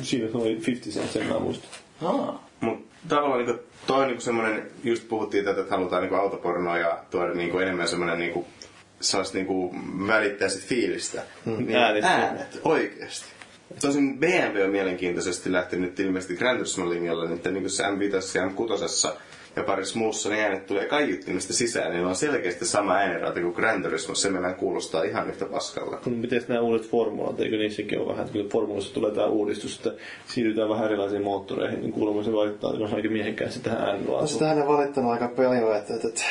Siinä oli 50 Cent, sen mä muistan. Aa. Mut tavallaan niinku, toi niinku semmonen, just puhuttiin tätä, että halutaan niinku autopornoa ja tuoda niinku enemmän semmonen niinku, sellaista niinku välittää sit fiilistä. Mm, niin äänet. äänet. oikeesti. Tosin BMW on mielenkiintoisesti lähtenyt ilmeisesti Gran Turismo linjalle, niin että niinku se M5 ja M6 ja parissa muussa ne äänet tulee kaiuttimesta sisään, niin on selkeästi sama äänenrata kuin Gran Turismo, se mennään kuulostaa ihan yhtä paskalla. Kun miten nämä uudet formulat, eikö niissäkin ole vähän, että kun formulassa tulee tämä uudistus, että siirrytään vähän erilaisiin moottoreihin, niin kuulemma se vaikuttaa myös aika miehekkäästi tähän No äänenlaatuun. sitähän ne valittanut aika paljon, että, että, että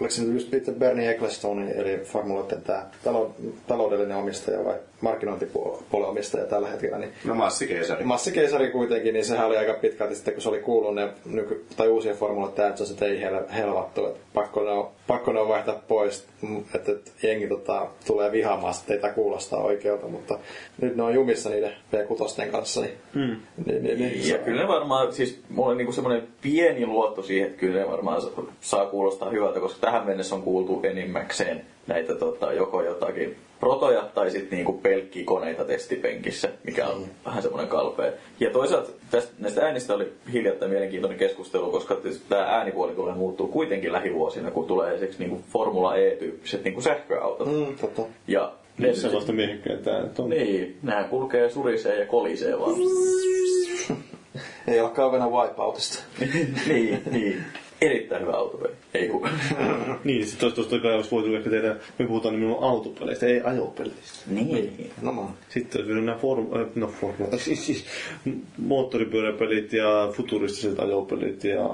oliko se nyt just Peter Bernie Ecclestone, eli formuloiden tämä talou, taloudellinen omistaja vai markkinointipuolen omistaja tällä hetkellä, niin No massikeisari. Massikeisari kuitenkin, niin sehän oli aika pitkälti sitten, kun se oli kuullut ne nyky- tai uusia formuloita, että se ei hel- helvattu, että pakko ne on, pakko ne on vaihtaa pois, mm, että, että jengi tota, tulee vihaamaan, että ei tämä kuulostaa oikealta, mutta nyt ne on jumissa niiden V6 kanssa, niin, mm. niin, niin, niin Ja kyllä ne varmaan, siis mulla on niinku semmoinen pieni luotto siihen, että kyllä ne varmaan sa- saa kuulostaa hyvältä, koska tähän mennessä on kuultu enimmäkseen näitä tota, joko jotakin protoja tai sitten niinku pelkkiä koneita testipenkissä, mikä on vähän semmoinen kalpea. Ja toisaalta tästä, näistä äänistä oli hiljattain mielenkiintoinen keskustelu, koska tämä äänipuoli tulee muuttuu kuitenkin lähivuosina, kun tulee esimerkiksi niinku Formula E-tyyppiset niinku sähköautot. Mm, tota. Ja ne, Sellaista miehekkäitä äänet on. niin, nämä kulkee surisee ja kolisee vaan. Ei ole kaukana Wipeoutista. niin, niin. Erittäin hyvä autopeli. Ei kun. Niin, sitten toista tosta kai olisi voitu ehkä tehdä, me puhutaan nimenomaan autopeleistä, ei ajopeleistä. niin. No mä. Sitten olisi vielä nämä form, äh, no formula, siis, siis moottoripyöräpelit ja futuristiset ajopelit ja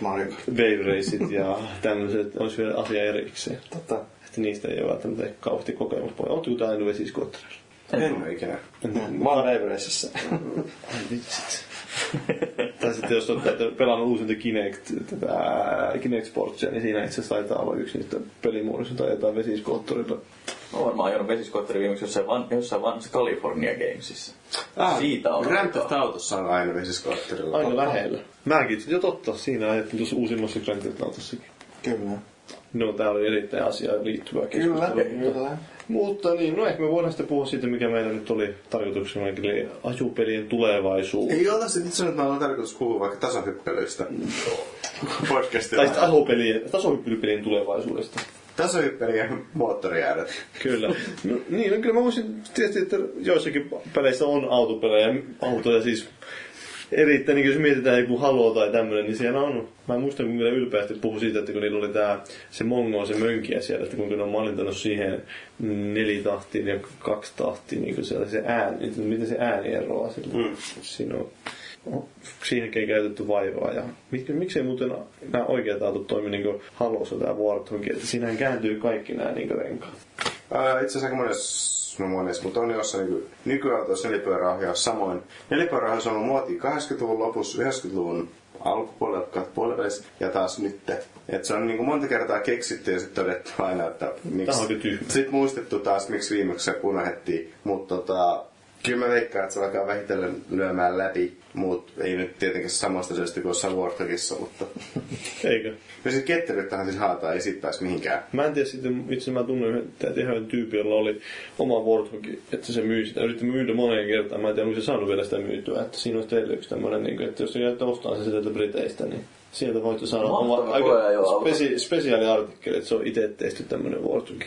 Mario Kart. wave raceit ja tämmöiset olisi vielä asia erikseen. Tota. Että niistä ei ole välttämättä ehkä kauheasti kokemuspohjaa. Oletko tämä aina vesiskootterilla? En ole ikinä. Mä oon Ravenessissä. Ai vitsit. Tai sitten jos olette pelannut uusinta Kinect, tätä Kinect Sportsia, niin siinä itse asiassa taitaa olla yksi niistä pelimuodoista tai jotain vesiskootterilla. Mä oon varmaan ajanut vesiskoitteri viimeksi jossain, van, jossain vanhassa California Gamesissa. Ah, Siitä on Grand. Theft Autossa on aina vesiskootterilla. Aika lähellä. Mäkin jo totta, siinä ajettiin tuossa uusimmassa Grand Theft Autossakin. Kyllä. No, tää oli erittäin asiaan liittyvää Kyllä, keskustelua. kyllä. Mutta niin, no ehkä me voidaan sitten puhua siitä, mikä meillä nyt oli tarkoituksena, eli ajopelien tulevaisuus. Ei ota sit itse nyt, mä olen tarkoitus puhua vaikka tasohyppelyistä. Podcastilla. Tai sitten ajopelien, tasohyppelypelien tulevaisuudesta. Tasohyppely ja moottoriääret. Kyllä. No, niin, no, kyllä mä voisin tietysti, että joissakin peleissä on autopelejä, autoja siis erittäin, niin jos mietitään joku Halo tai tämmöinen, niin siellä on, mä muistan ne ylpeästi puhu siitä, että kun niillä oli tää, se Mongo, se mönkiä siellä, että kuinka ne on malintanut siihen nelitahtiin ja kaksi tahtiin, niin kuin siellä se ääni, että miten se ääni eroaa sillä. Mm. Siinä on siihenkin ei käytetty vaivaa. Ja mik, miksei muuten nämä oikeat autot toimi niin kuin Halossa tämä Warthog, että siinähän kääntyy kaikki nämä niin renkaat. Ää, itse asiassa aika monessa, no monessa, mutta on jossain niin nykyautoissa nelipyöräohjaus samoin. Nelipyöräohjaus on ollut muoti 80-luvun lopussa, 90-luvun alkupuolella, puolivälissä ja taas nyt. Et se on niin kuin monta kertaa keksitty ja sitten todettu aina, että miksi. Sitten muistettu taas, miksi viimeksi se unohdettiin. Mutta tota, Kyllä mä veikkaan, että se alkaa vähitellen lyömään läpi, mutta ei nyt tietenkin samasta syystä kuin jossain Warthogissa, mutta... Eikö? Ja sit ketteryyttähän siis haetaan, ei siitä pääse mihinkään. Mä en tiedä sitten, itse mä tunnen yhden, yhden tyypin, jolla oli oma Warthog, että se myi sitä. Yritti myydä moneen kertaan, mä en tiedä, onko se saanut vielä sitä myytyä. Että siinä olisi teille yksi tämmöinen, niin että jos se ostaa se sieltä Briteistä, niin sieltä voitte saada oma aika spesi- spesiaaliartikkeli, että se on itse tehty tämmöinen Warthog.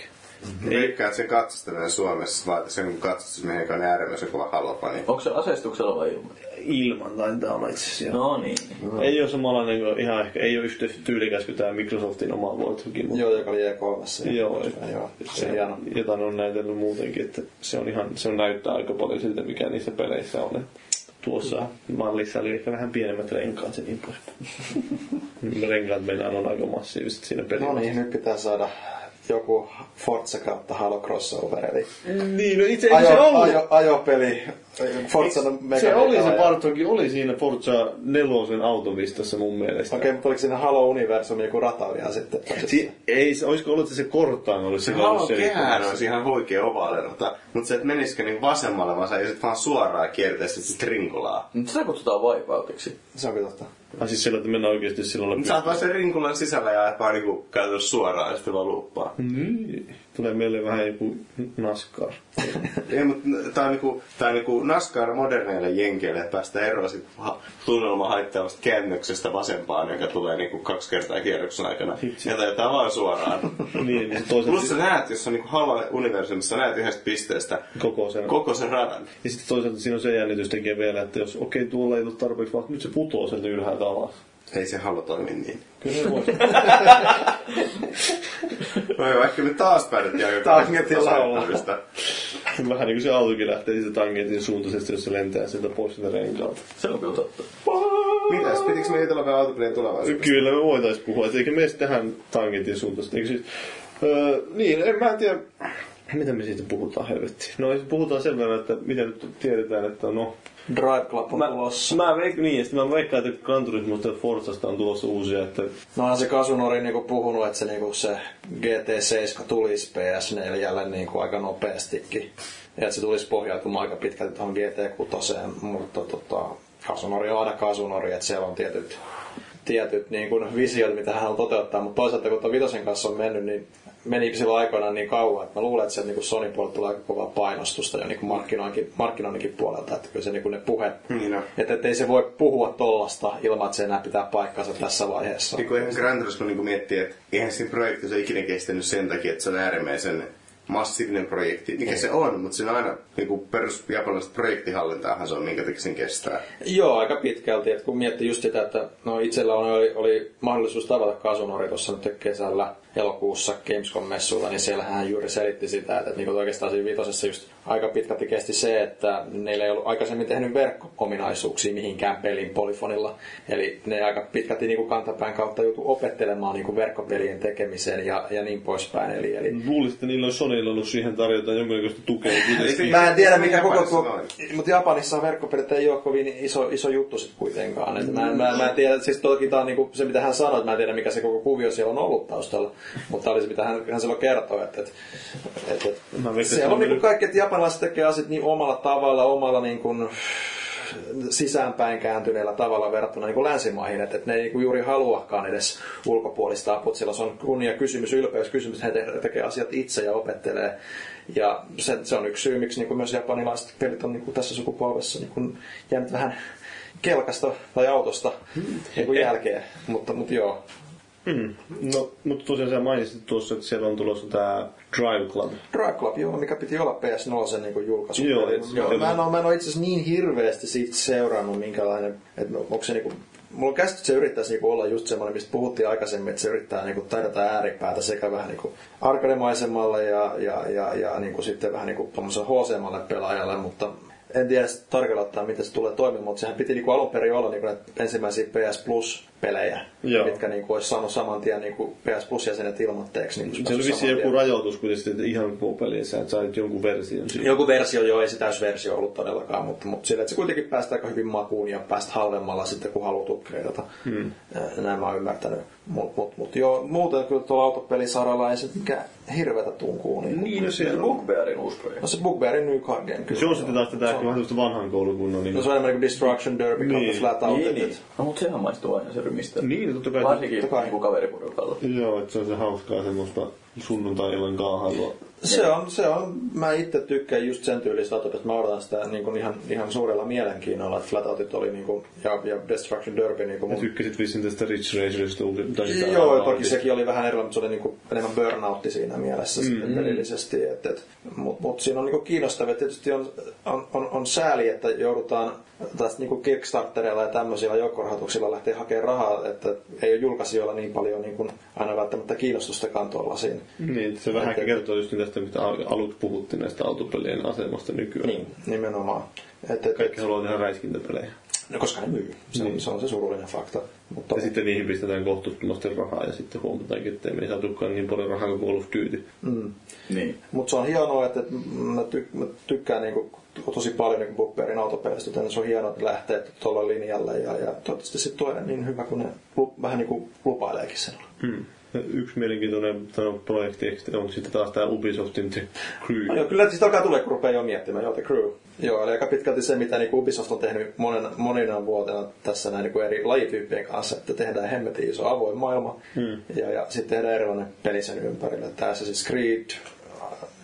Mm-hmm. Veikkaan, että sen katsastaminen Suomessa vaatii sen katsastusmiehen, joka on äärimmäisen kova halpa. Niin... Onko se aseistuksella vai ilman? Ilman taitaa olla itse asiassa. No niin. No. Ei ole samalla niin kuin, ihan ehkä, ei ole yhtä tyylikäs kuin tämä Microsoftin oma Voidhogi. Mutta... Joo, joka oli E3. Joo, et, joo se hieno. Jota ne on näytellyt muutenkin, että se on ihan, se on näyttää aika paljon siltä, mikä niissä peleissä on. Että tuossa mallissa oli ehkä vähän pienemmät renkaat ja niin pois. renkaat meillä on aika massiiviset siinä pelissä. No niin, nyt pitää saada joku Forza kautta Halo crossover, eli niin, no itse ajo. Ajo, ajopeli, Forza Se oli se Bartoki, oli siinä Forza nelosen autovistassa mun mielestä. Okei, okay, mutta oliko siinä Halo Universum joku rata vielä sitten? Si- ei, olisiko ollut, että se Kortaan olisi se Halo kehään olisi ihan huikea ovaalirata, mutta se, että menisikö niin vasemmalle, vaan sä vaan suoraan kiertää sitten rinkulaa. Mutta sitä kutsutaan wipeoutiksi. Se onkin totta. Ah, siis sillä, että mennään oikeasti silloin läpi. Sä oot vaan sen rinkulan sisällä ja et vaan niinku käytännössä suoraan ja sitten vaan luuppaa. Niin. Tulee mieleen vähän joku NASCAR. Ei, mutta tää on niinku, tää on niinku NASCAR moderneille jenkeille, päästä eroon sit tunnelma haittaavasta käännöksestä vasempaan, joka tulee niinku kaksi kertaa kierroksen aikana. Hitsi. Ja tää vaan suoraan. niin, niin toisaalta... Plus sä näet, jos on niinku Halo universumissa, näet yhdestä pisteestä koko sen, koko sen radan. Ja sitten toisaalta siinä on se jännitystekijä vielä, että jos okei, okay, tuolla ei ole tarpeeksi, vaan nyt se putoo sieltä ylhäältä alas. Ei se Halo toimi niin. Kyllä voi. no joo, ehkä me taas päädyttiin aika tasapainoista. Vähän niin kuin se autokin lähtee siitä tangentin suuntaisesti, jos se lentää sieltä pois sieltä renkaalta. Se on kyllä totta. Mitäs, pitikö me jutella vähän autopelien tulevaisuudesta? Kyllä me voitais puhua, että eikä me tähän tangentin suuntaisesti. Eikö siis, öö, niin, en mä en tiedä, mitä me siitä puhutaan helvetti? No puhutaan sen verran, että mitä nyt tiedetään, että no... Drive Club on mä, tulossa. Mä veik, niin, ja mä veikkaan, että Gran Turismosta ja Forzasta on tulossa uusia, että... No on se Kasunori niinku puhunut, että se, niinku se GT7 tulisi PS4 niinku aika nopeastikin. Ja että se tulisi pohjautumaan aika pitkälti tuohon GT6, mutta tota, Kasunori on aina Kasunori, että siellä on tietyt tietyt niin kuin visiot, mitä hän on toteuttaa, mutta toisaalta kun tuon Vitosen kanssa on mennyt, niin meni silloin aikoinaan niin kauan, että mä luulen, että sieltä niin Sony puolelta tulee aika kovaa painostusta jo niin kuin markkinoinnin, markkinoinninkin puolelta, että kyllä se niin kuin ne puhe, niin no. että, että ei se voi puhua tollasta ilman, että se enää pitää paikkansa tässä vaiheessa. Niin kuin ihan Gran Turismo niin miettii, että eihän siinä projektissa ikinä kestänyt sen takia, että se on äärimmäisen massiivinen projekti, mikä Ei. se on, mutta se on aina niin kuin perus japanilaista projektihallintaahan se on, minkä sen kestää. Joo, aika pitkälti. että kun miettii just sitä, että no itsellä oli, oli mahdollisuus tavata Kasunori tuossa nyt kesällä elokuussa Gamescom-messuilla, niin siellä hän juuri selitti sitä, että, että niin oikeastaan siinä viitosessa just aika pitkälti kesti se, että neillä ei ollut aikaisemmin tehnyt verkko-ominaisuuksia mihinkään pelin polyfonilla. Eli ne aika pitkälti niin kuin kantapään kautta joutu opettelemaan niin kuin verkkopelien tekemiseen ja, ja niin poispäin. Eli, eli... Luulisin, että niillä on Sonylla ollut siihen tarjota jonkinlaista tukea. Mä en tiedä mikä koko tuo, mutta Japanissa verkkopelit ei ole kovin iso, iso juttu sitten kuitenkaan. Mä, mä, mä en tiedä, siis toki tämä on niin kuin se mitä hän sanoi, että mä en tiedä mikä se koko kuvio siellä on ollut taustalla. Mutta oli se mitä hän, hän silloin kertoi, että, että, että, että siellä on niin kuin kaikki, että japanilaiset tekee asiat niin omalla tavalla, omalla niin kuin, sisäänpäin kääntyneellä tavalla verrattuna niin kuin länsimaihin, että, että ne ei niin kuin juuri haluakaan edes ulkopuolista apua. Sillä se on kunnia kysymys, ylpeys kysymys, he tekee asiat itse ja opettelee. Ja se, se on yksi syy, miksi niin kuin myös japanilaiset pelit on niin kuin tässä sukupolvessa niin kuin jäänyt vähän kelkasta tai autosta niin kuin jälkeen. Mutta, mutta joo. Mm. No, mutta tosiaan sä mainitsit tuossa, että siellä on tulossa tämä Drive Club. Drive Club, joo, mikä piti olla PS0 niin kuin julkaisu. Joo, et- joo, mä en ole, mä en ole itse asiassa niin hirveästi siitä seurannut, minkälainen, että onko se niinku, mulla on käsitys, että se yrittäisi niinku olla just semmoinen, mistä puhuttiin aikaisemmin, että se yrittää niinku tarjota ääripäätä sekä vähän niinku arcade-maisemmalle ja, ja, ja, ja niinku sitten vähän niinku HC-malle pelaajalle, mutta en tiedä sit tarkalleen ottaen, miten se tulee toimimaan, mutta sehän piti niinku alun perin olla niinku ensimmäisiä PS Plus-pelejä, Joo. mitkä niinku olisi saanut saman tien niinku PS Plus-jäsenet ilmoitteeksi. Niinku Se oli vissiin joku tien. rajoitus kuitenkin että ihan koko peliin, sä et sait jonkun version siitä. Joku versio jo, ei se täysversio ollut todellakaan, mutta, mutta sillä, että se kuitenkin päästä aika hyvin makuun ja päästä halvemmalla sitten, kun haluat upgradeata. Hmm. Näin mä oon ymmärtänyt. Mutta mut, mut, joo, muuten kyllä tuolla autopelisaralla ei se mikään hirveätä tunkuu. Niin, Niin, no Se siellä on. Bugbearin uusi projekti. No se Bugbearin New Card Game kyllä. Se on sitten taas tätä Se ehkä on- vähän sellaista vanhan koulukunnon. Niin, No se on enemmän kuin Destruction Derby Niin. niin. Flat Out. Niin, niin. No, mutta sehän maistuu aina se rymistä. niin totta kai. Varsinkin totta kai. niin kuin kaveriporukalla. Joo, että se on se hauskaa semmoista sunnuntai-illan kaahailua. Se on, se on, mä itse tykkään just sen tyylistä autopelistä. Mä odotan sitä niin kuin ihan, ihan suurella mielenkiinnolla, että Flatoutit oli niin kuin, ja, ja Destruction Derby niin kuin Ja mun tykkäsit vissiin tästä Ridge Racerista. tai Joo, toki sekin oli vähän erilainen, mutta se oli niinku enemmän burnoutti siinä mielessä mm. pelillisesti. Mutta mut siinä on niinku kiinnostavaa. Tietysti on, on, on, on sääli, että joudutaan tästä niinku Kickstarterilla ja tämmöisillä joukkorahoituksilla lähteä hakemaan rahaa, että ei ole julkaisijoilla niin paljon niin aina välttämättä kiinnostustakaan tuollaisiin. Niin, se vähän Et- et- kertoo just tästä, mitä al- aluksi puhuttiin näistä autopelien asemasta nykyään. Niin, nimenomaan. Et, et, Kaikki haluaa tehdä räiskintäpelejä. no, koska ne myy. Se, on, Niin. se on se surullinen fakta. Mutta, Ja sitten niihin pistetään kohtuuttomasti rahaa ja sitten huomataankin, että ei saatukaan niin paljon rahaa kuin Call of Duty. mm. Niin. Mutta se on hienoa, että että mä, ty, mä tykkään niinku tosi paljon niinku Bugbearin autopeleistä, joten se on hienoa, että lähtee tuolla linjalle ja, ja toivottavasti sitten tulee niin hyvä kuin ne lu, vähän niin kuin lupaileekin sen. Hmm. Yksi mielenkiintoinen tämä projekti on sitten taas tämä Ubisoftin The Crew. No, joo, kyllä sitä alkaa tulee, kun rupeaa jo miettimään, joo, The Crew. Joo, eli aika pitkälti se, mitä niin Ubisoft on tehnyt monen, monina vuotena tässä näin niin eri lajityyppien kanssa, että tehdään hemmetin iso avoin maailma Hmm. ja, ja sitten tehdään erilainen peli sen ympärille. Tämä Assassin's Creed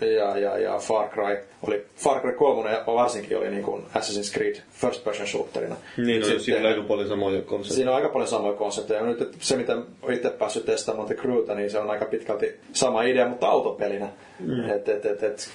ja, ja, ja Far Cry oli, Far Cry 3 ja varsinkin oli niin kuin Assassin's Creed first person shooterina. Niin, no, Sitten- siinä on aika paljon samoja konsepteja. Siinä on aika paljon samoja konsepteja. Ja nyt että se, mitä olen itse päässyt testaamaan The Crewta, niin se on aika pitkälti sama idea, mutta autopelinä. Mm. Et, et, et, et,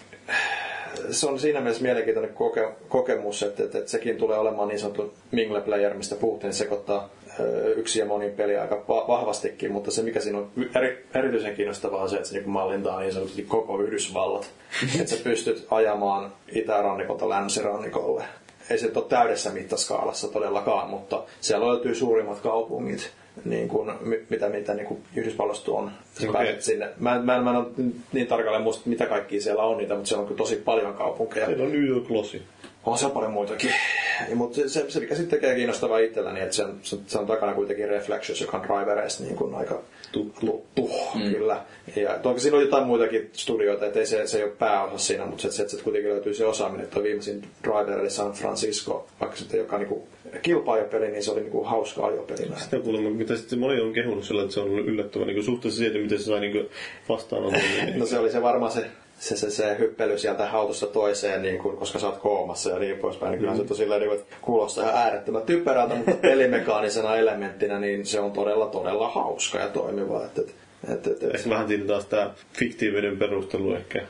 se on siinä mielessä mielenkiintoinen koke, kokemus, että, että, että sekin tulee olemaan niin sanottu mingle player, mistä puhuttiin, sekoittaa ö, yksi ja moni peli aika va- vahvastikin, mutta se mikä siinä on eri, erityisen kiinnostavaa on se, että se niin mallintaa niin sanotusti koko Yhdysvallat. että sä pystyt ajamaan itärannikolta länsirannikolle ei se nyt ole täydessä mittaskaalassa todellakaan, mutta siellä löytyy suurimmat kaupungit, niin kuin, mi- mitä, mitä niin kuin Yhdysvalloista on. Sä pääset sinne. Mä, en- mä, en- mä en ole niin tarkalleen muista, mitä kaikkia siellä on niitä, mutta siellä on kyllä tosi paljon kaupunkeja. Siellä on New York. On siellä paljon muitakin. Mutta se, se, mikä sitten tekee kiinnostavaa itselläni, että sen, se, se on takana kuitenkin Reflections, joka on Drivereista niin kuin aika Tuttu. mm. kyllä. Ja toki siinä on jotain muitakin studioita, että se, se ei ole pääosa siinä, mutta se, se, se kuitenkin löytyy se osaaminen, että viimeisin Driver eli San Francisco, vaikka sitten joka niinku kilpa ajopeli, niin se oli niinku hauska ajopeli. Sitä kuulemma, mitä sitten moni on kehunut sillä, että se on ollut yllättävän niin suhteessa siihen, miten se sai niin vastaanoton. No se oli se varmaan se, se, se, se hyppely sieltä autosta toiseen, niin kuin, koska sä oot koomassa ja niin poispäin. Niin kyllähän se tosiaan niin, kuulostaa ihan äärettömän typerältä, mutta pelimekaanisena elementtinä niin se on todella, todella hauska ja toimiva. Et, et, et, et, et. Vähän siinä taas tämä fiktiivinen perustelu ehkä.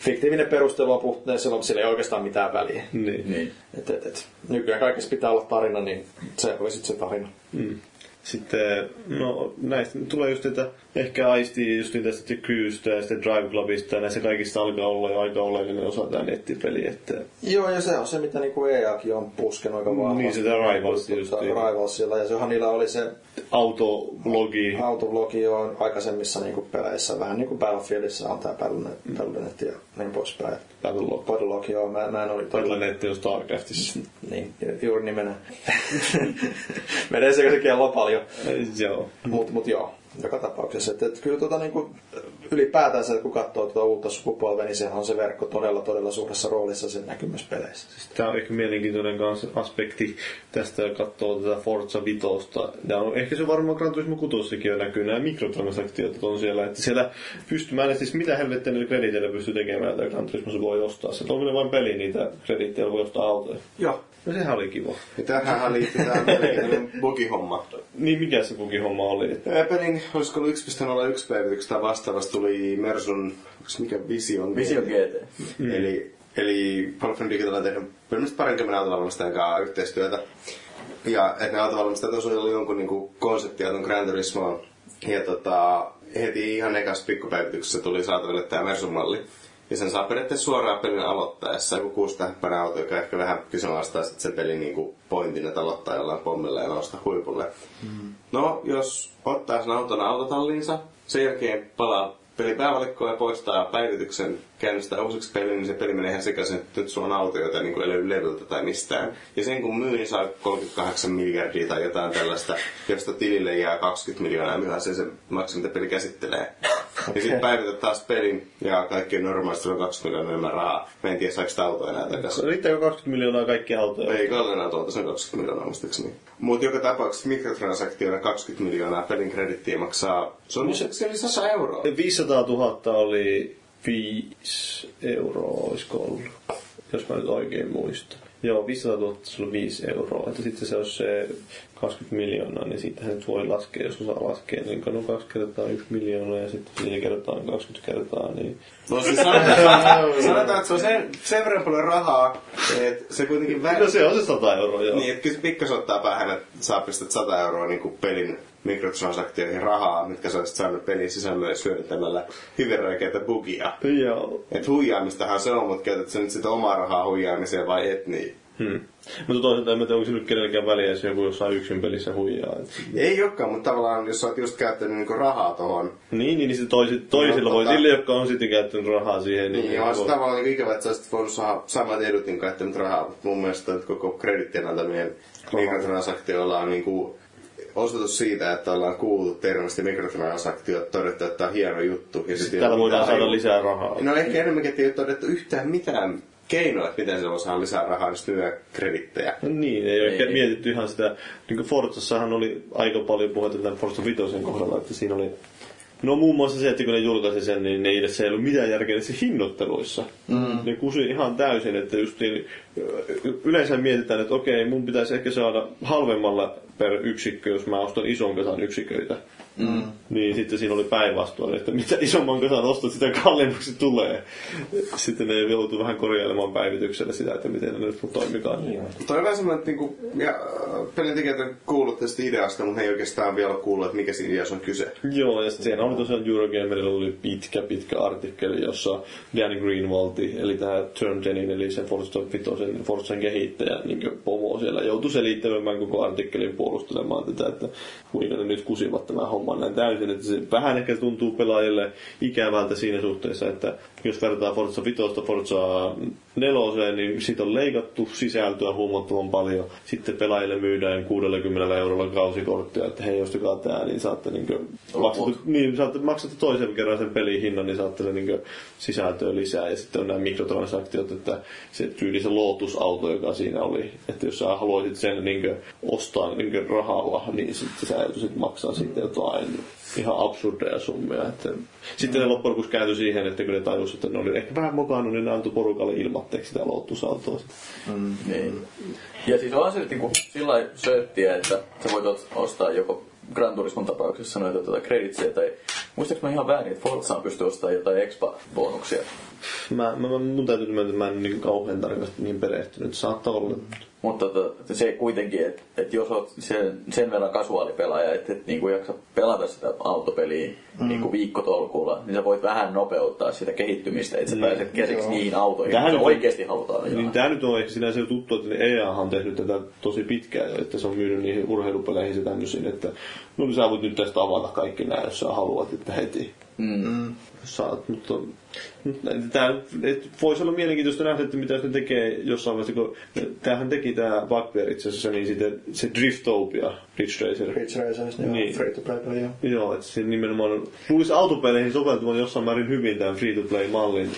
Fiktiivinen perustelu on puhuttu, silloin sillä ei oikeastaan mitään väliä. niin. Niin. Et, et, et. Nykyään kaikessa pitää olla tarina, niin se oli sitten se tarina. Mm. Sitten, no näistä tulee just, että ehkä aistii just niin tästä Crewstä ja sitten Drive Clubista ja näissä kaikista alkaa olla jo aika oleellinen osa tämä nettipeli, että Joo, ja se on se, mitä niinku EAkin on puskenut aika vahvasti. Niin, sitä Rivals just Tota, niin. Rivalsilla, ja sehän niillä oli se autologi, autoblogi on aikaisemmissa niinku peleissä, vähän niin kuin Battlefieldissa on tämä Battlenet, Battlenet ja niin poispäin. Battlelog. Battlelog, joo, mä, mä en todella... Battle.net on Starcraftissa. Niin, juuri nimenä. Menee se kello paljon. Joo. Mutta mut joo, joka tapauksessa. Et, et kyllä tota niinku, ylipäätänsä, kun katsoo tuota uutta sukupolvea, niin sehän on se verkko todella, todella suuressa roolissa sen näkyy myös peleissä. Tämä on ehkä mielenkiintoinen kans aspekti tästä, kun katsoo tätä Forza Vitosta. Ja on, ehkä se varmaan Gran Turismo 6 jo näkyy, nämä mikrotransaktiot on siellä. Että siellä pystyy, mä en siis mitä helvettiä niillä krediteillä pystyy tekemään, että Gran Turismo voi ostaa. Se on vain peli niitä krediittejä, voi ostaa autoja. Joo. No sehän oli kiva. Ja tähän liittyy tämä mielenkiintoinen bugihomma. Niin mikä se bugihomma oli? Että Ää, Pelin, olisiko ollut 1.01 päivityksestä tai vastaavasta tuli Mersun, mikä Vision? Vision GT. Mm. Eli, eli Palfren Digital on tehnyt ilmeisesti parinkymmenen autovalmistajan kanssa yhteistyötä. Ja että ne autovalmistajat on suunnitellut jonkun niinku konseptiauton Gran Turismoon. Ja tota, heti ihan ekas pikkupäivityksessä tuli saataville tämä Mersun malli. Ja sen saa periaatteessa suoraan pelin aloittaessa. Joku kuusitähpäinen auto, joka ehkä vähän kyseenalaistaa sit se pelin niinku pointin, että aloittaa jollain pommilla ja nousta huipulle. Mm. No, jos ottaa sen auton autotalliinsa, sen jälkeen palaa peli päävalikkoon ja poistaa päivityksen, käynnistää uusiksi pelin, niin se peli menee ihan sekaisin, että nyt sulla on auto, jota niin ei löydy levyltä tai mistään. Ja sen kun myy, niin saa 38 miljardia tai jotain tällaista, josta tilille jää 20 miljoonaa, mikä se se maksu, mitä peli käsittelee. Ja sitten päivität taas pelin ja kaikki normaalisti on 20 miljoonaa enemmän rahaa. Mä en tiedä, saako sitä autoa enää takaisin. riittääkö 20 miljoonaa kaikki autoja? Ei Kallen autolta, se on 20 miljoonaa muistaakseni. Mutta joka tapauksessa mikrotransaktioina 20 miljoonaa pelin kredittiä maksaa. Se on se oli 100 euroa. 500 000 oli 5 euroa, olisiko ollut, jos mä nyt oikein muistan. Joo, 500 000 se on 5 euroa. Että sitten se olisi se 20 miljoonaa, niin siitähän nyt voi laskea, jos osaa laskea, niin no 2 kertaa 1 miljoonaa ja sitten 4 kertaa 20 kertaa, niin No siis sanotaan, sanotaan, että se on sen, sen verran paljon rahaa, että se kuitenkin vähän... No se on se 100 euroa, joo. Niin, että kyllä se pikkas ottaa päähän, että saa pistää 100 euroa niin kuin pelin mikrotransaktioihin rahaa, mitkä sä olisit saanut pelin sisällölle hyödyntämällä hyvin räikeitä bugia. Joo. Et huijaamistahan se on, mutta käytät sä nyt sitä omaa rahaa huijaamiseen vai et niin? Hmm. Mutta toisaalta en tiedä, onko se nyt kenelläkään väliä, jos joku jossain yksin pelissä huijaa. Et... Ei olekaan, mutta tavallaan jos sä oot just käyttänyt niinku rahaa tohon. Niin, niin, niin toisi, toisilla No, voi, tota- niille, jotka on sitten käyttänyt rahaa siihen. Niin, niin on se voi- tavallaan niinku ikävä, että sä olisit voinut saada samat edut, niin käyttänyt rahaa. Mutta mun mielestä nyt koko kredittien antamien mikrotransaktioilla on niinku osoitus siitä, että ollaan kuultu termistä mikrotransaktiot, todettu, että tämä on hieno juttu. Ja sit ei Täällä voidaan saada haju- lisää rahaa. No ehkä enemmänkin, että ei ole todettu yhtään mitään keinoa, että miten se voi saada lisää rahaa, niin myö kredittejä. No niin, ei ole Ei. ehkä mietitty ihan sitä. Niin kuin Forzassahan oli aika paljon puhetta tämän Forza Vitosen kohdalla, että siinä oli No muun muassa se, että kun ne julkaisi sen, niin ne ei edes ei ollut mitään järkeä niissä hinnoitteluissa. Mm. Ne kusi ihan täysin, että just niin, yleensä mietitään, että okei, mun pitäisi ehkä saada halvemmalla per yksikkö, jos mä ostan ison kasan yksiköitä. Mm. Niin sitten siinä oli päinvastoin, että mitä isomman kasan ostat, sitä kalliimmaksi tulee. Sitten ne joutuu vähän korjailemaan päivityksellä sitä, että miten ne nyt toimikaan. Niin. Toi on vähän semmoinen, että niinku, ja, äh, pelintekijät on kuullut tästä ideasta, mutta he ei oikeastaan vielä kuullut, että mikä siinä ideassa on kyse. Joo, ja sitten siinä oli tosiaan Eurogamerilla oli pitkä, pitkä artikkeli, jossa Danny Greenwaldi, eli tämä Turn 10, eli se Forza Vitosen, Forzan kehittäjä, niin pomo siellä joutui selittämään koko artikkelin puolustelemaan tätä, että kuinka ne nyt kusivat tämän homman näin täysin. Että se vähän ehkä tuntuu pelaajille ikävältä siinä suhteessa, että jos vertaa Forza Vitosta Forza neloseen, niin siitä on leikattu sisältöä huomattavan paljon. Sitten pelaajille myydään 60 eurolla kausikorttia, että hei, ostakaa tää, niin saatte niin maksettu, niin, saatte, maksatte toisen kerran sen pelin hinnan, niin saatte sen niin sisältöä lisää. Ja sitten on nämä mikrotransaktiot, että se tyyli se Lotus-auto, joka siinä oli, että jos sä haluaisit sen niin ostaa niin rahalla, niin sitten sä joutuisit maksaa siitä jotain ihan absurdeja summia. Että sitten ne loppujen lopuksi kääntyi siihen, että kun ne tajusivat, että ne oli ehkä vähän mukana, niin ne antoi porukalle ilmatteeksi sitä Lotus-autoa. Niin. Ja siis on se niinku sillä söttiä, että sä voit ostaa joko Gran Turismon tapauksessa noita tuota kreditsiä tai muistaaks mä ihan väärin, että Forzaan pystyy ostamaan jotain expa-bonuksia. Mä, mä, mä, mun täytyy myöntää, että mä en niin kauhean tarkasti niin perehtynyt. Saattaa olla. Mutta tota, se kuitenkin, että et jos oot sen, sen verran kasuaalipelaaja, että et niinku jaksa pelata sitä autopeliä mm. niinku viikkotolkulla, niin sä voit vähän nopeuttaa sitä kehittymistä, että sä pääset käsiksi niihin autoihin, Tähän mitä nyt- oikeasti halutaan ajaa. Niin tää nyt on ehkä sinänsä tuttu, että EA on tehnyt tätä tosi pitkään jo, että se on myynyt niihin urheilupeleihin ja tämmöisiin, että no niin sä voit nyt tästä avata kaikki nämä, jos sä haluat, että heti. Mm. saat, mutta tämä voisi olla mielenkiintoista nähdä, että mitä se tekee jossain vaiheessa, kun tämähän teki tämä Bugbear itse asiassa, niin sitten se Driftopia, Ridge Racer. Ridge Racers, joo, Niin. free to play peli, joo. Joo, että se nimenomaan luulisi autopeleihin soveltuvan jossain määrin hyvin tämän free-to-play-mallin.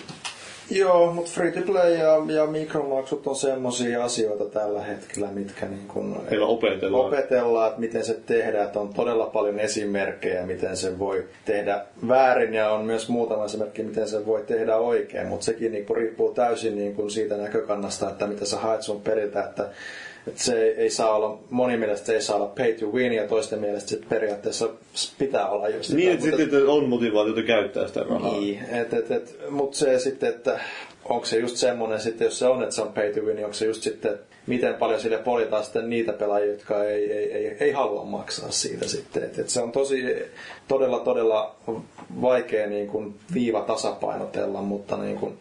Joo, mutta free to play ja, ja mikromaksut on semmosia asioita tällä hetkellä, mitkä niin kun opetellaan. opetellaan, että miten se tehdään, että on todella paljon esimerkkejä, miten se voi tehdä väärin ja on myös muutama esimerkki, miten se voi tehdä oikein, mutta sekin niin riippuu täysin niin kun siitä näkökannasta, että mitä sä haet sun peliltä, että että se ei, ei saa olla, moni mielestä se ei saa olla pay to win ja toisten mielestä se periaatteessa pitää olla just sitä, Niin, että sitten että on motivaatiota käyttää sitä rahaa. niin, et, et, et, mutta se sitten, että onko se just semmoinen sitten, jos se on, että se on pay to win, niin onko se just sitten, miten paljon sille politaan sitten niitä pelaajia, jotka ei, ei, ei, ei halua maksaa siitä sitten. Et, et se on tosi, todella, todella vaikea niin kuin viiva tasapainotella, mutta niin kuin,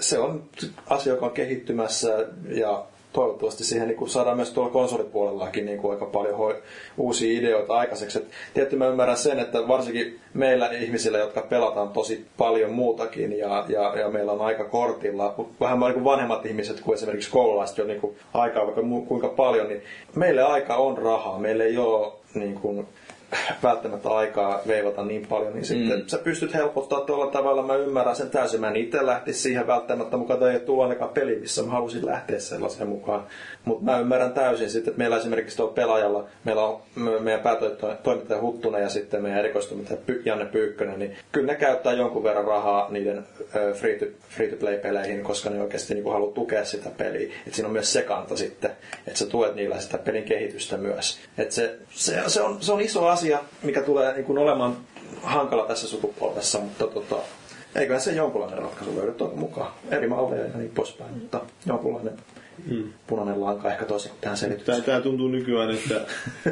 se on asia, joka on kehittymässä ja toivottavasti siihen niin kuin saadaan myös tuolla konsolipuolellakin niin kuin aika paljon hoi, uusia ideoita aikaiseksi. Et tietysti mä ymmärrän sen, että varsinkin meillä ihmisillä, jotka pelataan tosi paljon muutakin ja, ja, ja meillä on aika kortilla, vähän niin kuin vanhemmat ihmiset kuin esimerkiksi koululaiset jo niin kuin aikaa vaikka kuinka paljon, niin meille aika on rahaa. Meillä ei ole niin kuin, välttämättä aikaa veivata niin paljon, niin sitten Mm. sä pystyt helpottaa tuolla tavalla. Mä ymmärrän sen täysin. Mä en itse lähtisi siihen välttämättä mukaan, tai ei tullut ainakaan peli, missä mä halusin lähteä sellaiseen mukaan. Mutta mä ymmärrän täysin sitten, että meillä esimerkiksi tuolla pelaajalla, meillä on me- meidän päätoimittaja Huttunen ja sitten meidän erikoistoimittaja Janne Pyykkönen, niin kyllä ne käyttää jonkun verran rahaa niiden ö, free to, free to play peleihin, koska ne oikeasti niin haluaa tukea sitä peliä. Et siinä on myös se kanta sitten, että sä tuet niillä sitä pelin kehitystä myös. Et se, se, se, on, se on iso asia, mikä tulee niin kuin olemaan hankala tässä sukupolvessa, mutta tota, eiköhän se jonkunlainen ratkaisu löydy mukaan. Eri malleja ja niin poispäin, mutta jonkunlainen punainen lanka ehkä tosi tähän Tämä, selitykseen. tämä tuntuu nykyään, että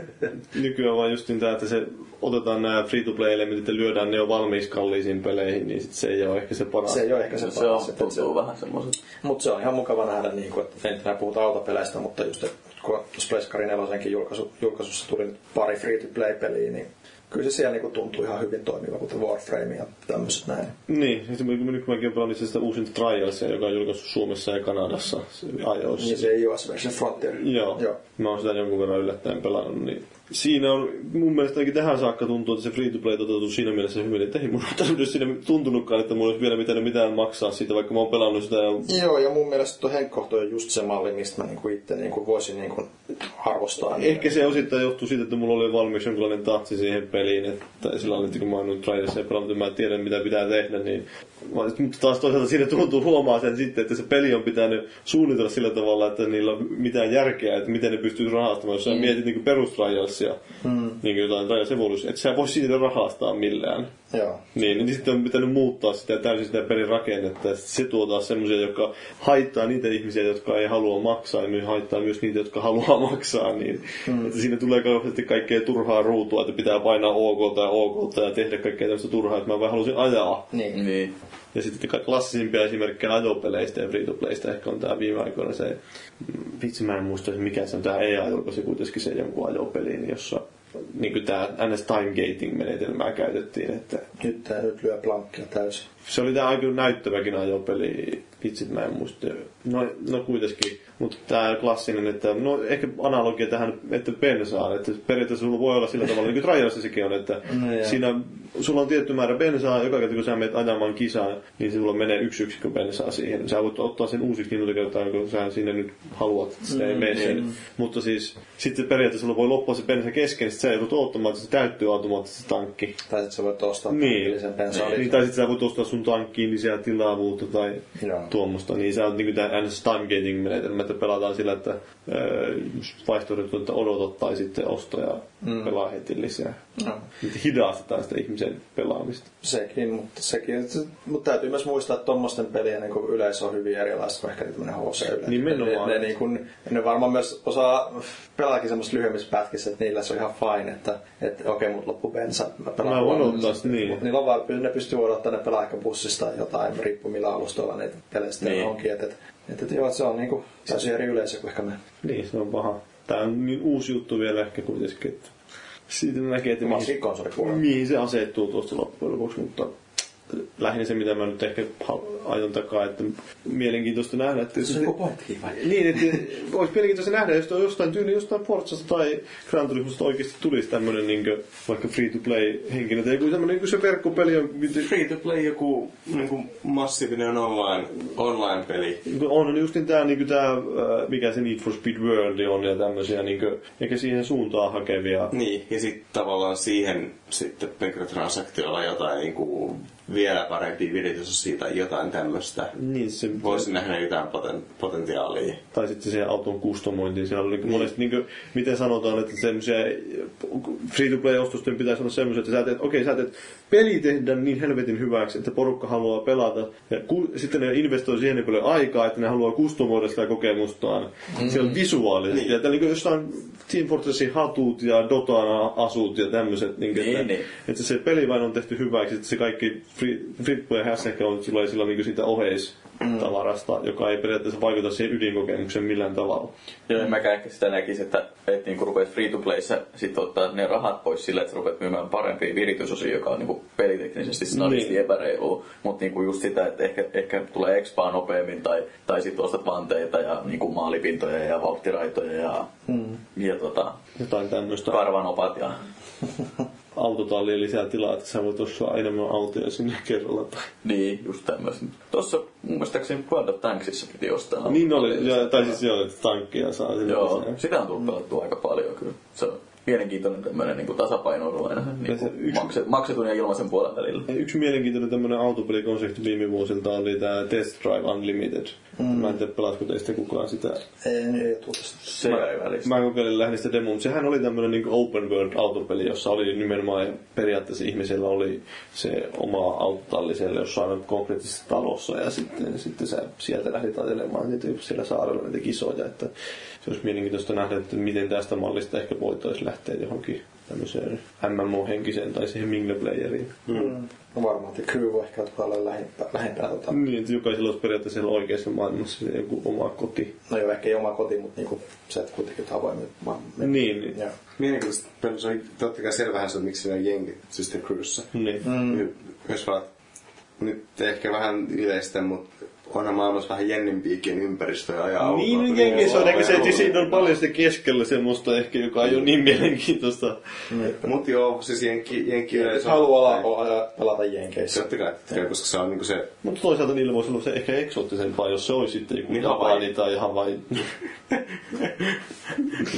nykyään vaan justin tämä, että se otetaan nämä free-to-play-elementit ja lyödään ne jo valmiiksi kalliisiin peleihin, niin sit se ei ole ehkä se paras. Se ei ole ehkä se, Se on, paras, se, tuntuu vähän semmoiset. Mutta se on ihan mukava nähdä, niin kuin, että ei nyt enää puhuta autopeleistä, mutta just että kun Pleiskari 4 julkaisu, julkaisussa tuli nyt pari free-to-play-peliä, niin kyllä se siellä niin kuin tuntuu ihan hyvin toimiva, kuten Warframe ja tämmöiset näin. Niin, mä- nyt mäkin olen pelannut itse sitä uusinta Trialsia, joka on julkaissut Suomessa ja Kanadassa se iOS. Niin se ei US-version Frontier. Joo. Joo. Mä oon sitä jonkun verran yllättäen pelannut, niin siinä on mun mielestä ainakin tähän saakka tuntuu, että se free-to-play toteutuu siinä mielessä hyvin, että ei mun ole siinä tuntunutkaan, että mulla olisi vielä mitään, mitään maksaa siitä, vaikka mä oon pelannut sitä ja Joo, ja mun mielestä tuo Henkkohto on just se malli, mistä mä niinku itse niinku voisin niinku arvostaa. Ehkä se osittain johtuu siitä, että mulla oli valmiiksi jonkinlainen tatsi siihen peliin, että sillä lailla, että kun mä oon nyt Trialsia pelannut, mä tiedän mitä pitää tehdä, niin mutta taas toisaalta siinä tuntuu huomaa sen sitten, että se peli on pitänyt suunnitella sillä tavalla, että niillä on mitään järkeä, että miten ne pystyy rahastamaan. Jos sä mietit niin perustrajalsia, mm. niin kuin jotain Evolution, että sä voi siitä rahastaa millään. Joo. Niin, niin sitten on pitänyt muuttaa sitä täysin sitä pelin rakennetta. Ja sit se tuo taas semmoisia, jotka haittaa niitä ihmisiä, jotka ei halua maksaa, ja myös haittaa myös niitä, jotka haluaa maksaa. Niin, mm. että siinä tulee kauheasti kaikkea turhaa ruutua, että pitää painaa OK tai OK ja tehdä kaikkea tämmöistä turhaa, että mä vaan halusin ajaa. Niin. Niin. Ja sitten klassisimpia esimerkkejä ajopeleistä ja free-to-playstä ehkä on tää viime aikoina se, vitsi mä en muista mikä se on, tää EA julkaisi kuitenkin se jonkun ajopeliin, jossa niin kuin tää NS Time Gating menetelmää käytettiin, että Nyt, tää nyt lyö plankkia täysin. se oli tää aika näyttäväkin ajopeli, vitsit mä en muista. No, no kuitenkin, mutta tää klassinen, että no ehkä analogia tähän, että bensaan, että periaatteessa sulla voi olla sillä tavalla, niin kuin Trialsissakin on, että No siinä sulla on tietty määrä bensaa, joka kerta kun sä menet ajamaan kisaan, niin sulla menee yksi yksikkö bensaa siihen. Sä voit ottaa sen uusiksi niin kertaa, kun sä sinne nyt haluat, että sitä ei mene sen. Mutta siis sitten periaatteessa sulla voi loppua se bensa kesken, niin sit sä joudut automaattisesti täyttyy automaattisesti tankki. Tai sitten sä voit ostaa Niin. bensaan niin. Tai sitten sä voit ostaa sun tankkiin lisää tilavuutta tai Joo. tuommoista. Niin se on niin tämä NS menetelmä, että pelataan sillä, että öö, vaihtoehdot on, että odotat tai sitten ostoja mm. pelaa heti lisää. Nyt hidastetaan sitä ihmisen pelaamista. Sekin, mutta, sekin, mutta täytyy myös muistaa, että tuommoisten pelien niin yleisö on hyvin erilaista kuin ehkä tämmöinen HC. Nimenomaan. Ne, ne, niin kuin, ne varmaan myös osaa pelaakin semmoista lyhyemmissä pätkissä, että niillä se on ihan fine, että, että okei, mut loppu bensa. Mä, pelaan Mä odottaa niin. Mut niillä on vaan, ne pystyy odottaa, ne pelaa ehkä bussista tai jotain, riippuu millä alustalla niitä peleistä niin. onkin. Että, että, että, joo, se on niin kuin, täysin eri yleisö kuin ehkä me. Niin, se on paha. Tämä on niin uusi juttu vielä ehkä kuitenkin, että Siitä näkee, että mihin, mihin se asettuu tuosta loppujen lopuksi, mutta lähinnä se, mitä mä nyt ehkä ajon takaa, että mielenkiintoista nähdä, että Se on joku pointtikin vai? niin, että olisi mielenkiintoista nähdä, jos jostain tyyli jostain Forzasta tai Gran Turismosta oikeasti tulisi tämmönen niin vaikka free-to-play henkilö, tai joku semmoinen, niin se verkkopeli on, Free to play joku niinku massiivinen online, online-peli. on just niin tää, niin tää, äh, mikä se Need for Speed World on ja tämmöisiä, niin kuin, eikä siihen suuntaan hakevia. Niin, ja sitten tavallaan siihen sitten mikrotransaktiolla jotain niinku vielä parempi viritys siitä jotain tämmöistä. Niin, se, Voisin nähdä jotain poten, potentiaalia. tai sitten se auton kustomointi. Siellä oli niin. monesti, niin kuin, miten sanotaan, että semmoisia free-to-play-ostosten pitäisi olla semmoisia, että sä teet, okei, sä teet peli tehdä niin helvetin hyväksi, että porukka haluaa pelata. Ja ku, sitten ne investoi siihen niin paljon aikaa, että ne haluaa kustomoida sitä kokemustaan. Mm. Siellä visuaalisesti. Niin. Että niin kuin jostain Team Fortressin hatut ja Dotana asut ja tämmöiset. Niin, Niin, että, niin. että se peli vain on tehty hyväksi, että se kaikki flippu ja hässäkkä on sillä, sillä niin siitä oheistavarasta, joka ei periaatteessa vaikuta siihen ydinkokemukseen millään tavalla. Joo, en mäkään ehkä sitä näkisi, että, että niinku rupeat free to playssä sit ottaa ne rahat pois sillä, että rupeat myymään parempia viritysosia, joka on niinku peliteknisesti snadisti Niin. niin. epäreilu. Mutta niinku just sitä, että ehkä, ehkä tulee expaa nopeammin tai, tai sitten ostat vanteita ja niinku maalipintoja ja vauhtiraitoja ja, mm. ja tota, Jotain tämmöistä karvanopat ja autotalliin lisää tilaa, että sä voit ostaa enemmän autoja sinne kerralla. Tai... niin, just tämmöistä. Tuossa mun mielestäkseni of Tanksissa piti ostaa. Niin oli, ja, tai siis joo, että tankkia saa Joo, lisää. sitä on tullut pelattua aika paljon kyllä. Se on mielenkiintoinen tämmöinen niin tasapainoilu niin se yksi- makset, maksetun ja ilmaisen puolen välillä. Yksi mielenkiintoinen tämmöinen autopelikonsepti viime vuosilta oli tämä Test Drive Unlimited. Mm. Mä en tiedä, pelasko teistä kukaan sitä. Ei, ei tuu tästä. Se jäi välistä. Mä kokeilin lähinnä sitä demoa, mutta sehän oli tämmöinen niin open world autopeli, jossa oli nimenomaan periaatteessa ihmisellä oli se oma autotalli siellä jossain konkreettisessa talossa ja sitten, sitten sä sieltä lähdit ajelemaan siellä saarella niitä kisoja, että se olisi mielenkiintoista nähdä, että miten tästä mallista ehkä voitaisiin lähteä johonkin tämmöiseen MMO-henkiseen tai siihen mingle-playeriin. Mm. No varmaan The Crew on ehkä olla lähempää, lähempää tota. Niin, että jokaisella olisi periaatteessa oikeassa maailmassa se joku oma koti. No joo, ehkä ei oma koti, mutta niinku, se, että kuitenkin avoimet. Niin, niin. Joo. Mielenkiintoista se on totta kai selvähän se on, miksi siinä on jengi, siis The Crewssä. niin. Mm. Jos vaan nyt ehkä vähän yleistä, mutta onhan maailmassa vähän jännempiäkin ympäristöjä ajaa Niin, niin jengissä on ehkä se, että siinä on paljon sitä keskellä semmoista ehkä, joka ei ole niin mielenkiintoista. Mut joo, siis jenki, jenki haluaa ajaa, pelata Jenkeissä. Totta kai, totta kai, koska se on niinku se... Mutta toisaalta niillä voisi olla se ehkä eksoottisempaa, jos se olisi sitten joku Niin, Japani tai Hawaii.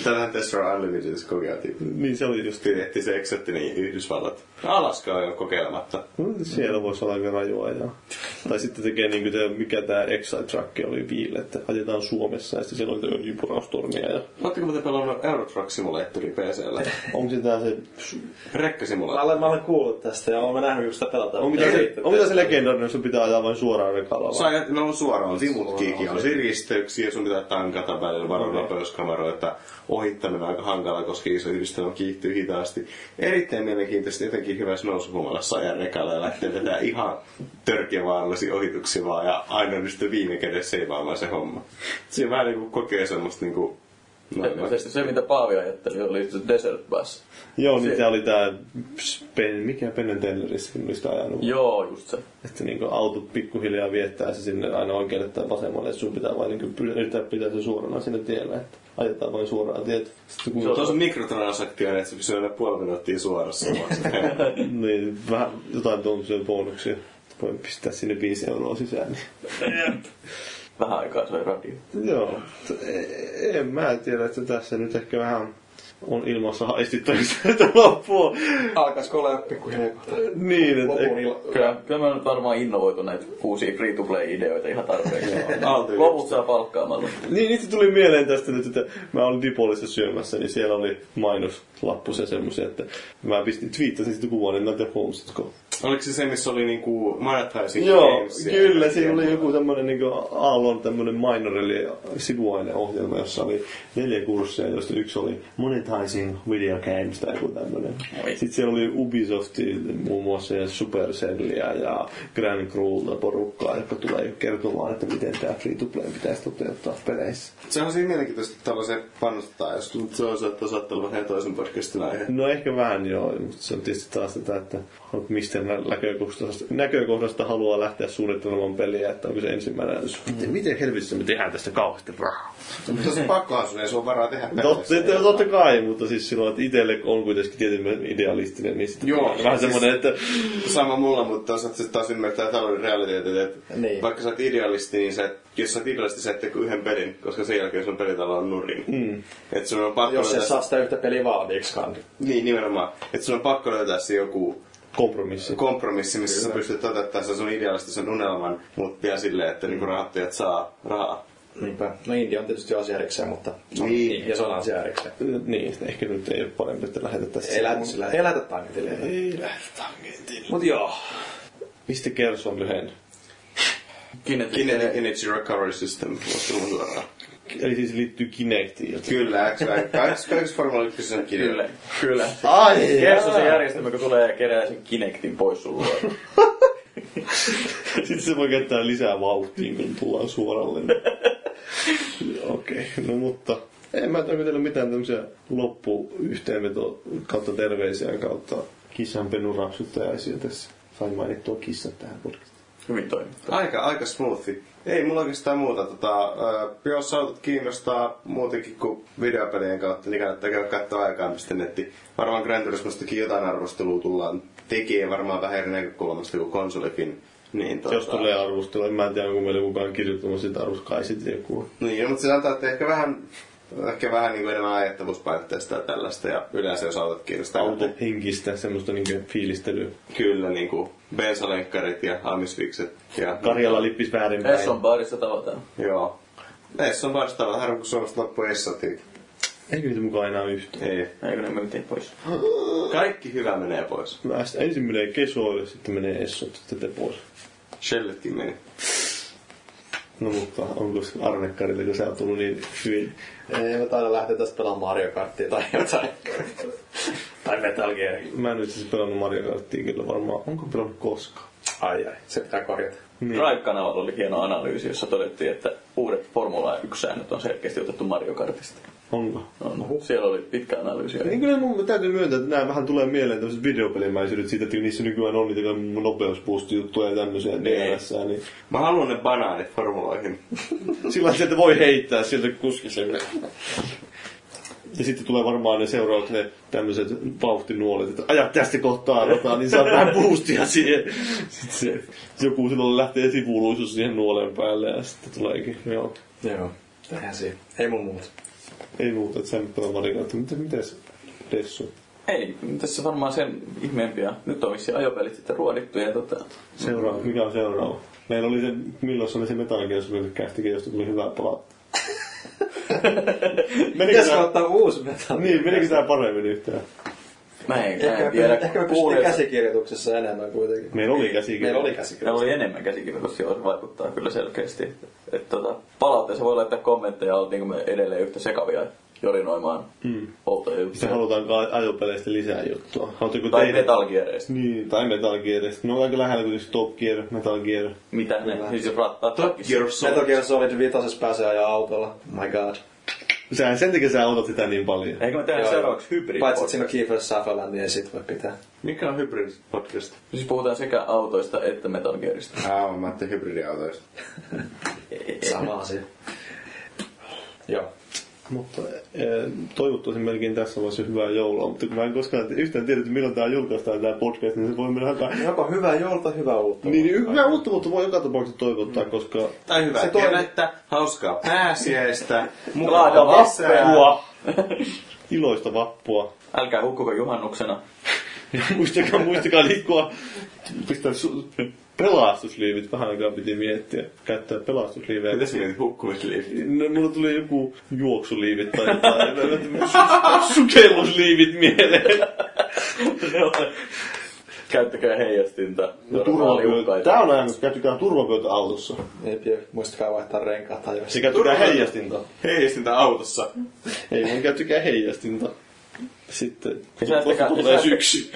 Tätähän Tesla Unlimitedissa kokeiltiin. niin se oli just. Pidettiin se eksottinen Yhdysvallat. Alaska on jo kokeilematta. No, Siellä voisi olla aika rajua. Ja... Tai sitten tekee niin kuin mikä tämä Excite Truck oli viille, että ajetaan Suomessa ja sitten siellä oli öljypuraustormia. Ja... Oletteko muuten pelannut Euro Truck Simulatoria PCllä? Onko se tää se... Mä Rekkasimulaattori. olen, mä olen kuullut tästä ja olen nähnyt, kun sitä pelataan. Onko se, tää se legendaarinen, jos sun pitää ajaa vain suoraan rekalla? Sä vai? ajat, no suoraan simutkiikin, on siinä risteyksiä, sun pitää tankata välillä varoa nopeuskameroita. Ohittaminen on aika hankala, koska iso yhdistelmä kiihtyy hitaasti. Erittäin mielenkiintoista, jotenkin hyvässä nousuhumalassa ajan rekalla ja lähtee vetää ihan törkeä vaarallisia ohituksia vaan ja aina nyt sitten viime kädessä seivaamaan se homma. Siinä vähän niinku kokee semmoista niinku... No, Ilmeisesti se, mitä Paavi ajatteli, oli se Desert Bus. Joo, niin Se- oli tää... Pen, mikä kun oli sitä ajanut. Joo, just se. Että niin auto pikkuhiljaa viettää se sinne aina oikealle tai vasemmalle, että sun pitää vain niin yrittää pitää se suorana sinne tielle, että ajetaan vain suoraan tietä. Sitten kun Tuossa on mikrotransaktio, että se pysyy aina puoli minuuttia suorassa. niin, vähän jotain tuommoisia bonuksia. Voin pistää sinne 5 euroa sisään. Niin. Vähän aikaa soi radio. Joo, e- en mä tiedä, että tässä nyt ehkä vähän on ilmassa haistittavissa että loppua. Alkaisiko olla pikkuhiljaa kohta? Niin, että Lopun ilo. Kyllä, kyllä mä nyt varmaan innovoitu näitä uusia free-to-play-ideoita ihan tarpeeksi. Loput saa palkkaamalla. Niin, itse tuli mieleen tästä nyt, että mä olin Dipolissa syömässä, niin siellä oli mainoslappu se semmoisia, että mä pistin, twiittasin sitä kuvan, niin näitä Homes, Oliko se se, missä oli niinku monetizing Joo, games? kyllä. Siinä oli joku tämmönen niinku Aallon tämmönen minor, eli sivuaineohjelma, jossa oli neljä kurssia, joista yksi oli Monetizing Video Games tai joku tämmönen. Oi. Sitten siellä oli Ubisofti muun muassa ja Supercellia ja Grand Crewta porukkaa, jotka tulee kertomaan, että miten tämä free-to-play pitäisi toteuttaa peleissä. Se on siinä mielenkiintoista, että tällaiseen panostetaan, jos se on saattaa saattaa olla vähän toisen podcastin aihe. No ehkä vähän joo, mutta se on tietysti taas tätä, että mistä näkökohdasta, näkökohdasta haluaa lähteä suunnittelemaan peliä, että onko se ensimmäinen, miten, miten helvetissä me tehdään tästä kauheasti rahaa. Mutta se pakkohan sun ei sun varaa tehdä Totta, peleissä. totta kai, mutta siis silloin, että itselle on kuitenkin tietenkin idealistinen, niin sitten Joo, vähän siis- semmoinen, että Sama mulla, mutta toisaalta se taas ymmärtää talouden realiteetit, että Niin. vaikka sä oot idealisti, niin sä, et- jos sä oot idealisti, sä et yhden pelin, koska sen jälkeen sun pelitalo on nurin. Mm. Että sun on pakko Jos et löytää... saa sitä yhtä peliä valmiiksikaan. Niin, nimenomaan. Että sun on pakko löytää se joku kompromissi. kompromissi, missä sä pystyt toteuttamaan sen sun idealistisen unelman, mutta vielä silleen, että niinku rahoittajat saa rahaa. Niinpä. No India on tietysti asia erikseen, mutta... Niin. Ja se on asia erikseen. Niin, ehkä nyt ei ole parempi, että lähetettäisiin. Ei lähdetä sillä, ei lähdetä tanketille. Ei lähdetä tangentille. Mut joo. Mistä Kers on lyhen? Kinetic Energy Recovery System, voisi tulla suoraan. Eli siis liittyy Kinectiin. joten- Kyllä, X kaikissa kaikissa Formula 1 kirjoilla. Kyllä, kyllä. Ai, Kerso se järjestelmä, kun tulee ja kerää sen Kinectin pois sun luo. Sitten se voi käyttää lisää vauhtia, kun tullaan suoralle. Okei, okay. no mutta en mä teillä mitään tämmöisiä loppuyhteenveto kautta terveisiä kautta kissan penurapsuttajaisia tässä. Sain mainittua kissat tähän podcastiin. Hyvin toimittu. Aika, aika smoothi. Ei mulla oikeastaan muuta. Tota, jos autot kiinnostaa muutenkin kuin videopelien kautta, niin kannattaa käydä katsoa aikaan.netti. Varmaan Gran Turismostakin jotain arvostelua tullaan tekemään varmaan vähän eri näkökulmasta kuin konsolifin. Niin, tota, Jos tulee arvostelua, en mä tiedä, onko meillä kukaan kirjoittanut sitä arvostelua, kai sitten joku. Niin, mutta se antaa, että ehkä vähän, ehkä vähän niin kuin enemmän ajattavuuspainotteista ja tällaista. Ja yleensä jos autot kiinnostaa. Autohenkistä, semmoista niinku fiilistelyä. Kyllä, niin kuin bensalenkkarit ja amisvikset. Ja, Karjala lippis väärinpäin. Esson baarissa tavataan. Joo. Eessä on vastaava, harvoin kun Suomesta loppui Essotiin. Eikö niitä mukaan enää yhtään? Ei. Eikö ne myytiin pois? Kaikki hyvä menee pois. Mä ensin menee kesoille, sitten menee essot, sitten te pois. Shelletkin meni. No mutta onko Arne Karille, kun sä oot tullut niin hyvin? Ei, me taida lähteä tästä pelaamaan Mario Karttia tai jotain. tai Metal Gearia. Mä en nyt siis pelannut Mario Karttia kyllä varmaan. Onko pelannut koskaan? Ai ai, se pitää korjata. Niin. Drive-kanavalla oli hieno analyysi, jossa todettiin, että uudet Formula 1-säännöt on selkeästi otettu Mario Kartista. Onko? On. Siellä oli pitkä analyysi. Niin kyllä mun täytyy myöntää, että nämä vähän tulee mieleen tämmöiset videopelimäisyydet siitä, että niissä nykyään on niitä nopeusboosti-juttuja ja tämmöisiä DLS, niin Mä haluan ne banaanit formuloihin. sillä sieltä voi heittää sieltä kuskiselle. Ja sitten tulee varmaan ne seuraavat ne tämmöiset vauhtinuolet, että aja tästä kohtaa rataa, niin saa vähän boostia siihen. Sitten se, joku silloin lähtee sivuluisuus siihen nuolen päälle ja sitten tuleekin, joo. Joo. Tähän siinä. Ei mun muuta. Ei muuta, että sen Karttia. Miten, mites Dessu? Ei, tässä varmaan sen ihmeempiä. Nyt on vissiin ajopelit sitten ruodittu ja tota... Seuraava, mikä on seuraava? Meillä oli se, milloin se oli se Metal Gear Solid kästikin, josta tuli hyvää palautetta. menikö Pitäisikö tää, ottaa uusi Metal niin, menikö tää paremmin yhtään? Mä en, mä Ehkä, en tiedä. ehkä me pystyttiin käsikirjoituksessa enemmän kuitenkin. Meillä oli käsikirja. Meillä oli Meillä käsikirjoitus. oli enemmän käsikirjoituksia, se vaikuttaa kyllä selkeästi. Että, että, tota, palautteessa voi laittaa kommentteja, oltiinko me edelleen yhtä sekavia jorinoimaan mm. outoja Sitten juttuja. halutaanko ajopeleistä lisää juttua? Haluatteko Tai tehdä? Metal Gearista. Niin, tai Metal Gearista. No aika lähellä kuitenkin Top Gear, Metal Gear. Mitä ne? Siis jos rattaat Top. Gear Solid. Metal Gear Solid 5 pääsee ajaa autolla. My god. Sä, sen takia sä otat sitä niin paljon. Eikö me tehdä seuraavaksi hybrid Paitsi että siinä on Kiefer Sutherland, niin sit voi pitää. Mikä on hybrid podcast? Siis puhutaan sekä autoista että Metal Gearista. Ah, mä ajattelin hybridiautoista. Sama asia. Joo. Mutta eh, toivottaisin melkein tässä vaiheessa hyvää joulua, mutta kun mä en koskaan yhtään tiedä, että milloin tää julkaistaan tää podcast, niin se voi mennä aika... Joko hyvää joulta, hyvää uutta. Niin, niin hyvää uutta vuotta voi joka tapauksessa toivottaa, koska Tai hyvää Se toimi- kevättä, hauskaa pääsiäistä, Glada vappua! Iloista vappua. Älkää hukkuko juhannuksena. Muistakaa, muistakaa liikkua, pistää su- pelastusliivit. Vähän aikaa piti miettiä, käyttää pelastusliivejä. Mitä sinä hukkumisliivi? No, mulla tuli joku juoksuliivit tai jotain, su- sukellusliivit mieleen. Käyttäkää heijastinta. Ja turvapöytä. Tää on aina, että käyttäkää turvapöytä autossa. Ei pidä, muistakaa vaihtaa renkaat ajoissa. Se käyttäkää heijastinta. Heijastinta autossa. Ei vaan käyttäkää heijastinta. Sitten Säästäkää, tulee syksy.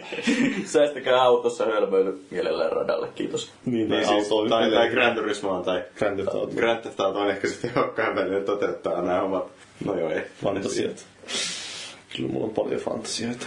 Säästäkää autossa hölmöily mielellään radalle, kiitos. Niin, Niin tai siis, auto tai, tai Gran Turismo tai Grand Theft Auto. Grand Theft Auto on ehkä sitten tehokkain väline toteuttaa nämä omat, no joo ei. Fantasiat. Kyllä mulla on paljon fantasioita.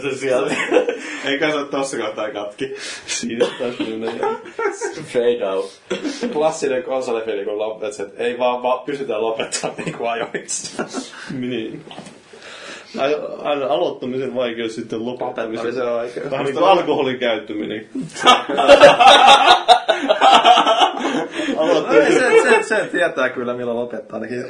Se sieltä. Eikä se ole tossa kohtaa katki. Siinä mennä. ja- Fade out. Klassinen konsolifili, kun lopet, että ei vaan, vaan pystytään lopettaa niinku ajoissa. Niin. Aina, aloittamisen vaikeus sitten lopettamisen. se. Vähän niin kuin alkoholin käyttäminen. Aloittamisen, se, se, se, tietää kyllä milloin lopettaa ainakin.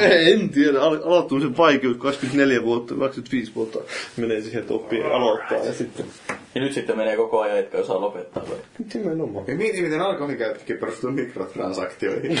ei, en tiedä. Al- aloittamisen vaikeus 24 vuotta, 25 vuotta menee siihen, että oppii aloittaa ja sitten... Ja nyt sitten menee koko ajan, etkä osaa lopettaa. vai? Nimenomaan. Ja mieti, miten alkoholin käyttökin perustuu mikrotransaktioihin.